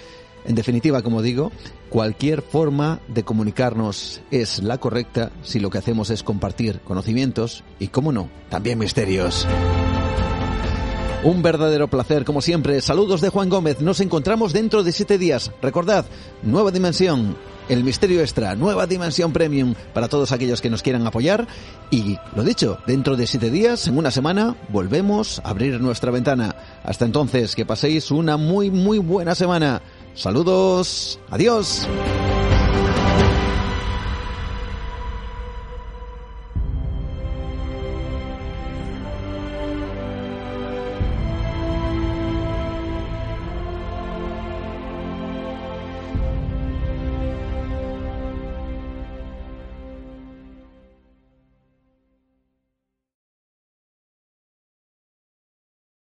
En definitiva, como digo, cualquier forma de comunicarnos es la correcta si lo que hacemos es compartir conocimientos y, como no, también misterios. Un verdadero placer, como siempre. Saludos de Juan Gómez. Nos encontramos dentro de siete días. Recordad, nueva dimensión el Misterio Extra, nueva dimensión premium para todos aquellos que nos quieran apoyar. Y lo dicho, dentro de siete días, en una semana, volvemos a abrir nuestra ventana. Hasta entonces, que paséis una muy, muy buena semana. Saludos, adiós.